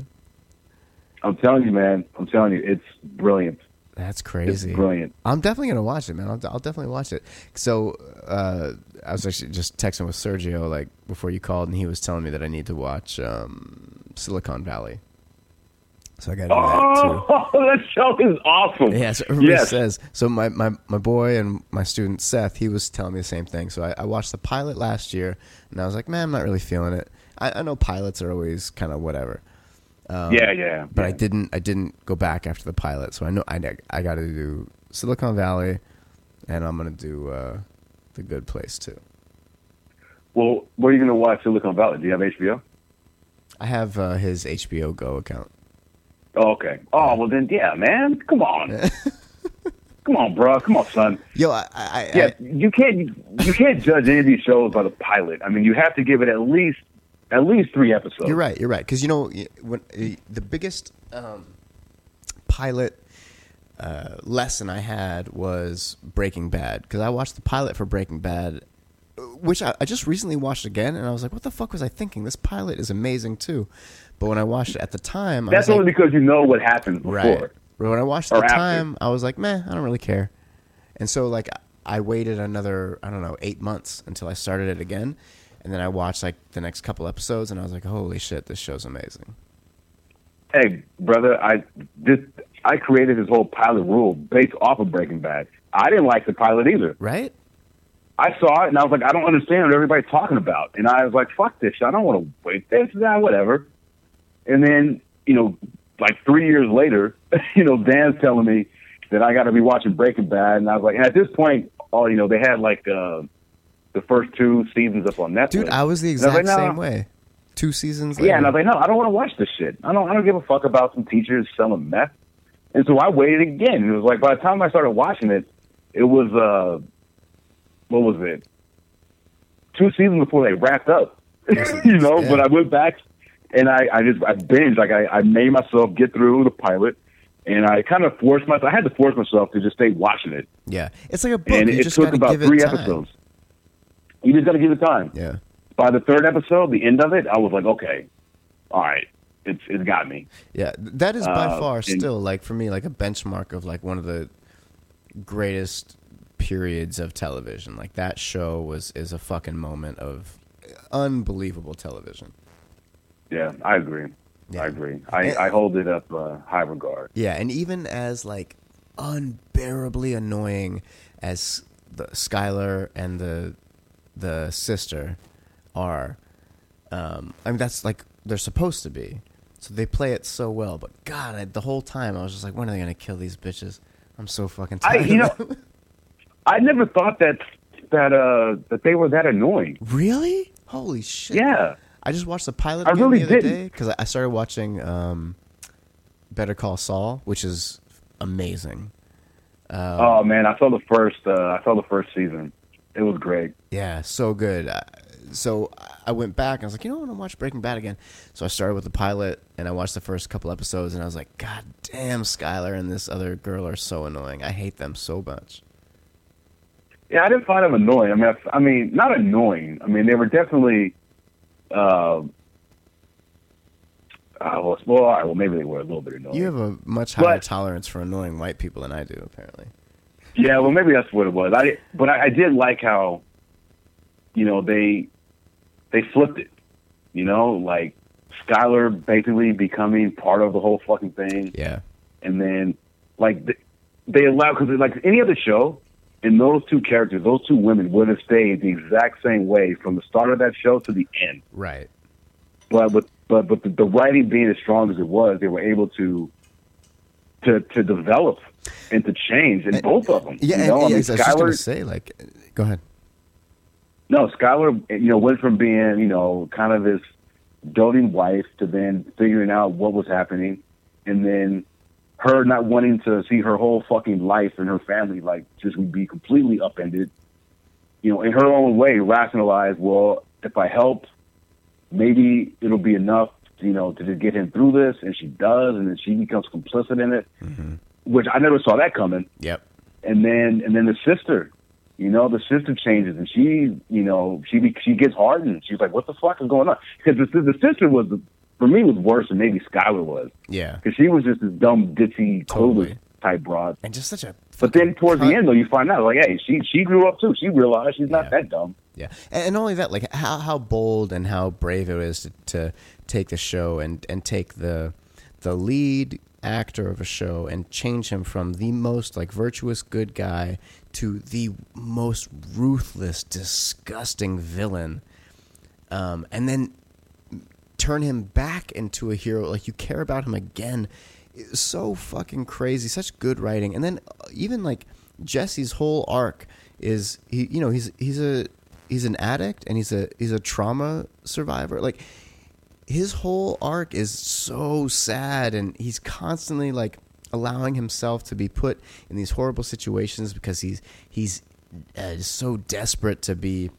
I'm telling you, man. I'm telling you, it's brilliant. That's It's crazy. brilliant. I'm definitely gonna watch it, man. I'll, I'll definitely watch it. So uh, I was actually just texting with Sergio like before you called, and he was telling me that I need to watch um, Silicon Valley. So I got to do that too. Oh, that show is awesome. Yeah, so everybody Yes. says. So my, my, my boy and my student Seth, he was telling me the same thing. So I, I watched the pilot last year, and I was like, man, I'm not really feeling it. I, I know pilots are always kind of whatever. Um, yeah, yeah. but I didn't I didn't go back after the pilot, so I know I I got to do Silicon Valley, and I'm gonna do uh, the Good Place too. Well, where are you going to watch Silicon Valley? Do you have HBO? I have uh, his HBO Go account. Okay. Oh, well then, yeah, man. Come on. Come on, bro. Come on, son. Yo, I, I, I Yeah, you can't you can't judge any of these shows by the pilot. I mean, you have to give it at least at least three episodes. You're right. You're right. Because you know when the biggest um, pilot uh, lesson I had was Breaking Bad. Because I watched the pilot for Breaking Bad, which I, I just recently watched again, and I was like, "What the fuck was I thinking? This pilot is amazing too." But when I watched it at the time, I That's was like, only because you know what happened before. Right. But when I watched at the after. time, I was like, meh, I don't really care. And so like I waited another, I don't know, eight months until I started it again. And then I watched like the next couple episodes and I was like, holy shit, this show's amazing. Hey, brother, I this I created this whole pilot rule based off of Breaking Bad. I didn't like the pilot either. Right? I saw it and I was like, I don't understand what everybody's talking about. And I was like, fuck this shit. I don't want to wait this, that, ah, whatever. And then, you know, like three years later, you know, Dan's telling me that I got to be watching Breaking Bad. And I was like, and at this point, all, you know, they had like uh, the first two seasons up on Netflix. Dude, I was the I was exact like, no. same way. Two seasons later. Yeah, and I was like, no, I don't want to watch this shit. I don't. I don't give a fuck about some teachers selling meth. And so I waited again. It was like by the time I started watching it, it was uh, what was it? Two seasons before they wrapped up. you know, Yeah. but I went back and I, I just I binged like I, I made myself get through the pilot, and I kind of forced myself. I had to force myself to just stay watching it, Yeah, it's like a book. and you it just took about give three episodes. You just got to give it time. Yeah, By the third episode, the end of it, I was like, okay, all right, it's it's got me. yeah. That is by Uh, far and- still like for me like a benchmark of like one of the greatest periods of television. Like that show was is a fucking moment of unbelievable television. Yeah, I agree. Yeah. I agree. I, And- I hold it up uh, high regard. Yeah, and even as like unbearably annoying as the Skyler and the the sister are, um, I mean that's like they're supposed to be. So they play it so well. But God, I, the whole time I was just like, when are they gonna kill these bitches? I'm so fucking tired. I, you know, of them. I never thought that that uh that they were that annoying. really? Holy shit! Yeah. I just watched the pilot I really the other didn't. day because I started watching um, Better Call Saul, which is amazing. Um, oh man, I saw the first. Uh, I saw the first season. It was great. Yeah, so good. I- So I went back and I was like, you know, what I want to watch Breaking Bad again. So I started with the pilot and I watched the first couple episodes and I was like, God damn, Skyler and this other girl are so annoying. I hate them so much. Yeah, I didn't find them annoying. I mean, I, I mean, not annoying. I mean, they were definitely. Uh, uh, well, well, all right, well, maybe they were a little bit annoying. You have a much higher But- tolerance for annoying white people than I do, apparently. Yeah, well, maybe that's what it was. I but I, I did like how, you know, they they flipped it. You know, like Skyler basically becoming part of the whole fucking thing, Yeah. and then like they, they allow because like any other show, and those two characters, those two women would have stayed the exact same way from the start of that show to the end. Right. But but but but the, the writing being as strong as it was, they were able to to to develop and to change in both of them. Yeah, you know? yeah, I mean, I was just going Skyler- to say, like, go ahead. No, Skyler, you know, went from being, you know, kind of this doting wife to then figuring out what was happening, and then her not wanting to see her whole fucking life and her family like just be completely upended. You know, in her own way, rationalize. Well, if I help, maybe it'll be enough, you know, to just get him through this, and she does, and then she becomes complicit in it, mm-hmm. which I never saw that coming Yep. and then and then the sister, you know, the sister changes and she, you know, she be, she gets hardened. She's like, "What the fuck is going on?" Because the, the sister was for me was worse than maybe Skyler was Yeah. because she was just this dumb ditzy Totally. clueless type broad. And just such a. But then towards cunt. the end though, you find out like, hey, she she grew up too. She realized she's not Yeah. that dumb. Yeah, and, and only that, like how how bold and how brave it is to, to take the show and and take the the lead actor of a show and change him from the most like virtuous good guy to the most ruthless, disgusting villain, um, and then turn him back into a hero. Like you care about him again. It's so fucking crazy. Such good writing. And then uh, even like Jesse's whole arc is he. You know he's he's a he's an addict and he's a he's a trauma survivor. Like his whole arc is so sad and he's constantly like allowing himself to be put in these horrible situations because he's he's uh, so desperate to be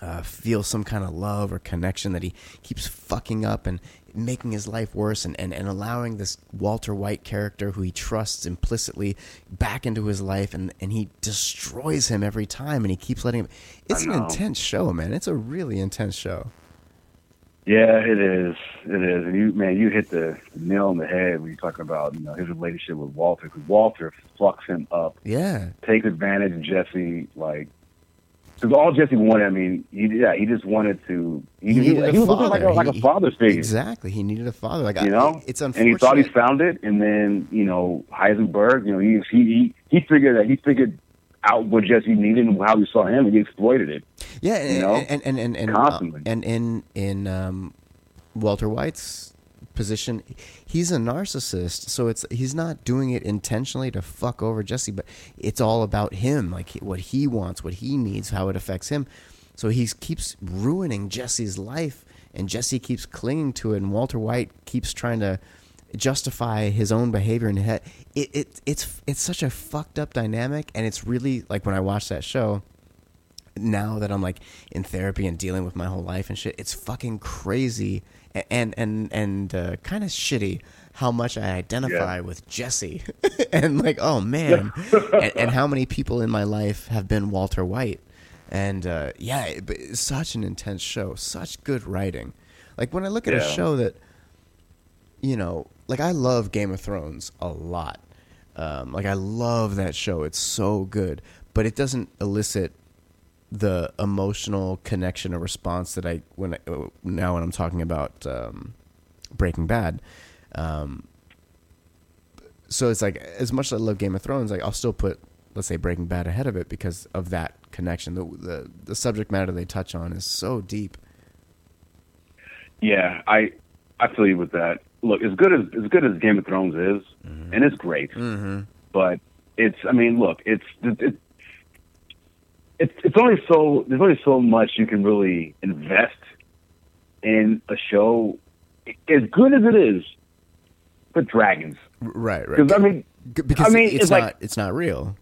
uh, feel some kind of love or connection that he keeps fucking up and making his life worse and, and, and allowing this Walter White character who he trusts implicitly back into his life and, and he destroys him every time and he keeps letting him it's an intense show man. It's a really intense show. Yeah, it is. It is. And you, man, you hit the nail on the head when you're talking about you know his relationship with Walter because Walter fucks him up. Yeah. Takes advantage of Jesse, like, because all Jesse wanted, I mean, he, yeah, he just wanted to, he, He he, he was looking like a, father. like a father figure, exactly he needed a father like I, you know? it's and he thought he found it, and then, you know, Heisenberg, you know, he, he, he, figured that he figured out what Jesse needed and how he saw him, and he exploited it. Yeah, and you know? and and and and, Constantly. uh, and in in um, Walter White's position, he's a narcissist, so it's he's not doing it intentionally to fuck over Jesse, but it's all about him, like what he wants, what he needs, how it affects him. So he keeps ruining Jesse's life, and Jesse keeps clinging to it, and Walter White keeps trying to justify his own behavior and. It, it it's it's such a fucked up dynamic, and it's really like when I watch that show now that I'm like in therapy and dealing with my whole life and shit, it's fucking crazy and and and uh, kind of shitty how much I identify Yeah. with Jesse, and like, oh man, and, and how many people in my life have been Walter White, and uh, yeah, it, such an intense show, such good writing. Like when I look at a show that, you know, like I love Game of Thrones a lot. Um, like I love that show; it's so good, but it doesn't elicit the emotional connection or response that I when I, uh, now when I'm talking about um, Breaking Bad. Um, so it's like as much as I love Game of Thrones, like I'll still put let's say Breaking Bad ahead of it because of that connection. The the, the subject matter they touch on is so deep. Yeah, I I feel you with that. Look, as good as as good as Game of Thrones is, and it's great, Mm-hmm. but it's I mean, look, it's it, it's it's only so there's only so much you can really invest in a show, as good as it is, for dragons. Right, right. Because I mean, because I mean, it's, it's not like- it's not real.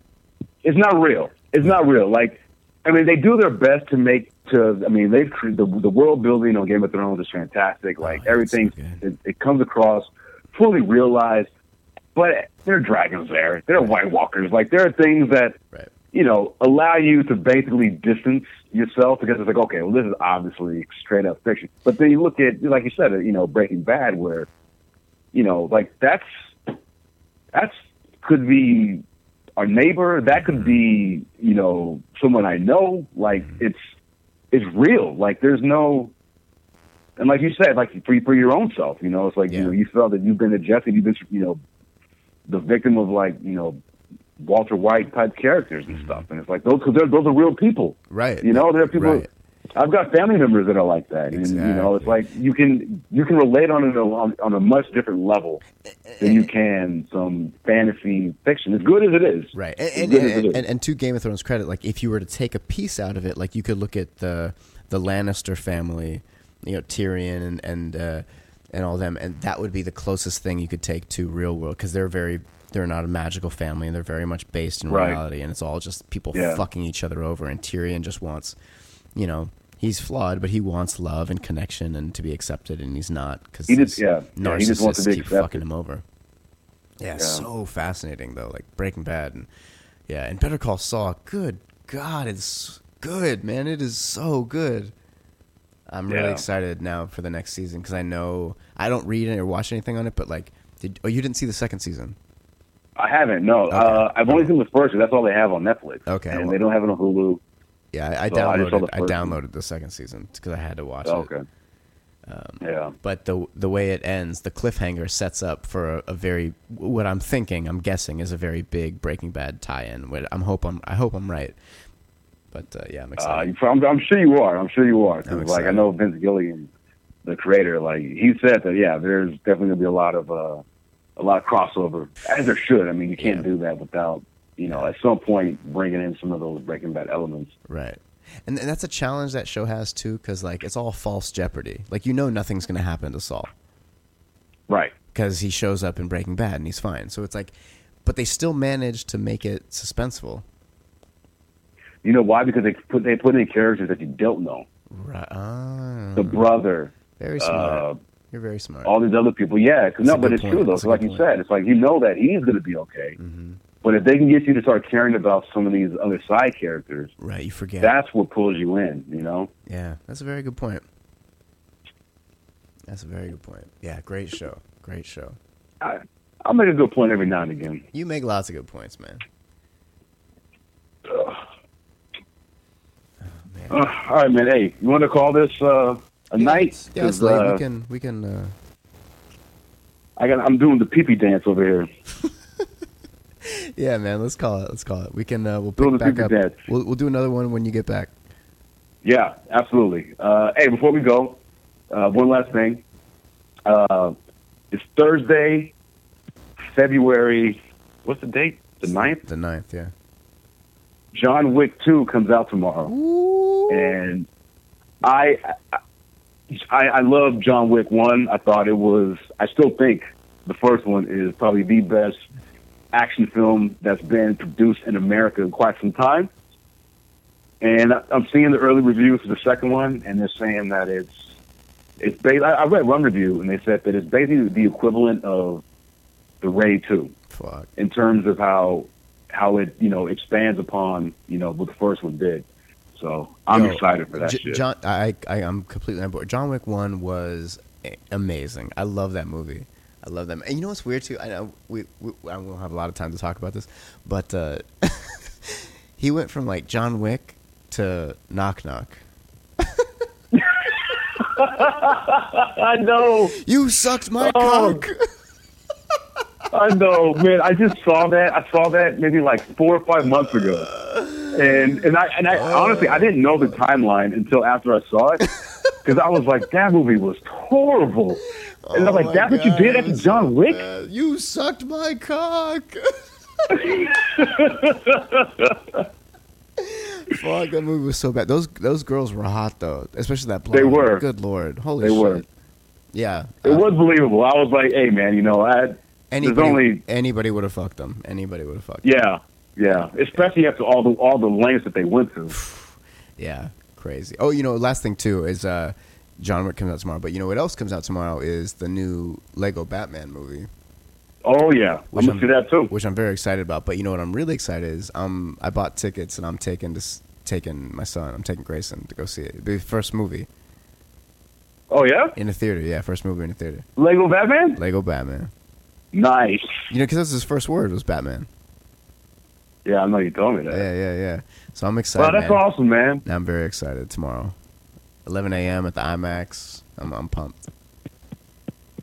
it's not real. It's not real. Like, I mean, they do their best to make to. I mean, they've the the world building on Game of Thrones is fantastic. Oh, like Oh, everything, so it, it comes across fully realized. But there are dragons there. There are White Walkers. Like there are things that Right. You know allow you to basically distance yourself because it's like, okay, well, this is obviously straight up fiction. But then you look at, like you said, you know, Breaking Bad, where you know, like that's that's could be our neighbor. That could be, you know, someone I know. Like mm-hmm. it's it's real. Like there's no and like you said, like for for your own self, you know, it's like Yeah. you know, you felt that you've been a Jesse, you've been you know the victim of like, you know, Walter White type characters and stuff. And it's like those cause they're, those are real people. Right. You know, there are people Right. I've got family members that are like that, and you know, it's like you can you can relate on a on, on a much different level than you can some fantasy fiction, as good as it is. Right, and and, good as it and, is. and and to Game of Thrones credit, like if you were to take a piece out of it, like you could look at the the Lannister family, you know Tyrion and and uh, and all them, and that would be the closest thing you could take to real world because they're very they're not a magical family and they're very much based in Right. reality, and it's all just people Yeah. fucking each other over, and Tyrion just wants, you know. He's flawed, but he wants love and connection and to be accepted, and he's not because He just- yeah. Yeah, he just wants to be keep accepted. fucking him over. Yeah, Yeah. so fascinating though, like Breaking Bad and yeah, and Better Call Saul. Good God, it's good, man. It is so good. I'm really excited now for the next season because I know I don't read or watch anything on it, but like, did oh you didn't see the second season? I haven't. No, uh, I've only seen the first. That's all they have on Netflix. Okay, and well- they don't have it on Hulu. Yeah, I, I So I downloaded. the I, downloaded the second season because I had to watch Oh, it. okay. Um, Yeah. But the the way it ends, the cliffhanger sets up for a, a very what I'm thinking, I'm guessing, is a very big Breaking Bad tie-in. What I'm hope I'm I hope I'm right. But uh, yeah, I'm Uh, excited. you- I'm, I'm sure you are. I'm sure you are. Like I know Vince Gilligan, the creator, like he said that yeah, there's definitely gonna be a lot of uh, a lot of crossover, as there should. I mean, you can't Yeah. do that without you know at some point bringing in some of those Breaking Bad elements. Right. And, and that's a challenge that show has too, because like it's all false jeopardy. Like you know nothing's going to happen to Saul Right. because he shows up in Breaking Bad and he's fine. So it's like, but they still manage to make it suspenseful. You know why? Because they put they put in characters that you don't know. Right. Ah, The brother, very smart. uh, You're very smart. all these other people. Yeah, 'cause- That's no, but it's point. true though. That's like you point. said, it's like you know that he's going to be okay. hmm But if they can get you to start caring about some of these other side characters, Right. You forget. that's what pulls you in. You know. yeah. That's a very good point. That's a very good point. Yeah. Great show. Great show. I, I'll make a good point every now and again. You make lots of good points, man. Ugh. Oh, man. Uh, all right, man. Hey, you want to call this uh, a night? Yeah, it's late. uh, we can. We can. Uh, I got. I'm doing the pee pee dance over here. Yeah, man. Let's call it. Let's call it. We can. Uh, we'll pick back up. Dance. We'll we'll do another one when you get back. Yeah, absolutely. Uh, hey, before we go, uh, one last thing. Uh, it's Thursday, February. What's the date? The 9th? The ninth. Yeah. John Wick 2 comes out tomorrow. Ooh. And I, I, I love John Wick 1. I thought it was, I still think the first one is probably the best action film that's been produced in America in quite some time. And I- I'm seeing the early reviews for the second one, and they're saying that it's it's based. I, I read one review and they said that it's basically the equivalent of the Raid Two Fuck. in terms of how how it you know expands upon you know what the first one did. So I'm Yo, excited for that J- shit. John, I, I, I'm completely on board. John Wick One was amazing. I love that movie. I love them. And you know what's weird too? I know we, we I won't have a lot of time to talk about this, but uh, he went from like John Wick to Knock Knock. I know, You sucked my Oh. cock. I know, man. I just saw that. I saw that maybe like four or five months ago, and and I and I honestly I didn't know the timeline until after I saw it because I was like that movie was horrible, and I'm Oh like my that's what you God, did after John oh, Wick. bad. You sucked my cock. Fuck, that movie was so bad. Those those girls were hot though, especially that blonde. They were. Good lord, holy They shit. were. Yeah, It was believable. I was like, hey man, you know, I anybody only- anybody would have fucked them. Anybody would have fucked. them. Yeah. Especially after all the all the lengths that they went to. Yeah, crazy. Oh, you know, last thing too is uh, John Wick comes out tomorrow. But you know what else comes out tomorrow is the new Lego Batman movie. Oh yeah, Which I'm I'm- gonna see that too. which I'm very excited about. But you know what I'm really excited is um I bought tickets and I'm taking this taking my son. I'm taking Grayson to go see it. The first movie Oh yeah, in the theater. Yeah, first movie in the theater. Lego Batman. Lego Batman. Nice. You know, because that's his first word was Batman. Yeah, I know you told me that. Yeah, yeah, yeah. So I'm excited. Wow, that's man. awesome, man. I'm very excited tomorrow. 11 a.m. at the IMAX. I'm, I'm pumped.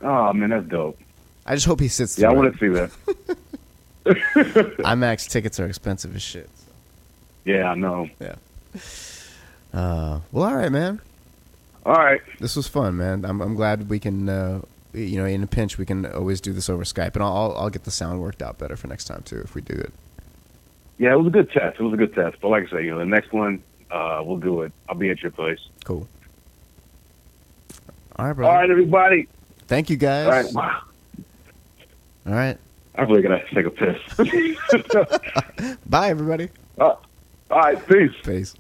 Oh man, that's dope. I just hope he sits. Yeah, I want to see that. IMAX tickets are expensive as shit. Yeah, I know. Yeah. Uh, well, all right, man. All right. This was fun, man. I'm, I'm glad we can, uh, you know, in a pinch, we can always do this over Skype, and I'll, I'll get the sound worked out better for next time too if we do it. Yeah, it was a good test. It was a good test. But like I say, you know, the next one, uh, we'll do it. I'll be at your place. Cool. All right, bro. All right, everybody. Thank you, guys. All right. Wow. All right. I'm really gonna take a piss. Bye, everybody. All right. Peace. Peace.